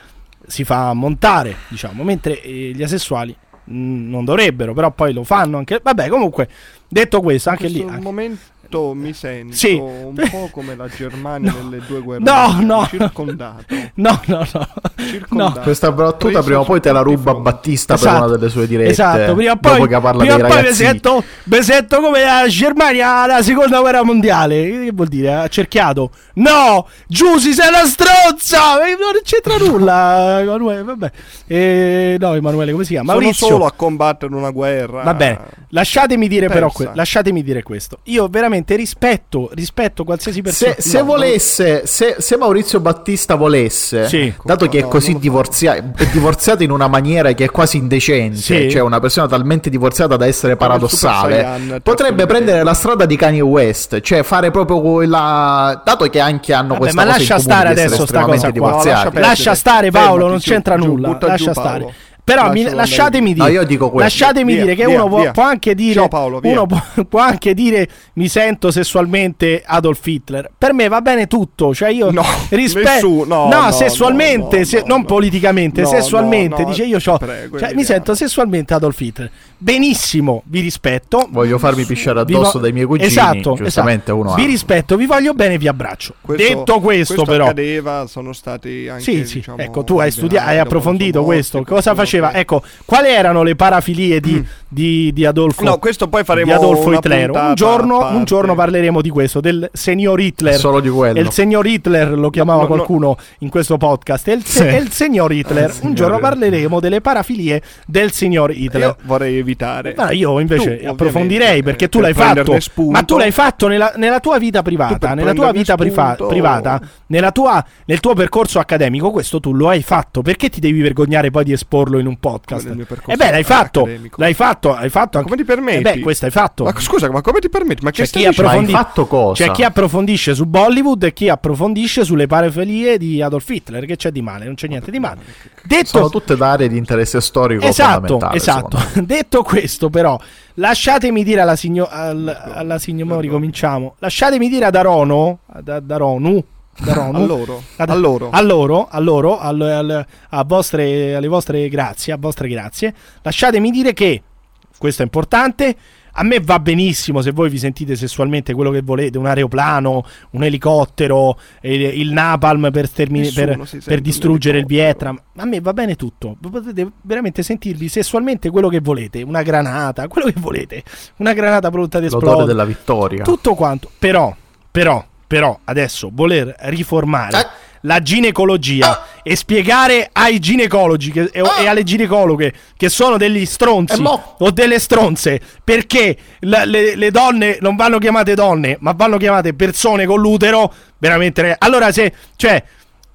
[SPEAKER 1] si fa montare, diciamo, mentre eh, gli asessuali non dovrebbero, però poi lo fanno anche. Vabbè, comunque, detto questo, anche
[SPEAKER 4] In
[SPEAKER 1] lì.
[SPEAKER 4] questo momento mi sento
[SPEAKER 1] Sì.
[SPEAKER 4] un po' come la Germania [laughs] nelle due guerre
[SPEAKER 1] No, no.
[SPEAKER 4] circondato. [laughs]
[SPEAKER 1] No, no, no.
[SPEAKER 4] Circondato.
[SPEAKER 5] Questa battuta prima o poi te la ruba Battista per
[SPEAKER 1] Esatto.
[SPEAKER 5] una delle sue dirette.
[SPEAKER 1] Esatto, prima o
[SPEAKER 5] dopo
[SPEAKER 1] poi,
[SPEAKER 5] che parla
[SPEAKER 1] prima
[SPEAKER 5] dei
[SPEAKER 1] o poi mi sento, mi sento come la Germania alla seconda guerra mondiale. Che vuol dire? Ha cerchiato. No, Giussi sei una stronza. Eh, Non c'entra nulla, [laughs] Emanuele. Vabbè. Eh, no, Emanuele, come si chiama?
[SPEAKER 4] Sono
[SPEAKER 1] Maurizio.
[SPEAKER 4] solo a combattere una guerra.
[SPEAKER 1] Va bene, lasciatemi dire però
[SPEAKER 4] Persa.
[SPEAKER 1] que- lasciatemi dire questo. Io veramente rispetto, rispetto qualsiasi persona.
[SPEAKER 5] Se, se volesse, se, se Maurizio Battista volesse,
[SPEAKER 1] Sì.
[SPEAKER 5] dato che è
[SPEAKER 1] No,
[SPEAKER 5] così
[SPEAKER 1] non lo
[SPEAKER 5] divorzia- è divorziato in una maniera che è quasi indecente,
[SPEAKER 1] Sì.
[SPEAKER 5] cioè una persona talmente divorziata da essere paradossale,
[SPEAKER 4] Saiyan,
[SPEAKER 5] potrebbe prendere la strada di Kanye West, cioè fare proprio quella. dato che anche hanno
[SPEAKER 1] Vabbè,
[SPEAKER 5] questa
[SPEAKER 1] ma
[SPEAKER 5] cosa
[SPEAKER 1] lascia
[SPEAKER 5] in comune
[SPEAKER 1] stare adesso sta cosa qua.
[SPEAKER 5] divorziati.
[SPEAKER 1] Lascia, stare Paolo,
[SPEAKER 4] Fermati,
[SPEAKER 1] non c'entra
[SPEAKER 4] giù,
[SPEAKER 1] nulla. lascia
[SPEAKER 4] giù
[SPEAKER 1] stare. Però mi- lasciatemi dire,
[SPEAKER 5] No, questo.
[SPEAKER 1] lasciatemi
[SPEAKER 4] Via,
[SPEAKER 1] dire che
[SPEAKER 4] via,
[SPEAKER 1] uno può, può anche dire,
[SPEAKER 4] Ciao Paolo,
[SPEAKER 1] uno può, [laughs] può anche dire mi sento sessualmente Adolf Hitler. Per me va bene tutto, cioè io rispetto
[SPEAKER 4] nessuno, no, no,
[SPEAKER 1] sessualmente,
[SPEAKER 4] no,
[SPEAKER 1] se-
[SPEAKER 4] no,
[SPEAKER 1] non
[SPEAKER 4] no.
[SPEAKER 1] politicamente,
[SPEAKER 4] No,
[SPEAKER 1] sessualmente,
[SPEAKER 4] no, no,
[SPEAKER 1] dice io
[SPEAKER 4] prego,
[SPEAKER 1] cioè, mi sento sessualmente Adolf Hitler. Benissimo, vi rispetto.
[SPEAKER 5] Voglio farmi pisciare addosso
[SPEAKER 1] vo-
[SPEAKER 5] dai miei cugini.
[SPEAKER 1] Esatto,
[SPEAKER 5] giustamente
[SPEAKER 1] esatto.
[SPEAKER 5] uno.
[SPEAKER 1] Vi rispetto, vi voglio bene, vi abbraccio. Detto questo, però,
[SPEAKER 4] accadeva, sono stati anche
[SPEAKER 1] sì, sì,
[SPEAKER 4] diciamo,
[SPEAKER 1] ecco, tu hai studiato, hai approfondito questo. Cosa faceva? Ecco, quali erano le parafilie di, di, di Adolfo?
[SPEAKER 4] No, questo poi faremo
[SPEAKER 1] di Adolfo Hitler. Un giorno, un giorno parleremo di questo, del signor Hitler.
[SPEAKER 5] Solo di quello.
[SPEAKER 1] E il signor Hitler lo chiamava
[SPEAKER 4] no, no.
[SPEAKER 1] qualcuno in questo podcast. E il,
[SPEAKER 5] Sì.
[SPEAKER 1] il signor Hitler.
[SPEAKER 5] Il
[SPEAKER 1] un giorno
[SPEAKER 5] signor-
[SPEAKER 1] parleremo delle parafilie del signor Hitler.
[SPEAKER 4] Io vorrei evitare.
[SPEAKER 1] Ma io invece
[SPEAKER 4] Tu,
[SPEAKER 1] approfondirei perché tu
[SPEAKER 4] per
[SPEAKER 1] l'hai fatto.
[SPEAKER 4] spunto.
[SPEAKER 1] Ma tu l'hai fatto nella, nella tua vita privata, nella tua vita
[SPEAKER 4] spunto-
[SPEAKER 1] privata, nella tua- nel tuo percorso accademico. Questo tu lo hai fatto. Perché ti devi vergognare poi di esporlo in un podcast?
[SPEAKER 4] nel mio percorso
[SPEAKER 1] E beh, l'hai fatto.
[SPEAKER 4] accademico.
[SPEAKER 1] L'hai fatto, hai fatto anche.
[SPEAKER 4] Come ti permetti?
[SPEAKER 1] Eh beh, questo hai fatto.
[SPEAKER 4] Ma scusa, ma come ti permetti? Ma che
[SPEAKER 1] C'è chi, approfondi-
[SPEAKER 5] Ma hai fatto cosa?
[SPEAKER 1] c'è chi approfondisce su Bollywood e chi approfondisce sulle parafilie di Adolf Hitler. Che c'è di male? Non c'è niente di male. Detto
[SPEAKER 5] Sono tutte aree di interesse storico
[SPEAKER 1] Esatto, esatto. [laughs] Detto questo, però, lasciatemi dire alla signora. Al, alla signora. ricominciamo. Lasciatemi dire ad Arono. Ad, ad Aronu. Aronu, [laughs]
[SPEAKER 4] A loro,
[SPEAKER 1] ad-
[SPEAKER 4] a loro.
[SPEAKER 1] a loro, a loro, al- al- a vostre, alle vostre grazie, a vostre grazie. Lasciatemi dire che questo è importante. A me va benissimo se voi vi sentite sessualmente quello che volete, un aeroplano, un elicottero, eh, il napalm per,
[SPEAKER 4] Nessuno
[SPEAKER 1] per- per distruggere il Vietnam. A me va bene tutto. Potete veramente sentirvi sessualmente quello che volete, una granata, quello che volete, una granata pronta ad
[SPEAKER 5] L'odore
[SPEAKER 1] esplodere.
[SPEAKER 5] della vittoria.
[SPEAKER 1] Tutto quanto. Però, però, però, adesso voler riformare
[SPEAKER 5] Eh.
[SPEAKER 1] la ginecologia e spiegare ai ginecologi che- e, e alle ginecologhe che sono degli stronzi
[SPEAKER 5] Eh, mo-
[SPEAKER 1] o delle stronze perché la- le, le donne non vanno chiamate donne, ma vanno chiamate persone con l'utero, veramente. Allora, se, cioè,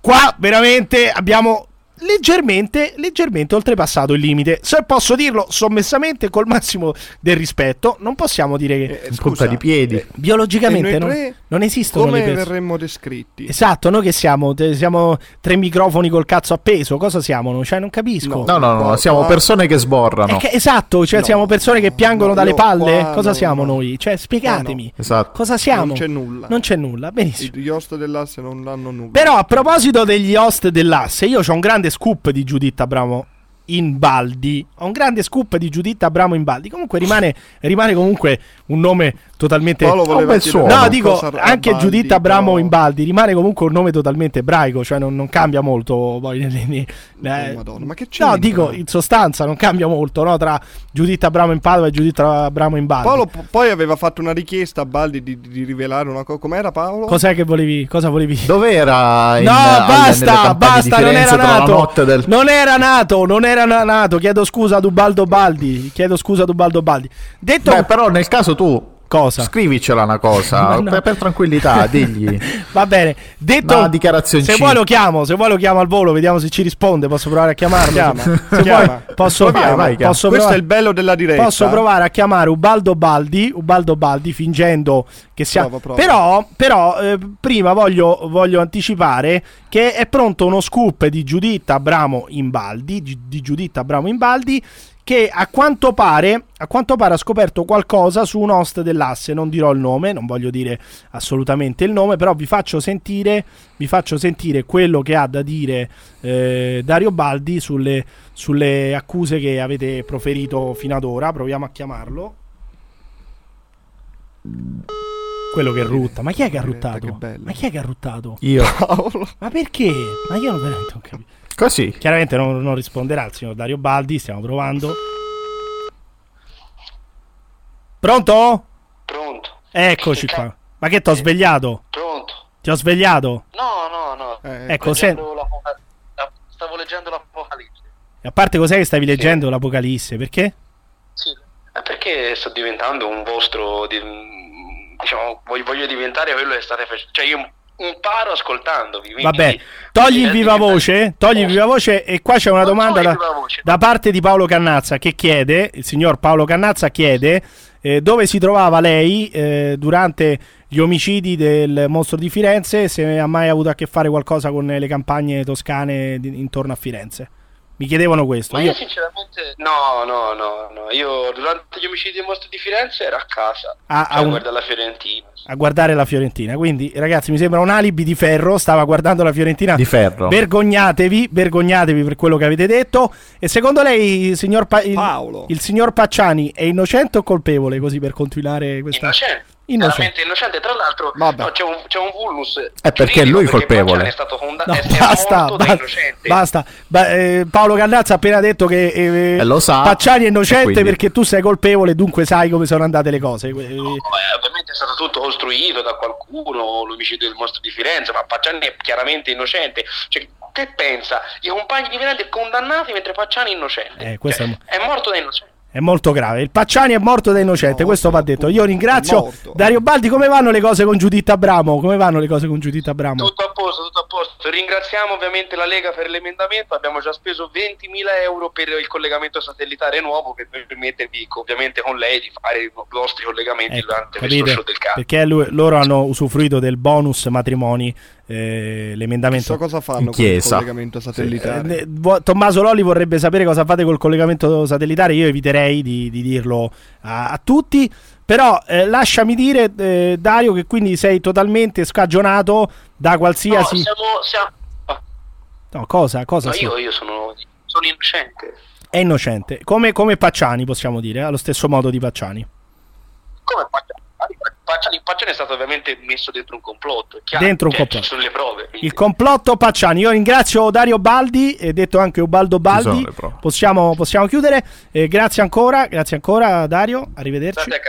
[SPEAKER 1] qua veramente abbiamo leggermente, leggermente oltrepassato il limite. Se posso dirlo sommessamente col massimo del rispetto, non possiamo dire che
[SPEAKER 4] Eh,
[SPEAKER 5] In punta di piedi.
[SPEAKER 4] E
[SPEAKER 1] biologicamente
[SPEAKER 4] noi
[SPEAKER 1] non,
[SPEAKER 4] tre
[SPEAKER 1] non esistono
[SPEAKER 4] come
[SPEAKER 1] persone.
[SPEAKER 4] verremmo descritti?
[SPEAKER 1] Esatto, noi che siamo? Te- siamo tre microfoni col cazzo appeso. Cosa siamo? No? Cioè, non capisco.
[SPEAKER 5] No, no, no,
[SPEAKER 4] Qua-
[SPEAKER 5] siamo
[SPEAKER 4] qua-
[SPEAKER 5] persone che sborrano.
[SPEAKER 1] Che- esatto, cioè
[SPEAKER 4] No,
[SPEAKER 1] siamo persone che piangono
[SPEAKER 4] no,
[SPEAKER 1] dalle palle.
[SPEAKER 4] qua
[SPEAKER 1] Cosa
[SPEAKER 4] no,
[SPEAKER 1] siamo
[SPEAKER 4] no.
[SPEAKER 1] noi? Cioè, spiegatemi.
[SPEAKER 5] Esatto.
[SPEAKER 1] Cosa siamo?
[SPEAKER 4] Non c'è nulla.
[SPEAKER 1] Non c'è nulla, benissimo.
[SPEAKER 4] Gli host dell'asse non hanno nulla.
[SPEAKER 1] Però a proposito degli host dell'asse, io ho un grande scoop di Giuditta Abramo in Baldi. Ho un grande scoop di Giuditta Abramo in Baldi. Comunque rimane, rimane comunque un nome totalmente
[SPEAKER 4] Paolo voleva
[SPEAKER 5] un bel.
[SPEAKER 1] No, dico anche
[SPEAKER 4] Baldi,
[SPEAKER 1] Giuditta Abramo
[SPEAKER 4] però-
[SPEAKER 1] in Baldi rimane comunque un nome totalmente ebraico, cioè non, non cambia molto. Poi, [laughs] nei- eh,
[SPEAKER 4] Oh, Madonna, ma che
[SPEAKER 1] no,
[SPEAKER 4] c'entra?
[SPEAKER 1] dico in sostanza non cambia molto no, tra Giuditta Abramo in Padova e Giuditta Abramo in Baldi.
[SPEAKER 4] Paolo po- poi aveva fatto una richiesta a Baldi di, di rivelare una cosa. Com'era Paolo?
[SPEAKER 1] Cos'è che volevi? Cosa volevi?
[SPEAKER 5] Dov'era in,
[SPEAKER 1] No, basta, basta, non era nato.
[SPEAKER 5] del...
[SPEAKER 1] Non era nato, non era na- nato. Chiedo scusa ad Ubaldo Baldi. Chiedo scusa ad Ubaldo Baldi. Detto
[SPEAKER 5] Beh, però nel caso tu
[SPEAKER 1] cosa?
[SPEAKER 5] scrivicela una cosa, [laughs]
[SPEAKER 1] no.
[SPEAKER 5] per, per tranquillità, digli. [laughs]
[SPEAKER 1] Va bene. Detto
[SPEAKER 5] Una dichiarazione
[SPEAKER 1] Se vuoi lo chiamo, se vuoi lo chiamo al volo, vediamo se ci risponde. Posso provare a chiamarlo.
[SPEAKER 4] Chiama,
[SPEAKER 1] Se
[SPEAKER 4] chiama.
[SPEAKER 1] vuoi, posso,
[SPEAKER 4] Proviamo.
[SPEAKER 5] vai, chiama.
[SPEAKER 1] posso
[SPEAKER 4] Questo
[SPEAKER 1] provare-
[SPEAKER 4] è il bello della diretta.
[SPEAKER 1] Posso provare a chiamare Ubaldo Baldi, Ubaldo Baldi fingendo che sia...
[SPEAKER 4] Prova, prova.
[SPEAKER 1] Però, però eh, prima voglio, voglio anticipare che è pronto uno scoop di Giuditta Abramo in Baldi, di, di Giuditta Abramo in Baldi, che a quanto pare, a quanto pare ha scoperto qualcosa su un host dell'asse, non dirò il nome, non voglio dire assolutamente il nome, però vi faccio sentire, vi faccio sentire quello che ha da dire eh, Dario Baldi sulle, sulle accuse che avete proferito fino ad ora. Proviamo a chiamarlo. Quello che rutta. Ma chi è che ha ruttato? Ma chi è che ha ruttato?
[SPEAKER 5] Io.
[SPEAKER 1] Ma perché? Ma io non veramente non capisco.
[SPEAKER 5] Così.
[SPEAKER 1] Chiaramente non, non risponderà il signor Dario Baldi, stiamo provando. Pronto?
[SPEAKER 6] Pronto.
[SPEAKER 1] Eccoci qua. Ma che t'ho svegliato?
[SPEAKER 6] Pronto.
[SPEAKER 1] Ti ho svegliato?
[SPEAKER 6] No, no, no.
[SPEAKER 1] Ecco, se-
[SPEAKER 6] la- Stavo leggendo l'Apocalisse.
[SPEAKER 1] E a parte cos'è che stavi leggendo l'Apocalisse? Perché?
[SPEAKER 6] Sì. Eh, perché sto diventando un vostro. di- diciamo, voglio, voglio diventare quello che state facendo. Cioè, io imparo ascoltandovi. quindi-
[SPEAKER 1] Vabbè, togli il viva voce, togli il viva voce e qua c'è una domanda da, da parte di Paolo Cannazza che chiede, il signor Paolo Cannazza chiede eh, dove si trovava lei eh, durante gli omicidi del mostro di Firenze, se ha mai avuto a che fare qualcosa con le campagne toscane di- intorno a Firenze. Mi chiedevano questo.
[SPEAKER 6] Ma io
[SPEAKER 1] Io,
[SPEAKER 6] sinceramente no, no, no, no. Io durante gli omicidi del mostro di Firenze ero a casa.
[SPEAKER 1] Ah,
[SPEAKER 6] cioè,
[SPEAKER 1] ah, un-
[SPEAKER 6] guarda la Fiorentina.
[SPEAKER 1] a guardare la Fiorentina. Quindi, ragazzi, mi sembra un alibi di ferro. Stava guardando la Fiorentina.
[SPEAKER 5] Di ferro.
[SPEAKER 1] Vergognatevi, vergognatevi per quello che avete detto. E secondo lei, signor Pa- il, il signor Pacciani è innocente o colpevole? Così per continuare questa.
[SPEAKER 6] Innocente.
[SPEAKER 1] Innocente.
[SPEAKER 6] Innocente. Tra l'altro, no, c'è, un, c'è un vulnus.
[SPEAKER 5] È perché è lui colpevole.
[SPEAKER 6] È stato condannato.
[SPEAKER 1] No,
[SPEAKER 6] è,
[SPEAKER 1] basta,
[SPEAKER 6] morto da
[SPEAKER 1] ba-
[SPEAKER 6] innocente.
[SPEAKER 1] basta. Ba- eh, Paolo Cannazza ha appena detto che eh,
[SPEAKER 5] Eh, lo sa,
[SPEAKER 1] Pacciani è innocente perché tu sei colpevole, dunque sai come sono andate le cose. Eh,
[SPEAKER 6] Eh, ovviamente è stato tutto costruito da qualcuno, l'omicidio del mostro di Firenze, ma Pacciani è chiaramente innocente. Cioè, che pensa? I compagni di Firenze condannati mentre Pacciani è innocente.
[SPEAKER 1] Eh, questo è-
[SPEAKER 6] È morto da innocente.
[SPEAKER 1] È molto grave. Il Pacciani è morto da innocente, questo va detto. Io ringrazio Dario Baldi. Come vanno le cose con Giuditta Abramo? Come vanno le cose con Giuditta Abramo?
[SPEAKER 6] Tutto a posto, tutto a posto. Ringraziamo ovviamente la Lega per l'emendamento. Abbiamo già speso 20.000 euro per il collegamento satellitare nuovo per permettervi, ovviamente con lei, di fare i vostri collegamenti durante questo
[SPEAKER 1] Ecco, Capite?
[SPEAKER 6] show del cazzo.
[SPEAKER 1] Perché lui- loro hanno usufruito del bonus matrimoni. Eh, l'emendamento
[SPEAKER 4] Chissà cosa fanno con il
[SPEAKER 1] chiesa.
[SPEAKER 4] collegamento satellitare.
[SPEAKER 1] Eh, vo- Tommaso Lolli vorrebbe sapere cosa fate col collegamento satellitare. Io eviterei di, di dirlo a, a tutti. Però eh, lasciami dire, eh, Dario, che quindi sei totalmente scagionato da
[SPEAKER 6] No,
[SPEAKER 1] qualsiasi.
[SPEAKER 6] siamo, siamo...
[SPEAKER 1] No, cosa? cosa
[SPEAKER 6] no,
[SPEAKER 1] sì?
[SPEAKER 6] io, io sono, sono innocente.
[SPEAKER 1] È innocente. Come, come Pacciani, possiamo dire, allo stesso modo di Pacciani.
[SPEAKER 6] Come Pacciani? Pacciani, Pacciani è stato ovviamente messo dentro un complotto. Chiaro,
[SPEAKER 1] Dentro un
[SPEAKER 6] cioè,
[SPEAKER 1] complotto.
[SPEAKER 6] Ci sono le prove.
[SPEAKER 1] Il complotto Pacciani. Io ringrazio Dario Baldi, e detto anche Ubaldo Baldi. Possiamo, possiamo chiudere. Eh, grazie ancora, grazie ancora Dario. Arrivederci.
[SPEAKER 6] Cagare.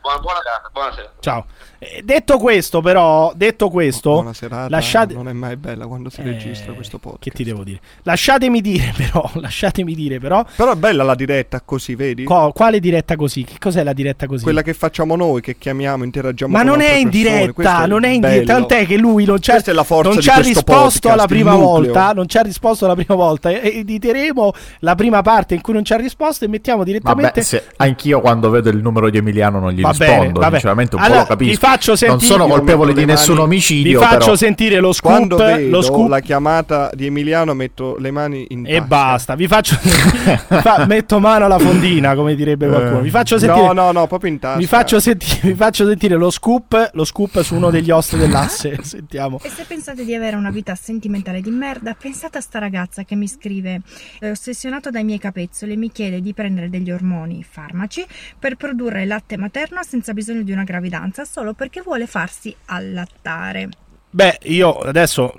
[SPEAKER 6] Buona, buona buonasera.
[SPEAKER 1] Ciao. Eh, detto questo, però, detto questo,
[SPEAKER 4] serata.
[SPEAKER 1] lasciate...
[SPEAKER 4] Non è mai bella quando si
[SPEAKER 1] Eh,
[SPEAKER 4] registra questo podcast.
[SPEAKER 1] Che ti devo dire? Lasciatemi dire, [laughs] però, lasciatemi dire, però,
[SPEAKER 4] Però è bella la diretta così, vedi?
[SPEAKER 1] co- quale diretta così? Che cos'è la diretta così?
[SPEAKER 4] Quella che facciamo noi, che chiamiamo, interagiamo
[SPEAKER 1] Ma
[SPEAKER 4] con
[SPEAKER 1] non è in diretta,
[SPEAKER 4] è
[SPEAKER 1] non è in diretta, tant'è che lui non ci ha,
[SPEAKER 4] Questa è la forza
[SPEAKER 1] non
[SPEAKER 4] di
[SPEAKER 1] ci ha
[SPEAKER 4] questo
[SPEAKER 1] risposto
[SPEAKER 4] podcast,
[SPEAKER 1] alla prima volta, non ci ha risposto alla prima volta e editeremo la prima parte in cui non ci ha risposto e mettiamo direttamente
[SPEAKER 5] Vabbè, se anch'io quando vedo il numero di Emiliano non gli
[SPEAKER 1] Va bene,
[SPEAKER 5] rispondo,
[SPEAKER 1] vabbè.
[SPEAKER 5] sinceramente un
[SPEAKER 1] Allora,
[SPEAKER 5] po' lo capisco.
[SPEAKER 1] Faccio
[SPEAKER 5] non
[SPEAKER 1] sentire-
[SPEAKER 5] sono
[SPEAKER 1] Io
[SPEAKER 5] colpevole di nessun omicidio,
[SPEAKER 1] vi faccio
[SPEAKER 5] però.
[SPEAKER 1] sentire lo scoop,
[SPEAKER 4] Quando vedo
[SPEAKER 1] lo scoop
[SPEAKER 4] la chiamata di Emiliano metto le mani in
[SPEAKER 1] e
[SPEAKER 4] tasca.
[SPEAKER 1] basta. Vi faccio [laughs] fa- metto mano alla fondina, come direbbe qualcuno. Vi faccio sentire
[SPEAKER 4] Eh. No, no, no, proprio in tasca.
[SPEAKER 1] Vi faccio, senti- vi faccio sentire lo scoop, lo scoop su uno degli host dell'asse. [laughs] Sentiamo.
[SPEAKER 16] E se pensate di avere una vita sentimentale di merda, pensate a sta ragazza che mi scrive: "È ossessionato dai miei capezzoli e mi chiede di prendere degli ormoni farmaci per produrre latte materno senza bisogno di una gravidanza, solo perché vuole farsi allattare.
[SPEAKER 1] Beh, io adesso.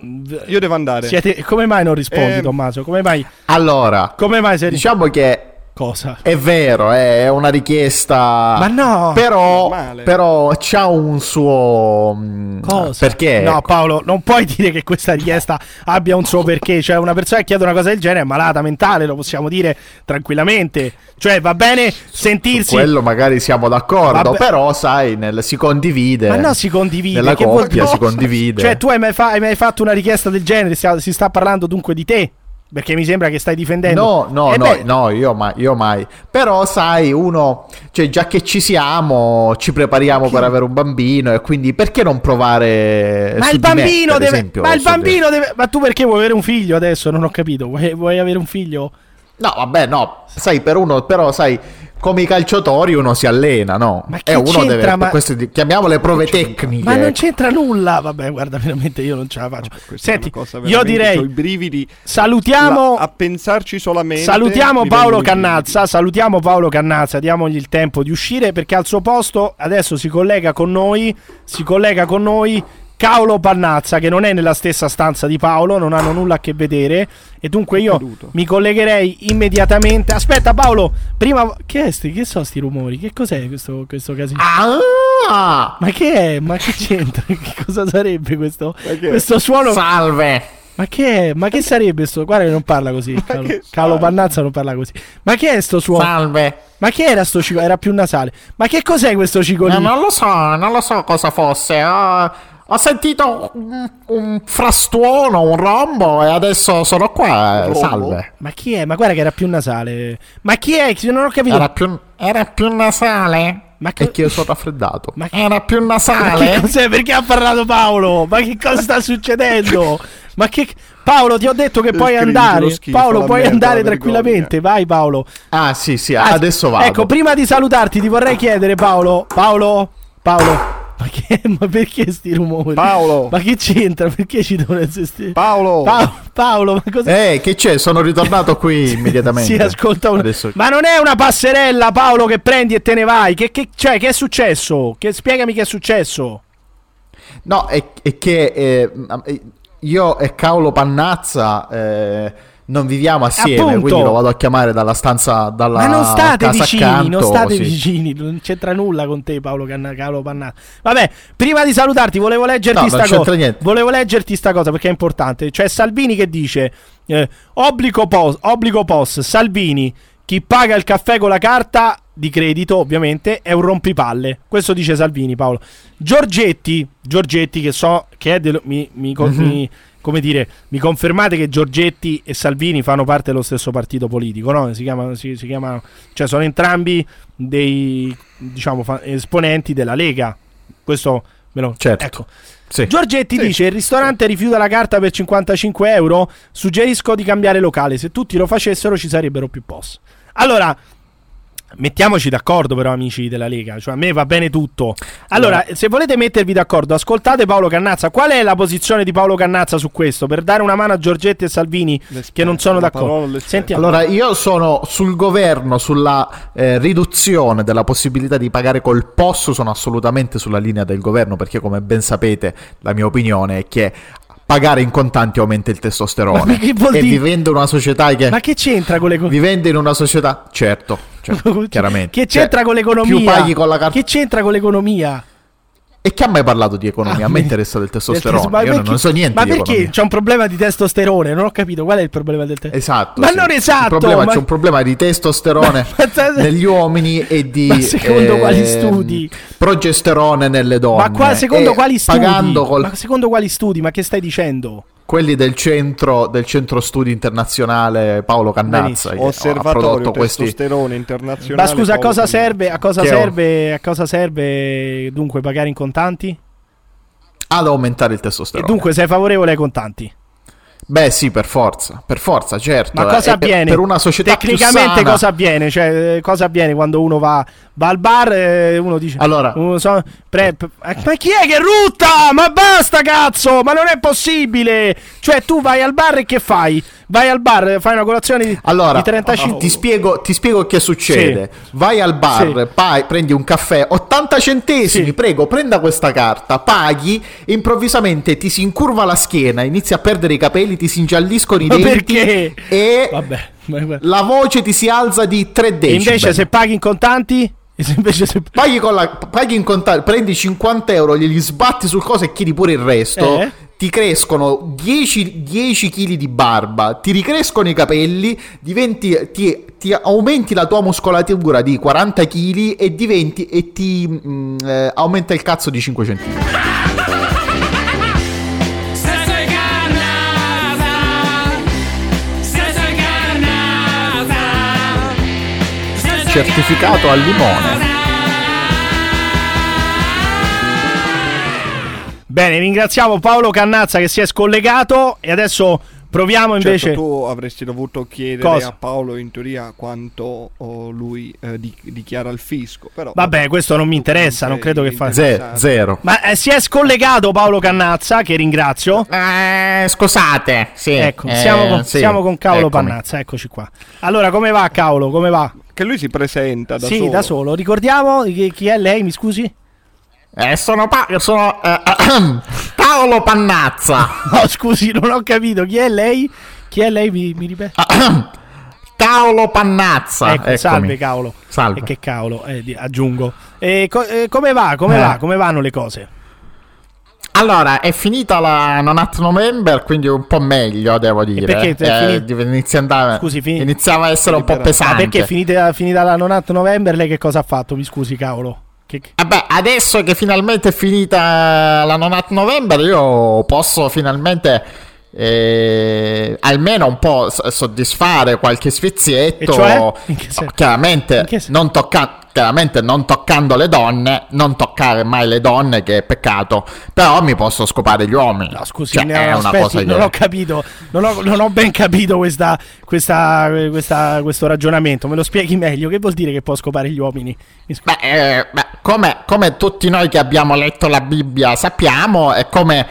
[SPEAKER 4] Io devo andare.
[SPEAKER 1] Siete, come mai non rispondi,
[SPEAKER 5] Eh,
[SPEAKER 1] Tommaso? Come mai?
[SPEAKER 5] Allora,
[SPEAKER 1] Come mai sei
[SPEAKER 5] diciamo che
[SPEAKER 1] Cosa?
[SPEAKER 5] è vero, eh, è una richiesta.
[SPEAKER 1] Ma no!
[SPEAKER 5] Però, però c'ha un suo. mm,
[SPEAKER 1] Cosa?
[SPEAKER 5] Perché?
[SPEAKER 1] No, Paolo, non puoi dire che questa richiesta abbia un suo perché. Cioè, una persona che chiede una cosa del genere è malata mentale, lo possiamo dire tranquillamente. Cioè, va bene sentirsi.
[SPEAKER 5] Quello magari siamo d'accordo,
[SPEAKER 1] Vabbè.
[SPEAKER 5] però sai, nel- si condivide.
[SPEAKER 1] Ma no, si condivide.
[SPEAKER 5] Nella
[SPEAKER 1] che vuol
[SPEAKER 5] coppia
[SPEAKER 1] dire?
[SPEAKER 5] si condivide.
[SPEAKER 1] Cioè, tu hai mai, fa- hai mai fatto una richiesta del genere? Si sta parlando dunque di te? Perché mi sembra che stai difendendo.
[SPEAKER 5] No, no,
[SPEAKER 1] Eh
[SPEAKER 5] no,
[SPEAKER 1] beh,
[SPEAKER 5] no, io mai, io mai. Però sai, uno, cioè già che ci siamo, ci prepariamo per avere un bambino e quindi perché non provare
[SPEAKER 1] Ma il
[SPEAKER 5] me,
[SPEAKER 1] bambino
[SPEAKER 5] per
[SPEAKER 1] deve.
[SPEAKER 5] esempio,
[SPEAKER 1] ma il bambino deve. Ma tu perché vuoi avere un figlio adesso? Non ho capito. Vuoi, vuoi avere un figlio?
[SPEAKER 5] No, vabbè, no, sai, per uno, però, sai, come i calciatori uno si allena, no?
[SPEAKER 1] Ma
[SPEAKER 5] e
[SPEAKER 1] che
[SPEAKER 5] uno
[SPEAKER 1] c'entra,
[SPEAKER 5] deve,
[SPEAKER 1] ma-
[SPEAKER 5] queste chiamiamole prove tecniche.
[SPEAKER 1] Ma non c'entra nulla. Vabbè, guarda, veramente io non ce la faccio. Senti,
[SPEAKER 4] cosa
[SPEAKER 1] io direi
[SPEAKER 4] c'ho i brividi
[SPEAKER 1] salutiamo
[SPEAKER 4] La- a pensarci solamente.
[SPEAKER 1] Salutiamo Paolo Cannazza, salutiamo Paolo Cannazza, diamogli il tempo di uscire perché al suo posto adesso si collega con noi, si collega con noi Paolo Pannazza che non è nella stessa stanza di Paolo, non hanno nulla a che vedere e dunque io mi collegherei immediatamente. Aspetta Paolo, prima che è sti, che sono sti rumori? Che cos'è questo, questo casino?
[SPEAKER 5] Ah!
[SPEAKER 1] Ma che è? Ma che c'entra? [laughs] Che cosa sarebbe questo? Questo suono
[SPEAKER 5] Salve!
[SPEAKER 1] ma che è? Ma che sarebbe sto? Guarda che non parla così. Calo, Calo Pannazza non parla così. Ma che è sto suono?
[SPEAKER 5] Salve!
[SPEAKER 1] Ma che era sto cicolino? Era più nasale. Ma che cos'è questo
[SPEAKER 5] Eh,
[SPEAKER 1] cicolino?
[SPEAKER 5] non lo so, non lo so cosa fosse. Ho, ho sentito un, un frastuono, un rombo e adesso sono qua. eh, Salve.
[SPEAKER 1] Ma chi è? Ma guarda che era più nasale. Ma chi è? Non ho capito.
[SPEAKER 5] Era più, era più nasale?
[SPEAKER 1] Ma
[SPEAKER 5] è che io sono raffreddato.
[SPEAKER 1] Ma
[SPEAKER 5] era più
[SPEAKER 1] Ma
[SPEAKER 5] nasale?
[SPEAKER 1] che cos'è? Perché ha parlato Paolo? Ma che cosa sta succedendo? Ma che Paolo, ti ho detto che puoi
[SPEAKER 5] Scrivi
[SPEAKER 1] andare.
[SPEAKER 5] schifo,
[SPEAKER 1] Paolo, puoi
[SPEAKER 5] merda,
[SPEAKER 1] andare tranquillamente. Vai, Paolo.
[SPEAKER 5] Ah, sì, sì,
[SPEAKER 1] Ah,
[SPEAKER 5] adesso vado.
[SPEAKER 1] Ecco, prima di salutarti, ti vorrei chiedere, Paolo. Paolo, Paolo. Ma, che, [laughs] ma perché sti rumori?
[SPEAKER 4] Paolo.
[SPEAKER 1] Ma che c'entra? Perché ci devono sti...
[SPEAKER 4] Paolo.
[SPEAKER 1] Pa- Paolo, ma cosa...
[SPEAKER 5] Eh, che c'è? Sono ritornato qui [laughs] immediatamente.
[SPEAKER 1] Sì, ascolta un...
[SPEAKER 5] Adesso-
[SPEAKER 1] Ma non è una passerella, Paolo, che prendi e te ne vai. Che, che, cioè, che è successo? Che, spiegami che è successo.
[SPEAKER 5] No, è, è che eh, io e Paolo Pannazza eh, non viviamo assieme,
[SPEAKER 1] Appunto.
[SPEAKER 5] quindi lo vado a chiamare dalla stanza, dalla
[SPEAKER 1] Ma non state vicini,
[SPEAKER 5] accanto,
[SPEAKER 1] non state
[SPEAKER 5] sì.
[SPEAKER 1] vicini, non c'entra nulla con te Paolo Canna- Paolo Pannazza. Vabbè, prima di salutarti volevo leggerti
[SPEAKER 5] No,
[SPEAKER 1] sta
[SPEAKER 5] non c'entra
[SPEAKER 1] cosa.
[SPEAKER 5] niente.
[SPEAKER 1] Volevo leggerti sta cosa perché è importante. C'è Salvini che dice eh, obbligo POS, obbligo POS, Salvini, chi paga il caffè con la carta di credito, ovviamente, è un rompipalle. Questo dice Salvini, Paolo. Giorgetti, Giorgetti che so che è dello- mi, mi
[SPEAKER 5] Mhm.
[SPEAKER 1] mi- come dire, mi confermate che Giorgetti e Salvini fanno parte dello stesso partito politico, no? Si chiamano, si, si chiamano cioè sono entrambi dei, diciamo, fa- esponenti della Lega. Questo me lo...
[SPEAKER 5] Certo.
[SPEAKER 1] Ecco.
[SPEAKER 5] Sì.
[SPEAKER 1] Giorgetti
[SPEAKER 5] Sì.
[SPEAKER 1] dice: Il ristorante rifiuta la carta per 55 euro. Suggerisco di cambiare locale. Se tutti lo facessero, ci sarebbero più post. Allora, mettiamoci d'accordo, però, amici della Lega. Cioè, a me va bene tutto. Allora, se volete mettervi d'accordo, ascoltate Paolo Cannazza. Qual è la posizione di Paolo Cannazza su questo? Per dare una mano a Giorgetti e Salvini che non sono d'accordo. Sentiamo.
[SPEAKER 5] Allora, io sono sul governo, sulla eh, riduzione della possibilità di pagare col POS, sono assolutamente sulla linea del governo, perché come ben sapete, la mia opinione è che pagare in contanti aumenta il testosterone.
[SPEAKER 1] Ma che vuol
[SPEAKER 5] e
[SPEAKER 1] dire?
[SPEAKER 5] vivendo in una società che...
[SPEAKER 1] Ma che c'entra con le co-
[SPEAKER 5] Vivendo in una società... Certo, certo, [laughs] chiaramente.
[SPEAKER 1] Che c'entra
[SPEAKER 5] Cioè,
[SPEAKER 1] con l'economia?
[SPEAKER 5] Più paghi con la carta...
[SPEAKER 1] Che c'entra con l'economia?
[SPEAKER 5] E chi ha mai parlato di economia? a me interessa del testosterone.
[SPEAKER 1] Ma
[SPEAKER 5] Io non- non so niente
[SPEAKER 1] Ma perché
[SPEAKER 5] economia.
[SPEAKER 1] c'è un problema di testosterone? Non ho capito qual è il problema del testosterone.
[SPEAKER 5] Esatto.
[SPEAKER 1] Ma
[SPEAKER 5] sì.
[SPEAKER 1] non esatto,
[SPEAKER 5] Il problema,
[SPEAKER 1] ma-
[SPEAKER 5] C'è un problema di testosterone [laughs] negli uomini e di [laughs]
[SPEAKER 1] Ma secondo quali
[SPEAKER 5] ehm,
[SPEAKER 1] studi?
[SPEAKER 5] progesterone nelle donne.
[SPEAKER 1] Ma qua, secondo
[SPEAKER 5] E
[SPEAKER 1] quali studi?
[SPEAKER 5] Pagando col-
[SPEAKER 1] Ma secondo quali studi? Ma che stai dicendo?
[SPEAKER 5] Quelli del centro, del centro studi internazionale Paolo Cannazza. che ha
[SPEAKER 4] Osservatorio
[SPEAKER 5] prodotto questi.
[SPEAKER 4] testosterone internazionale.
[SPEAKER 1] Ma scusa, a cosa
[SPEAKER 4] Cannazza.
[SPEAKER 1] serve? A cosa
[SPEAKER 5] Che ho-
[SPEAKER 1] serve? A cosa serve dunque pagare in contanti?
[SPEAKER 5] Ad aumentare il
[SPEAKER 1] E
[SPEAKER 5] testosterone.
[SPEAKER 1] dunque sei favorevole ai contanti?
[SPEAKER 5] Beh, sì, per forza, per forza, certo.
[SPEAKER 1] Ma cosa
[SPEAKER 5] E per-
[SPEAKER 1] avviene?
[SPEAKER 5] Per una società
[SPEAKER 1] Tecnicamente cosa avviene? Cioè, eh, cosa avviene quando uno va, va al bar e uno dice
[SPEAKER 5] Allora-
[SPEAKER 1] uno so- pre- p- eh, Ma chi è che rutta? Ma basta cazzo! Ma non è possibile! Cioè tu vai al bar e che fai? Vai al bar, fai una colazione di,
[SPEAKER 5] Allora,
[SPEAKER 1] di 35
[SPEAKER 5] ti spiego, ti spiego che succede.
[SPEAKER 1] Sì.
[SPEAKER 5] Vai al bar,
[SPEAKER 1] Sì.
[SPEAKER 5] pai- prendi un caffè, 80 centesimi, prego, prenda questa carta, paghi, improvvisamente ti si incurva la schiena, inizi a perdere i capelli, ti si ingialliscono i
[SPEAKER 1] Ma
[SPEAKER 5] denti
[SPEAKER 1] perché?
[SPEAKER 5] e
[SPEAKER 1] Vabbè,
[SPEAKER 5] la voce ti si alza di 3
[SPEAKER 1] E
[SPEAKER 5] decibel.
[SPEAKER 1] invece se paghi in contanti? Se
[SPEAKER 5] Paghi, con la, paghi in contanti, prendi 50 euro, glieli sbatti sul coso e chiedi pure il resto.
[SPEAKER 1] Eh?
[SPEAKER 5] Ti crescono 10, 10 kg di barba, ti ricrescono i capelli, diventi, ti, ti aumenti la tua muscolatura di 40 kg e diventi e ti mm, eh, aumenta il cazzo di 5 cm. Certificato al limone.
[SPEAKER 1] Bene, ringraziamo Paolo Cannazza che si è scollegato e adesso Proviamo invece.
[SPEAKER 4] Certo, tu avresti dovuto chiedere
[SPEAKER 1] Cosa?
[SPEAKER 4] a Paolo in teoria quanto oh, lui eh, di- dichiara al fisco. Però,
[SPEAKER 1] Vabbè, questo non mi interessa, non credo che fa.
[SPEAKER 5] Ze- zero.
[SPEAKER 1] Ma eh, si è scollegato Paolo Cannazza, che ringrazio.
[SPEAKER 5] Eh, scusate, sì.
[SPEAKER 1] Ecco,
[SPEAKER 5] eh,
[SPEAKER 1] siamo, con,
[SPEAKER 5] sì,
[SPEAKER 1] siamo con Cavolo
[SPEAKER 5] eccomi.
[SPEAKER 1] Pannazza, eccoci qua. Allora, come va Cavolo? Come va?
[SPEAKER 4] Che lui si presenta da
[SPEAKER 1] sì,
[SPEAKER 4] solo.
[SPEAKER 1] da solo. Ricordiamo chi, chi è lei, mi scusi?
[SPEAKER 5] Eh, sono, pa- sono eh, [coughs] Paolo Pannazza. [laughs]
[SPEAKER 1] No, scusi, non ho capito. Chi è lei? Chi è lei? Mi, mi ripete? [coughs]
[SPEAKER 5] Paolo Pannazza.
[SPEAKER 1] Ecco,
[SPEAKER 5] eccomi.
[SPEAKER 1] salve Cavolo.
[SPEAKER 5] Salve.
[SPEAKER 1] E che cavolo, eh, aggiungo. E co- eh, come va? Come
[SPEAKER 5] Eh.
[SPEAKER 1] va? Come vanno le cose?
[SPEAKER 5] Allora, è finita la Nonat November, quindi un po' meglio, devo dire.
[SPEAKER 1] perché è
[SPEAKER 5] Eh,
[SPEAKER 1] finita-
[SPEAKER 5] div- inizia, andare-
[SPEAKER 1] Scusi, fini-
[SPEAKER 5] iniziava a essere un po'
[SPEAKER 1] Ma
[SPEAKER 5] pesante.
[SPEAKER 1] perché finita, finita la nonat november lei che cosa ha fatto? Mi scusi, cavolo. Che- che-
[SPEAKER 5] Vabbè, adesso che finalmente è finita la Nonat November, io posso finalmente eh, almeno un po' soddisfare qualche sfizietto.
[SPEAKER 1] Cioè?
[SPEAKER 5] Chiaramente, non tocca- chiaramente non toccando le donne, non toccare mai le donne, che è peccato. Però mi posso scopare gli uomini.
[SPEAKER 1] No, scusi,
[SPEAKER 5] Cioè,
[SPEAKER 1] no,
[SPEAKER 5] è una
[SPEAKER 1] aspetti,
[SPEAKER 5] cosa che.
[SPEAKER 1] non ho capito, non ho, non ho ben capito questa, questa, questa- questo ragionamento. Me lo spieghi meglio? Che vuol dire che può scopare gli uomini?
[SPEAKER 5] Beh, eh, beh, come, come tutti noi che abbiamo letto la Bibbia sappiamo, è come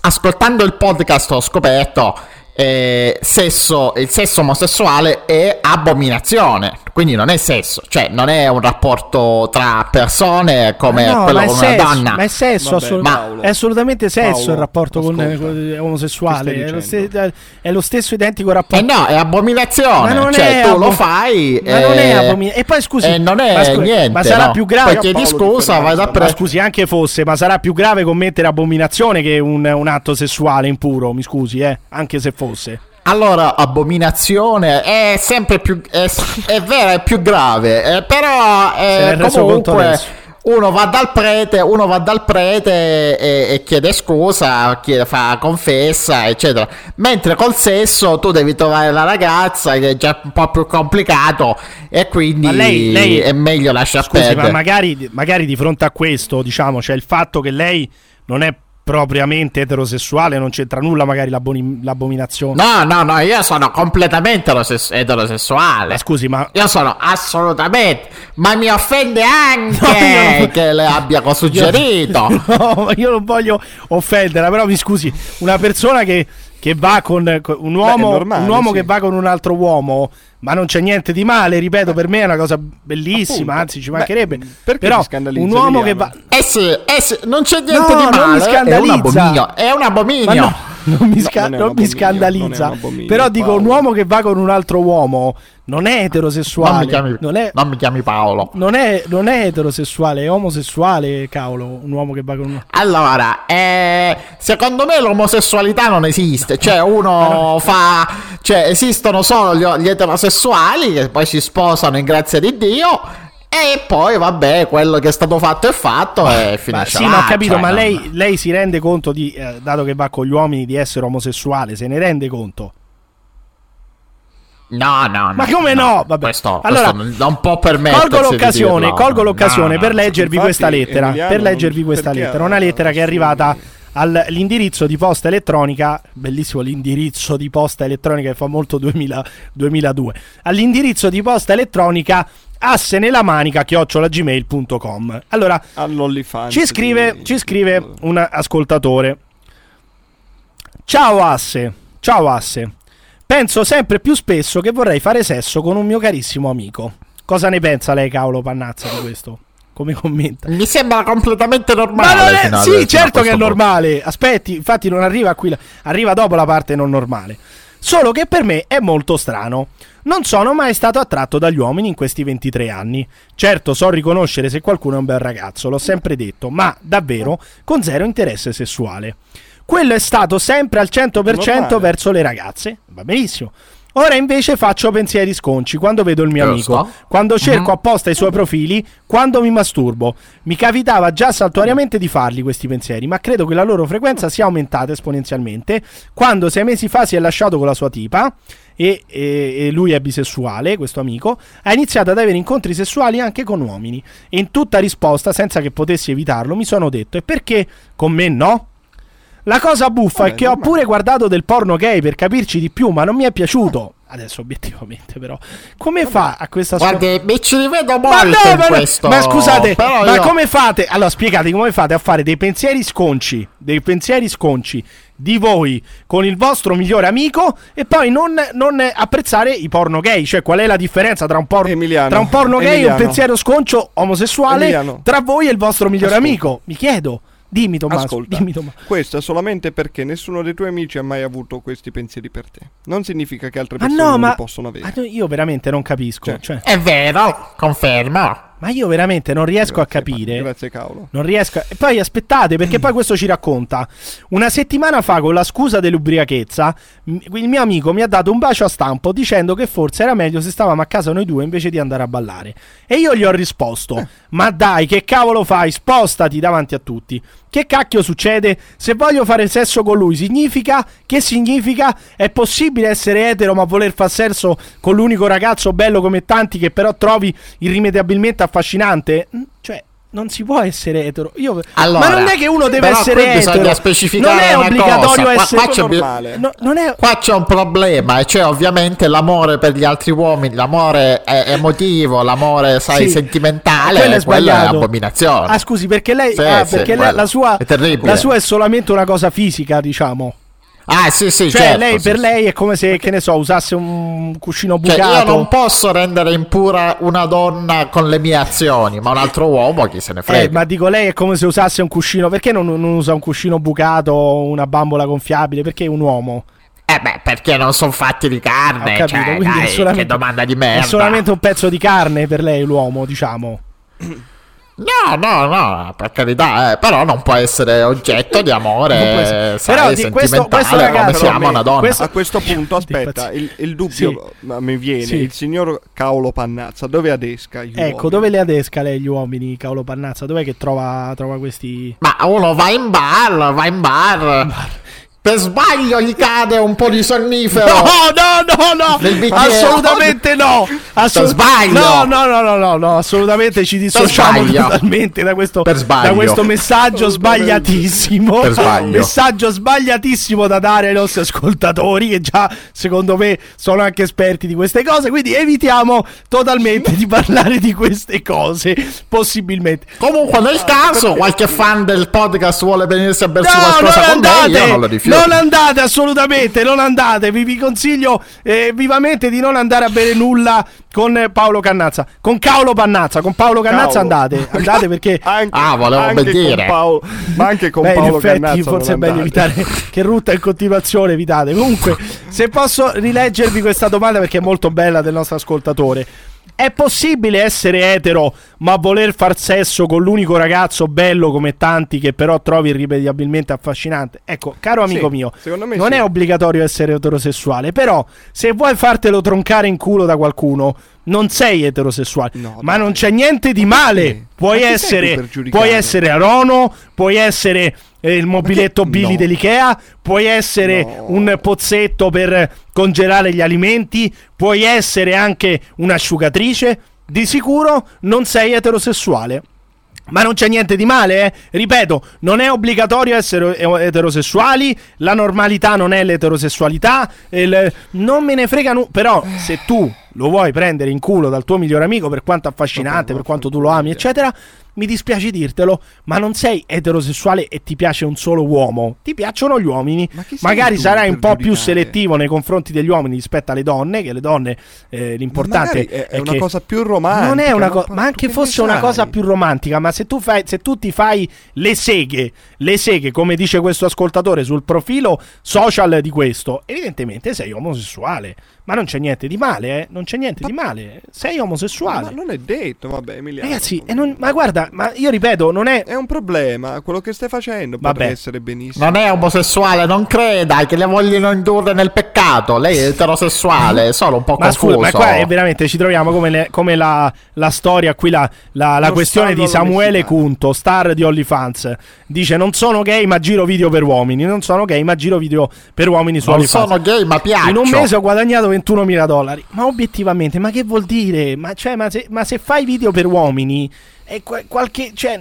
[SPEAKER 5] ascoltando il podcast ho scoperto eh, sesso, il sesso omosessuale è abominazione, quindi non è sesso, cioè non è un rapporto tra persone come
[SPEAKER 1] Ma no,
[SPEAKER 5] quello
[SPEAKER 1] ma
[SPEAKER 5] con una
[SPEAKER 1] sesso,
[SPEAKER 5] donna.
[SPEAKER 1] ma è sesso,
[SPEAKER 4] Vabbè,
[SPEAKER 1] assolut-
[SPEAKER 4] Paolo.
[SPEAKER 1] è assolutamente sesso
[SPEAKER 4] Paolo,
[SPEAKER 1] il rapporto con,
[SPEAKER 4] ascolta.
[SPEAKER 1] con- eh, omosessuale. È lo, ste- è lo stesso identico
[SPEAKER 5] Eh
[SPEAKER 1] rapporto.
[SPEAKER 5] no, è abominazione,
[SPEAKER 1] Ma non
[SPEAKER 5] cioè
[SPEAKER 1] è
[SPEAKER 5] tu
[SPEAKER 1] abo-
[SPEAKER 5] lo fai
[SPEAKER 1] Ma non è
[SPEAKER 5] eh,
[SPEAKER 1] abominazione. E poi scusi,
[SPEAKER 5] e non è
[SPEAKER 1] ma scusi,
[SPEAKER 5] niente,
[SPEAKER 1] ma sarà
[SPEAKER 5] no.
[SPEAKER 1] più grave.
[SPEAKER 5] Poi chiedi scusa, vai da
[SPEAKER 1] Ma
[SPEAKER 5] pre-
[SPEAKER 1] scusi, anche fosse, ma sarà più grave commettere abominazione che un, un atto sessuale impuro. Mi scusi, eh, anche se fosse.
[SPEAKER 5] Allora, abominazione è sempre più. È, è vero, è più grave. eh, però
[SPEAKER 1] è
[SPEAKER 5] eh,
[SPEAKER 1] conto
[SPEAKER 5] comunque. Uno va dal prete, uno va dal prete e, e chiede scusa, chiede, fa confessa, eccetera. Mentre col sesso tu devi trovare la ragazza, che è già un po' più complicato, e quindi
[SPEAKER 1] lei- lei-
[SPEAKER 5] è meglio lasciar
[SPEAKER 1] Scusi,
[SPEAKER 5] perdere.
[SPEAKER 1] ma magari, magari di fronte a questo, diciamo, c'è il fatto che lei non è propriamente eterosessuale, non c'entra nulla, magari l'abominazione.
[SPEAKER 5] No, no, no, io sono completamente eteroses- eterosessuale.
[SPEAKER 1] Ma scusi, ma
[SPEAKER 5] Io sono assolutamente. Ma mi offende anche
[SPEAKER 1] No,
[SPEAKER 5] che le abbia suggerito. [laughs]
[SPEAKER 1] No, ma io non voglio offenderla, però mi scusi, una persona che, che va con, con un uomo,
[SPEAKER 4] normale,
[SPEAKER 1] un uomo
[SPEAKER 4] sì.
[SPEAKER 1] che va con un altro uomo, ma non c'è niente di male, ripeto, per me è una cosa bellissima,
[SPEAKER 4] Appunto.
[SPEAKER 1] anzi ci mancherebbe.
[SPEAKER 4] perché
[SPEAKER 1] però un uomo che va
[SPEAKER 5] Eh sì, eh sì, non c'è niente
[SPEAKER 1] No,
[SPEAKER 5] di
[SPEAKER 1] non mi
[SPEAKER 5] male. È un
[SPEAKER 1] scandalizza.
[SPEAKER 5] abominio. È un abominio.
[SPEAKER 1] No, non mi, sca-
[SPEAKER 4] non un
[SPEAKER 1] non mi
[SPEAKER 4] abominio, non è
[SPEAKER 1] scandalizza. Però dico, un uomo che va con un altro uomo non è eterosessuale.
[SPEAKER 5] Non mi, chiami,
[SPEAKER 1] non, è,
[SPEAKER 5] non mi chiami Paolo.
[SPEAKER 1] non è- non è eterosessuale, è omosessuale, cavolo. Un uomo che va con un.
[SPEAKER 5] Allora, eh, secondo me l'omosessualità non esiste. [laughs] Cioè, uno fa. Cioè, esistono solo gli, gli eterosessuali che poi si sposano in grazia di Dio. E poi, vabbè, quello che è stato fatto è fatto e finisce
[SPEAKER 1] sì,
[SPEAKER 5] là,
[SPEAKER 1] ma ho capito,
[SPEAKER 5] cioè,
[SPEAKER 1] ma lei, lei si rende conto di, eh, dato che va con gli uomini, di essere omosessuale? Se ne rende conto?
[SPEAKER 5] No, no, no.
[SPEAKER 1] Ma come no? Vabbè.
[SPEAKER 5] Questo,
[SPEAKER 1] Allora,
[SPEAKER 5] questo non- non può permettersi
[SPEAKER 1] Colgo l'occasione,
[SPEAKER 5] dirlo.
[SPEAKER 1] colgo l'occasione
[SPEAKER 5] No,
[SPEAKER 1] per
[SPEAKER 5] no.
[SPEAKER 1] leggervi
[SPEAKER 4] Infatti,
[SPEAKER 1] questa lettera.
[SPEAKER 4] Emiliano,
[SPEAKER 1] per
[SPEAKER 4] non-
[SPEAKER 1] leggervi questa lettera. Una lettera che è arrivata all'indirizzo di posta elettronica. Bellissimo l'indirizzo di posta elettronica che fa molto 2000 2002. All'indirizzo di posta elettronica asse nella manica chiocciolagmail.com. Allora, ci scrive,
[SPEAKER 4] di-
[SPEAKER 1] ci scrive un ascoltatore. Ciao Asse, ciao Asse. Penso sempre più spesso che vorrei fare sesso con un mio carissimo amico. Cosa ne pensa lei, Cavolo Pannazza, di questo? Come commenta?
[SPEAKER 5] Mi sembra completamente normale.
[SPEAKER 1] Ma non è,
[SPEAKER 5] fino a-
[SPEAKER 1] sì, certo che è
[SPEAKER 5] questo punto.
[SPEAKER 1] normale. Aspetti, infatti non arriva qui, la- arriva dopo la parte non normale. Solo che per me è molto strano. Non sono mai stato attratto dagli uomini in questi 23 anni. Certo, so riconoscere se qualcuno è un bel ragazzo, l'ho sempre detto, ma davvero con zero interesse sessuale. Quello è stato sempre al 100%
[SPEAKER 4] Normale.
[SPEAKER 1] verso le ragazze. Va benissimo. Ora invece faccio pensieri sconci quando vedo il mio
[SPEAKER 5] Giusto.
[SPEAKER 1] amico, quando cerco apposta i suoi profili, quando mi masturbo. Mi capitava già saltuariamente di farli questi pensieri, ma credo che la loro frequenza sia aumentata esponenzialmente quando sei mesi fa si è lasciato con la sua tipa e, e- e lui è bisessuale, questo amico, ha iniziato ad avere incontri sessuali anche con uomini. E in tutta risposta, senza che potessi evitarlo, mi sono detto: e perché con me no? La cosa buffa è che ho pure guardato del porno gay per capirci di più, ma non mi è piaciuto. Adesso obiettivamente però come fa a questa scuola?
[SPEAKER 5] Guardi, mi ci rivedo
[SPEAKER 1] Ma,
[SPEAKER 5] molto
[SPEAKER 1] no, ma, no,
[SPEAKER 5] questo.
[SPEAKER 1] ma scusate,
[SPEAKER 5] però
[SPEAKER 1] ma
[SPEAKER 5] io-
[SPEAKER 1] come fate? Allora spiegate come fate a fare dei pensieri sconci, dei pensieri sconci di voi con il vostro migliore amico e poi non, non apprezzare i porno gay. Cioè, qual è la differenza tra un, porno, tra un porno gay e un
[SPEAKER 4] Emiliano.
[SPEAKER 1] pensiero sconcio omosessuale
[SPEAKER 4] Emiliano.
[SPEAKER 1] tra voi e il vostro migliore
[SPEAKER 4] Ascolta.
[SPEAKER 1] amico? Mi chiedo. Dimmi Tommaso,
[SPEAKER 4] Ascolta,
[SPEAKER 1] dimmi Tommaso.
[SPEAKER 4] questo è solamente perché nessuno dei tuoi amici ha mai avuto questi pensieri per te. Non significa che altre
[SPEAKER 1] Ma
[SPEAKER 4] persone
[SPEAKER 1] no,
[SPEAKER 4] non
[SPEAKER 1] ma
[SPEAKER 4] li possono avere.
[SPEAKER 1] ma no, io veramente non capisco. Cioè,
[SPEAKER 5] È vero, confermo.
[SPEAKER 1] Ma io veramente non riesco a capire.
[SPEAKER 4] Grazie Caolo.
[SPEAKER 1] Non riesco. a- E poi aspettate, perché poi questo ci racconta. Una settimana fa, con la scusa dell'ubriachezza, il mio amico mi ha dato un bacio a stampo dicendo che forse era meglio se stavamo a casa noi due invece di andare a ballare. E io gli ho risposto: Ma dai, che cavolo fai? Spostati davanti a tutti. Che cacchio succede? Se voglio fare sesso con lui, significa? Che significa? È possibile essere etero ma voler far sesso con l'unico ragazzo bello come tanti che però trovi irrimediabilmente affascinante? Cioè, non si può essere etero. Io...
[SPEAKER 5] Allora,
[SPEAKER 1] ma non è che uno deve essere etero.
[SPEAKER 5] specificare
[SPEAKER 1] non è obbligatorio.
[SPEAKER 5] Qua-
[SPEAKER 1] essere
[SPEAKER 5] qua c'è bi-
[SPEAKER 1] No, non è
[SPEAKER 5] Qua c'è un problema, e cioè ovviamente l'amore per gli altri uomini, l'amore è emotivo, l'amore, sai,
[SPEAKER 1] Sì.
[SPEAKER 5] sentimentale,
[SPEAKER 1] Quello è
[SPEAKER 5] quella è abominazione.
[SPEAKER 1] Ah, scusi, perché lei,
[SPEAKER 5] Sì,
[SPEAKER 1] ah,
[SPEAKER 5] sì,
[SPEAKER 1] perché lei-
[SPEAKER 5] quello.
[SPEAKER 1] la, sua, la sua è solamente una cosa fisica, diciamo.
[SPEAKER 5] Ah, sì, sì,
[SPEAKER 1] cioè,
[SPEAKER 5] certo,
[SPEAKER 1] lei,
[SPEAKER 5] sì,
[SPEAKER 1] per
[SPEAKER 5] sì.
[SPEAKER 1] lei è come se, che ne so, usasse un cuscino
[SPEAKER 5] Cioè,
[SPEAKER 1] bucato.
[SPEAKER 5] io non posso rendere impura una donna con le mie azioni, ma un altro uomo chi se ne frega.
[SPEAKER 1] Eh, ma dico, lei è come se usasse un cuscino. Perché non, non usa un cuscino bucato o una bambola gonfiabile? Perché è un uomo.
[SPEAKER 5] Eh beh, perché non sono fatti di
[SPEAKER 1] Ho
[SPEAKER 5] carne,
[SPEAKER 1] capito,
[SPEAKER 5] cioè,
[SPEAKER 1] quindi è
[SPEAKER 5] dai,
[SPEAKER 1] solamente-
[SPEAKER 5] che domanda di
[SPEAKER 1] È
[SPEAKER 5] merda.
[SPEAKER 1] solamente un pezzo di carne per lei, l'uomo, diciamo. [clears throat]
[SPEAKER 5] No, no, no, per carità, eh, però non può essere oggetto di amore, [laughs] sai,
[SPEAKER 1] Però di questo-
[SPEAKER 5] sentimentale
[SPEAKER 1] questo
[SPEAKER 5] come
[SPEAKER 1] ragazzo-
[SPEAKER 5] siamo
[SPEAKER 4] Però
[SPEAKER 5] una donna.
[SPEAKER 1] questo-
[SPEAKER 4] A questo [laughs] punto, aspetta, il, il dubbio ma mi viene.
[SPEAKER 1] Sì.
[SPEAKER 4] Il signor Caolo Pannazza, dove adesca gli
[SPEAKER 1] Ecco,
[SPEAKER 4] uomini?
[SPEAKER 1] dove le adesca lei gli uomini, Caolo Pannazza? Dov'è che trova, trova questi...
[SPEAKER 5] Ma uno va in bar, va in bar. Per sbaglio gli cade un po' di sonnifero.
[SPEAKER 1] No, no, no, no, assolutamente no.
[SPEAKER 5] Per sbaglio.
[SPEAKER 1] No, no, no, no, no, no, assolutamente ci dissociamo totalmente da questo,
[SPEAKER 5] Per sbaglio.
[SPEAKER 1] da questo messaggio sbagliatissimo.
[SPEAKER 5] Per sbaglio.
[SPEAKER 1] Messaggio sbagliatissimo da dare ai nostri ascoltatori che già secondo me sono anche esperti di queste cose, quindi evitiamo totalmente di parlare di queste cose, possibilmente.
[SPEAKER 5] Comunque, nel caso qualche fan del podcast vuole venirsi a bersi
[SPEAKER 1] No,
[SPEAKER 5] qualcosa con me,
[SPEAKER 1] andate,
[SPEAKER 5] io non lo rifiuto.
[SPEAKER 1] Non andate assolutamente, non andate. Vi, vi consiglio eh, vivamente di non andare a bere nulla con Paolo Cannazza. Con Paolo Pannazza, con Paolo Cannazza
[SPEAKER 4] Cavolo.
[SPEAKER 1] andate, andate perché [laughs]
[SPEAKER 4] Anche,
[SPEAKER 5] Ah, volevo
[SPEAKER 4] anche
[SPEAKER 5] dire.
[SPEAKER 4] Paolo- ma anche con
[SPEAKER 1] Beh, in
[SPEAKER 4] Paolo
[SPEAKER 1] effetti
[SPEAKER 4] Cannazza
[SPEAKER 1] forse è meglio evitare [laughs] che rutta in continuazione, evitate. Comunque, se posso rileggervi questa domanda perché è molto bella del nostro ascoltatore. È possibile essere etero ma voler far sesso con l'unico ragazzo bello come tanti che però trovi irrimediabilmente affascinante? Ecco, caro amico
[SPEAKER 4] Sì,
[SPEAKER 1] mio, non
[SPEAKER 4] sì.
[SPEAKER 1] è obbligatorio essere eterosessuale, però se vuoi fartelo troncare in culo da qualcuno, non sei eterosessuale. ma non c'è niente di male. Puoi essere, puoi essere Arono, puoi essere il mobiletto Billy
[SPEAKER 4] no.
[SPEAKER 1] dell'Ikea, puoi essere un pozzetto per congelare gli alimenti, puoi essere anche un'asciugatrice. Di sicuro non sei eterosessuale. Ma non c'è niente di male, eh? Ripeto, non è obbligatorio essere eterosessuali, la normalità non è l'eterosessualità, il- non me ne frega nulla. Però se tu lo vuoi prendere in culo dal tuo migliore amico per quanto affascinante, per quanto tu lo ami, eccetera, mi dispiace dirtelo, ma non sei eterosessuale e ti piace un solo uomo. Ti piacciono gli uomini.
[SPEAKER 4] sei
[SPEAKER 1] Magari sarai un po' più
[SPEAKER 4] giudicare?
[SPEAKER 1] selettivo nei confronti degli uomini rispetto alle donne, che le donne eh, l'importante
[SPEAKER 4] è- è una
[SPEAKER 1] che
[SPEAKER 4] cosa più romantica,
[SPEAKER 1] Non è una cosa, ma anche
[SPEAKER 4] Che
[SPEAKER 1] fosse una cosa più romantica, ma se tu fai se tu ti fai le seghe, le seghe, come dice questo ascoltatore sul profilo social di questo, evidentemente sei omosessuale. Ma non c'è niente di male, eh? Non c'è niente di male. Sei omosessuale.
[SPEAKER 4] Ma non è detto, vabbè, Emiliano.
[SPEAKER 1] Ragazzi, non- ma guarda, ma io ripeto, non è.
[SPEAKER 4] È un problema, quello che stai facendo
[SPEAKER 1] Vabbè.
[SPEAKER 4] potrebbe essere benissimo.
[SPEAKER 5] Non è omosessuale, non creda che le vogliono indurre nel peccato. Lei è eterosessuale, è solo un po'
[SPEAKER 1] Ma
[SPEAKER 5] confuso.
[SPEAKER 1] scusa, ma qua è veramente ci troviamo come, le- come la, la storia qui, la, la- la questione di Samuele. Cunto, star di OnlyFans. Dice: Non sono gay, ma giro video per uomini. Non sono gay, ma giro video per uomini su
[SPEAKER 5] Non
[SPEAKER 1] OnlyFans.
[SPEAKER 5] sono gay, ma piaccio.
[SPEAKER 1] In un mese ho guadagnato 21.000 dollari. Ma obiettivamente, ma che vuol dire? Ma, cioè, ma, se, ma se fai video per uomini, è qua- qualche. Cioè,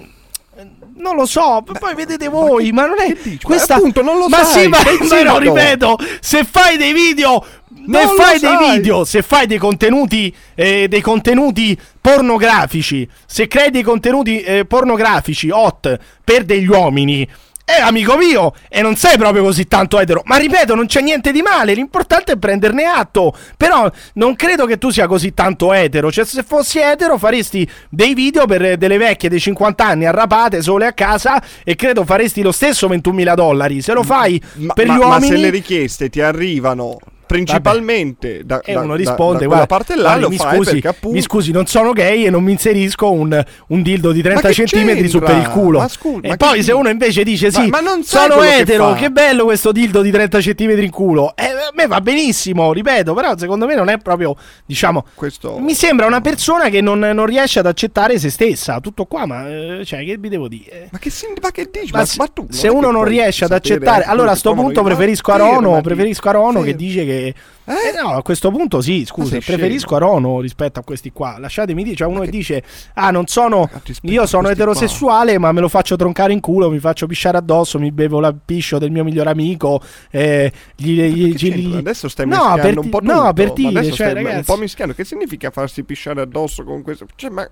[SPEAKER 1] Non lo so, poi vedete voi, ma, non è questa
[SPEAKER 4] appunto, non lo
[SPEAKER 1] ma
[SPEAKER 4] sai,
[SPEAKER 1] sì, ma, ma no, ripeto, se fai dei video
[SPEAKER 4] lo
[SPEAKER 1] fai dei
[SPEAKER 4] sai.
[SPEAKER 1] video, se fai dei contenuti eh, dei contenuti pornografici, se crei dei contenuti eh, pornografici hot per degli uomini eh, amico mio, e non sei proprio così tanto etero. Ma ripeto, non c'è niente di male. L'importante è prenderne atto. Però non credo che tu sia così tanto etero. Cioè, se fossi etero, faresti dei video per delle vecchie dei 50 anni arrapate sole a casa. E credo faresti lo stesso 21.000 dollari. Se lo fai
[SPEAKER 4] Ma,
[SPEAKER 1] per
[SPEAKER 4] ma-
[SPEAKER 1] gli
[SPEAKER 4] ma
[SPEAKER 1] uomini.
[SPEAKER 4] se le richieste ti arrivano principalmente da,
[SPEAKER 1] E
[SPEAKER 4] da-
[SPEAKER 1] uno risponde:
[SPEAKER 4] da
[SPEAKER 1] guarda,
[SPEAKER 4] parte là,
[SPEAKER 1] guarda, mi, scusi,
[SPEAKER 4] appunto
[SPEAKER 1] mi scusi, non sono gay e non mi inserisco un, un dildo di 30
[SPEAKER 4] Ma che
[SPEAKER 1] centimetri su per il culo.
[SPEAKER 4] Ma scu-
[SPEAKER 1] e
[SPEAKER 4] ma
[SPEAKER 1] poi,
[SPEAKER 4] che
[SPEAKER 1] se uno invece dice:
[SPEAKER 4] Ma-
[SPEAKER 1] Sì,
[SPEAKER 4] ma non sai
[SPEAKER 1] sono
[SPEAKER 4] che
[SPEAKER 1] etero,
[SPEAKER 4] fa."
[SPEAKER 1] che, bello questo dildo di 30 centimetri in culo. Eh, a me va benissimo, ripeto, però secondo me non è proprio, diciamo,
[SPEAKER 4] Questo...
[SPEAKER 1] mi sembra una persona che non, non riesce ad accettare se stessa. Tutto qua, ma eh, cioè, che vi devo dire?
[SPEAKER 4] Ma che, si- ma che dici?
[SPEAKER 1] Ma
[SPEAKER 4] Ma,
[SPEAKER 1] se,
[SPEAKER 4] ma tu
[SPEAKER 1] se
[SPEAKER 4] che
[SPEAKER 1] uno non riesce ad accettare,
[SPEAKER 4] anche
[SPEAKER 1] allora a sto
[SPEAKER 4] che
[SPEAKER 1] punto preferisco Arono. Preferisco Arono che dice che. Eh, no, a questo punto sì, scusa, preferisco Arono rispetto a questi qua. Lasciatemi dire, c'è uno che dice: Ah, non sono. Io sono eterosessuale, ma me lo faccio troncare in culo, mi faccio pisciare addosso, mi bevo la piscio del mio migliore amico. Eh, gli, gli- gli-?
[SPEAKER 4] Adesso stai
[SPEAKER 1] no,
[SPEAKER 4] mischiando
[SPEAKER 1] per
[SPEAKER 4] un
[SPEAKER 1] ti-
[SPEAKER 4] po' tutto.
[SPEAKER 1] No, per dire, cioè,
[SPEAKER 4] stai un po' mischiando. Che significa farsi pisciare addosso con questo? Cioè, ma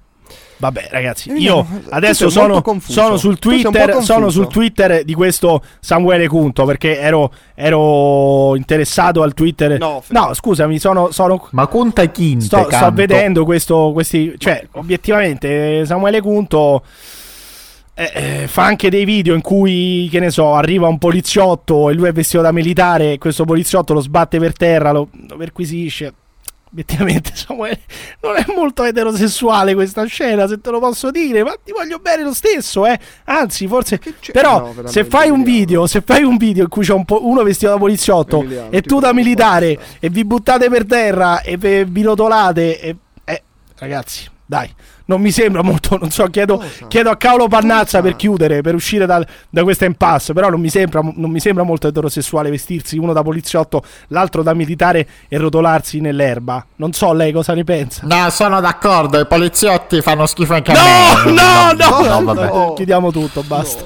[SPEAKER 1] Vabbè, ragazzi,
[SPEAKER 4] Eh,
[SPEAKER 1] io adesso sono, sono sul Twitter, sono sul Twitter di questo Samuele Cunto perché ero, ero interessato al Twitter.
[SPEAKER 4] No,
[SPEAKER 1] No, scusami, sono, sono
[SPEAKER 5] Ma conta Quinte,
[SPEAKER 1] sto, sto vedendo questo, questi, cioè, obiettivamente Samuele Cunto eh, eh, fa anche dei video in cui, che ne so, arriva un poliziotto e lui è vestito da militare e questo poliziotto lo sbatte per terra, lo, lo perquisisce. Obiettivamente, [laughs] Samuele, non è molto eterosessuale questa scena, se te lo posso dire, ma ti voglio bene lo stesso, eh. Anzi, forse. Però,
[SPEAKER 4] No,
[SPEAKER 1] se fai un video, se fai un video in cui c'è un po' uno vestito da poliziotto
[SPEAKER 4] Emiliano,
[SPEAKER 1] e tu da militare e vi buttate per terra e vi vi rotolate, e, eh, ragazzi, dai. Non mi sembra molto, non so, chiedo, chiedo a Paolo Pannazza per chiudere, per uscire dal- da questa impasse, però non mi, sembra, non mi sembra molto eterosessuale vestirsi uno da poliziotto, l'altro da militare e rotolarsi nell'erba. Non so lei cosa ne pensa.
[SPEAKER 5] No, sono d'accordo, i poliziotti fanno schifo anche
[SPEAKER 1] No,
[SPEAKER 5] a me.
[SPEAKER 1] no, no,
[SPEAKER 5] no, vabbè.
[SPEAKER 1] Chiudiamo tutto, basta.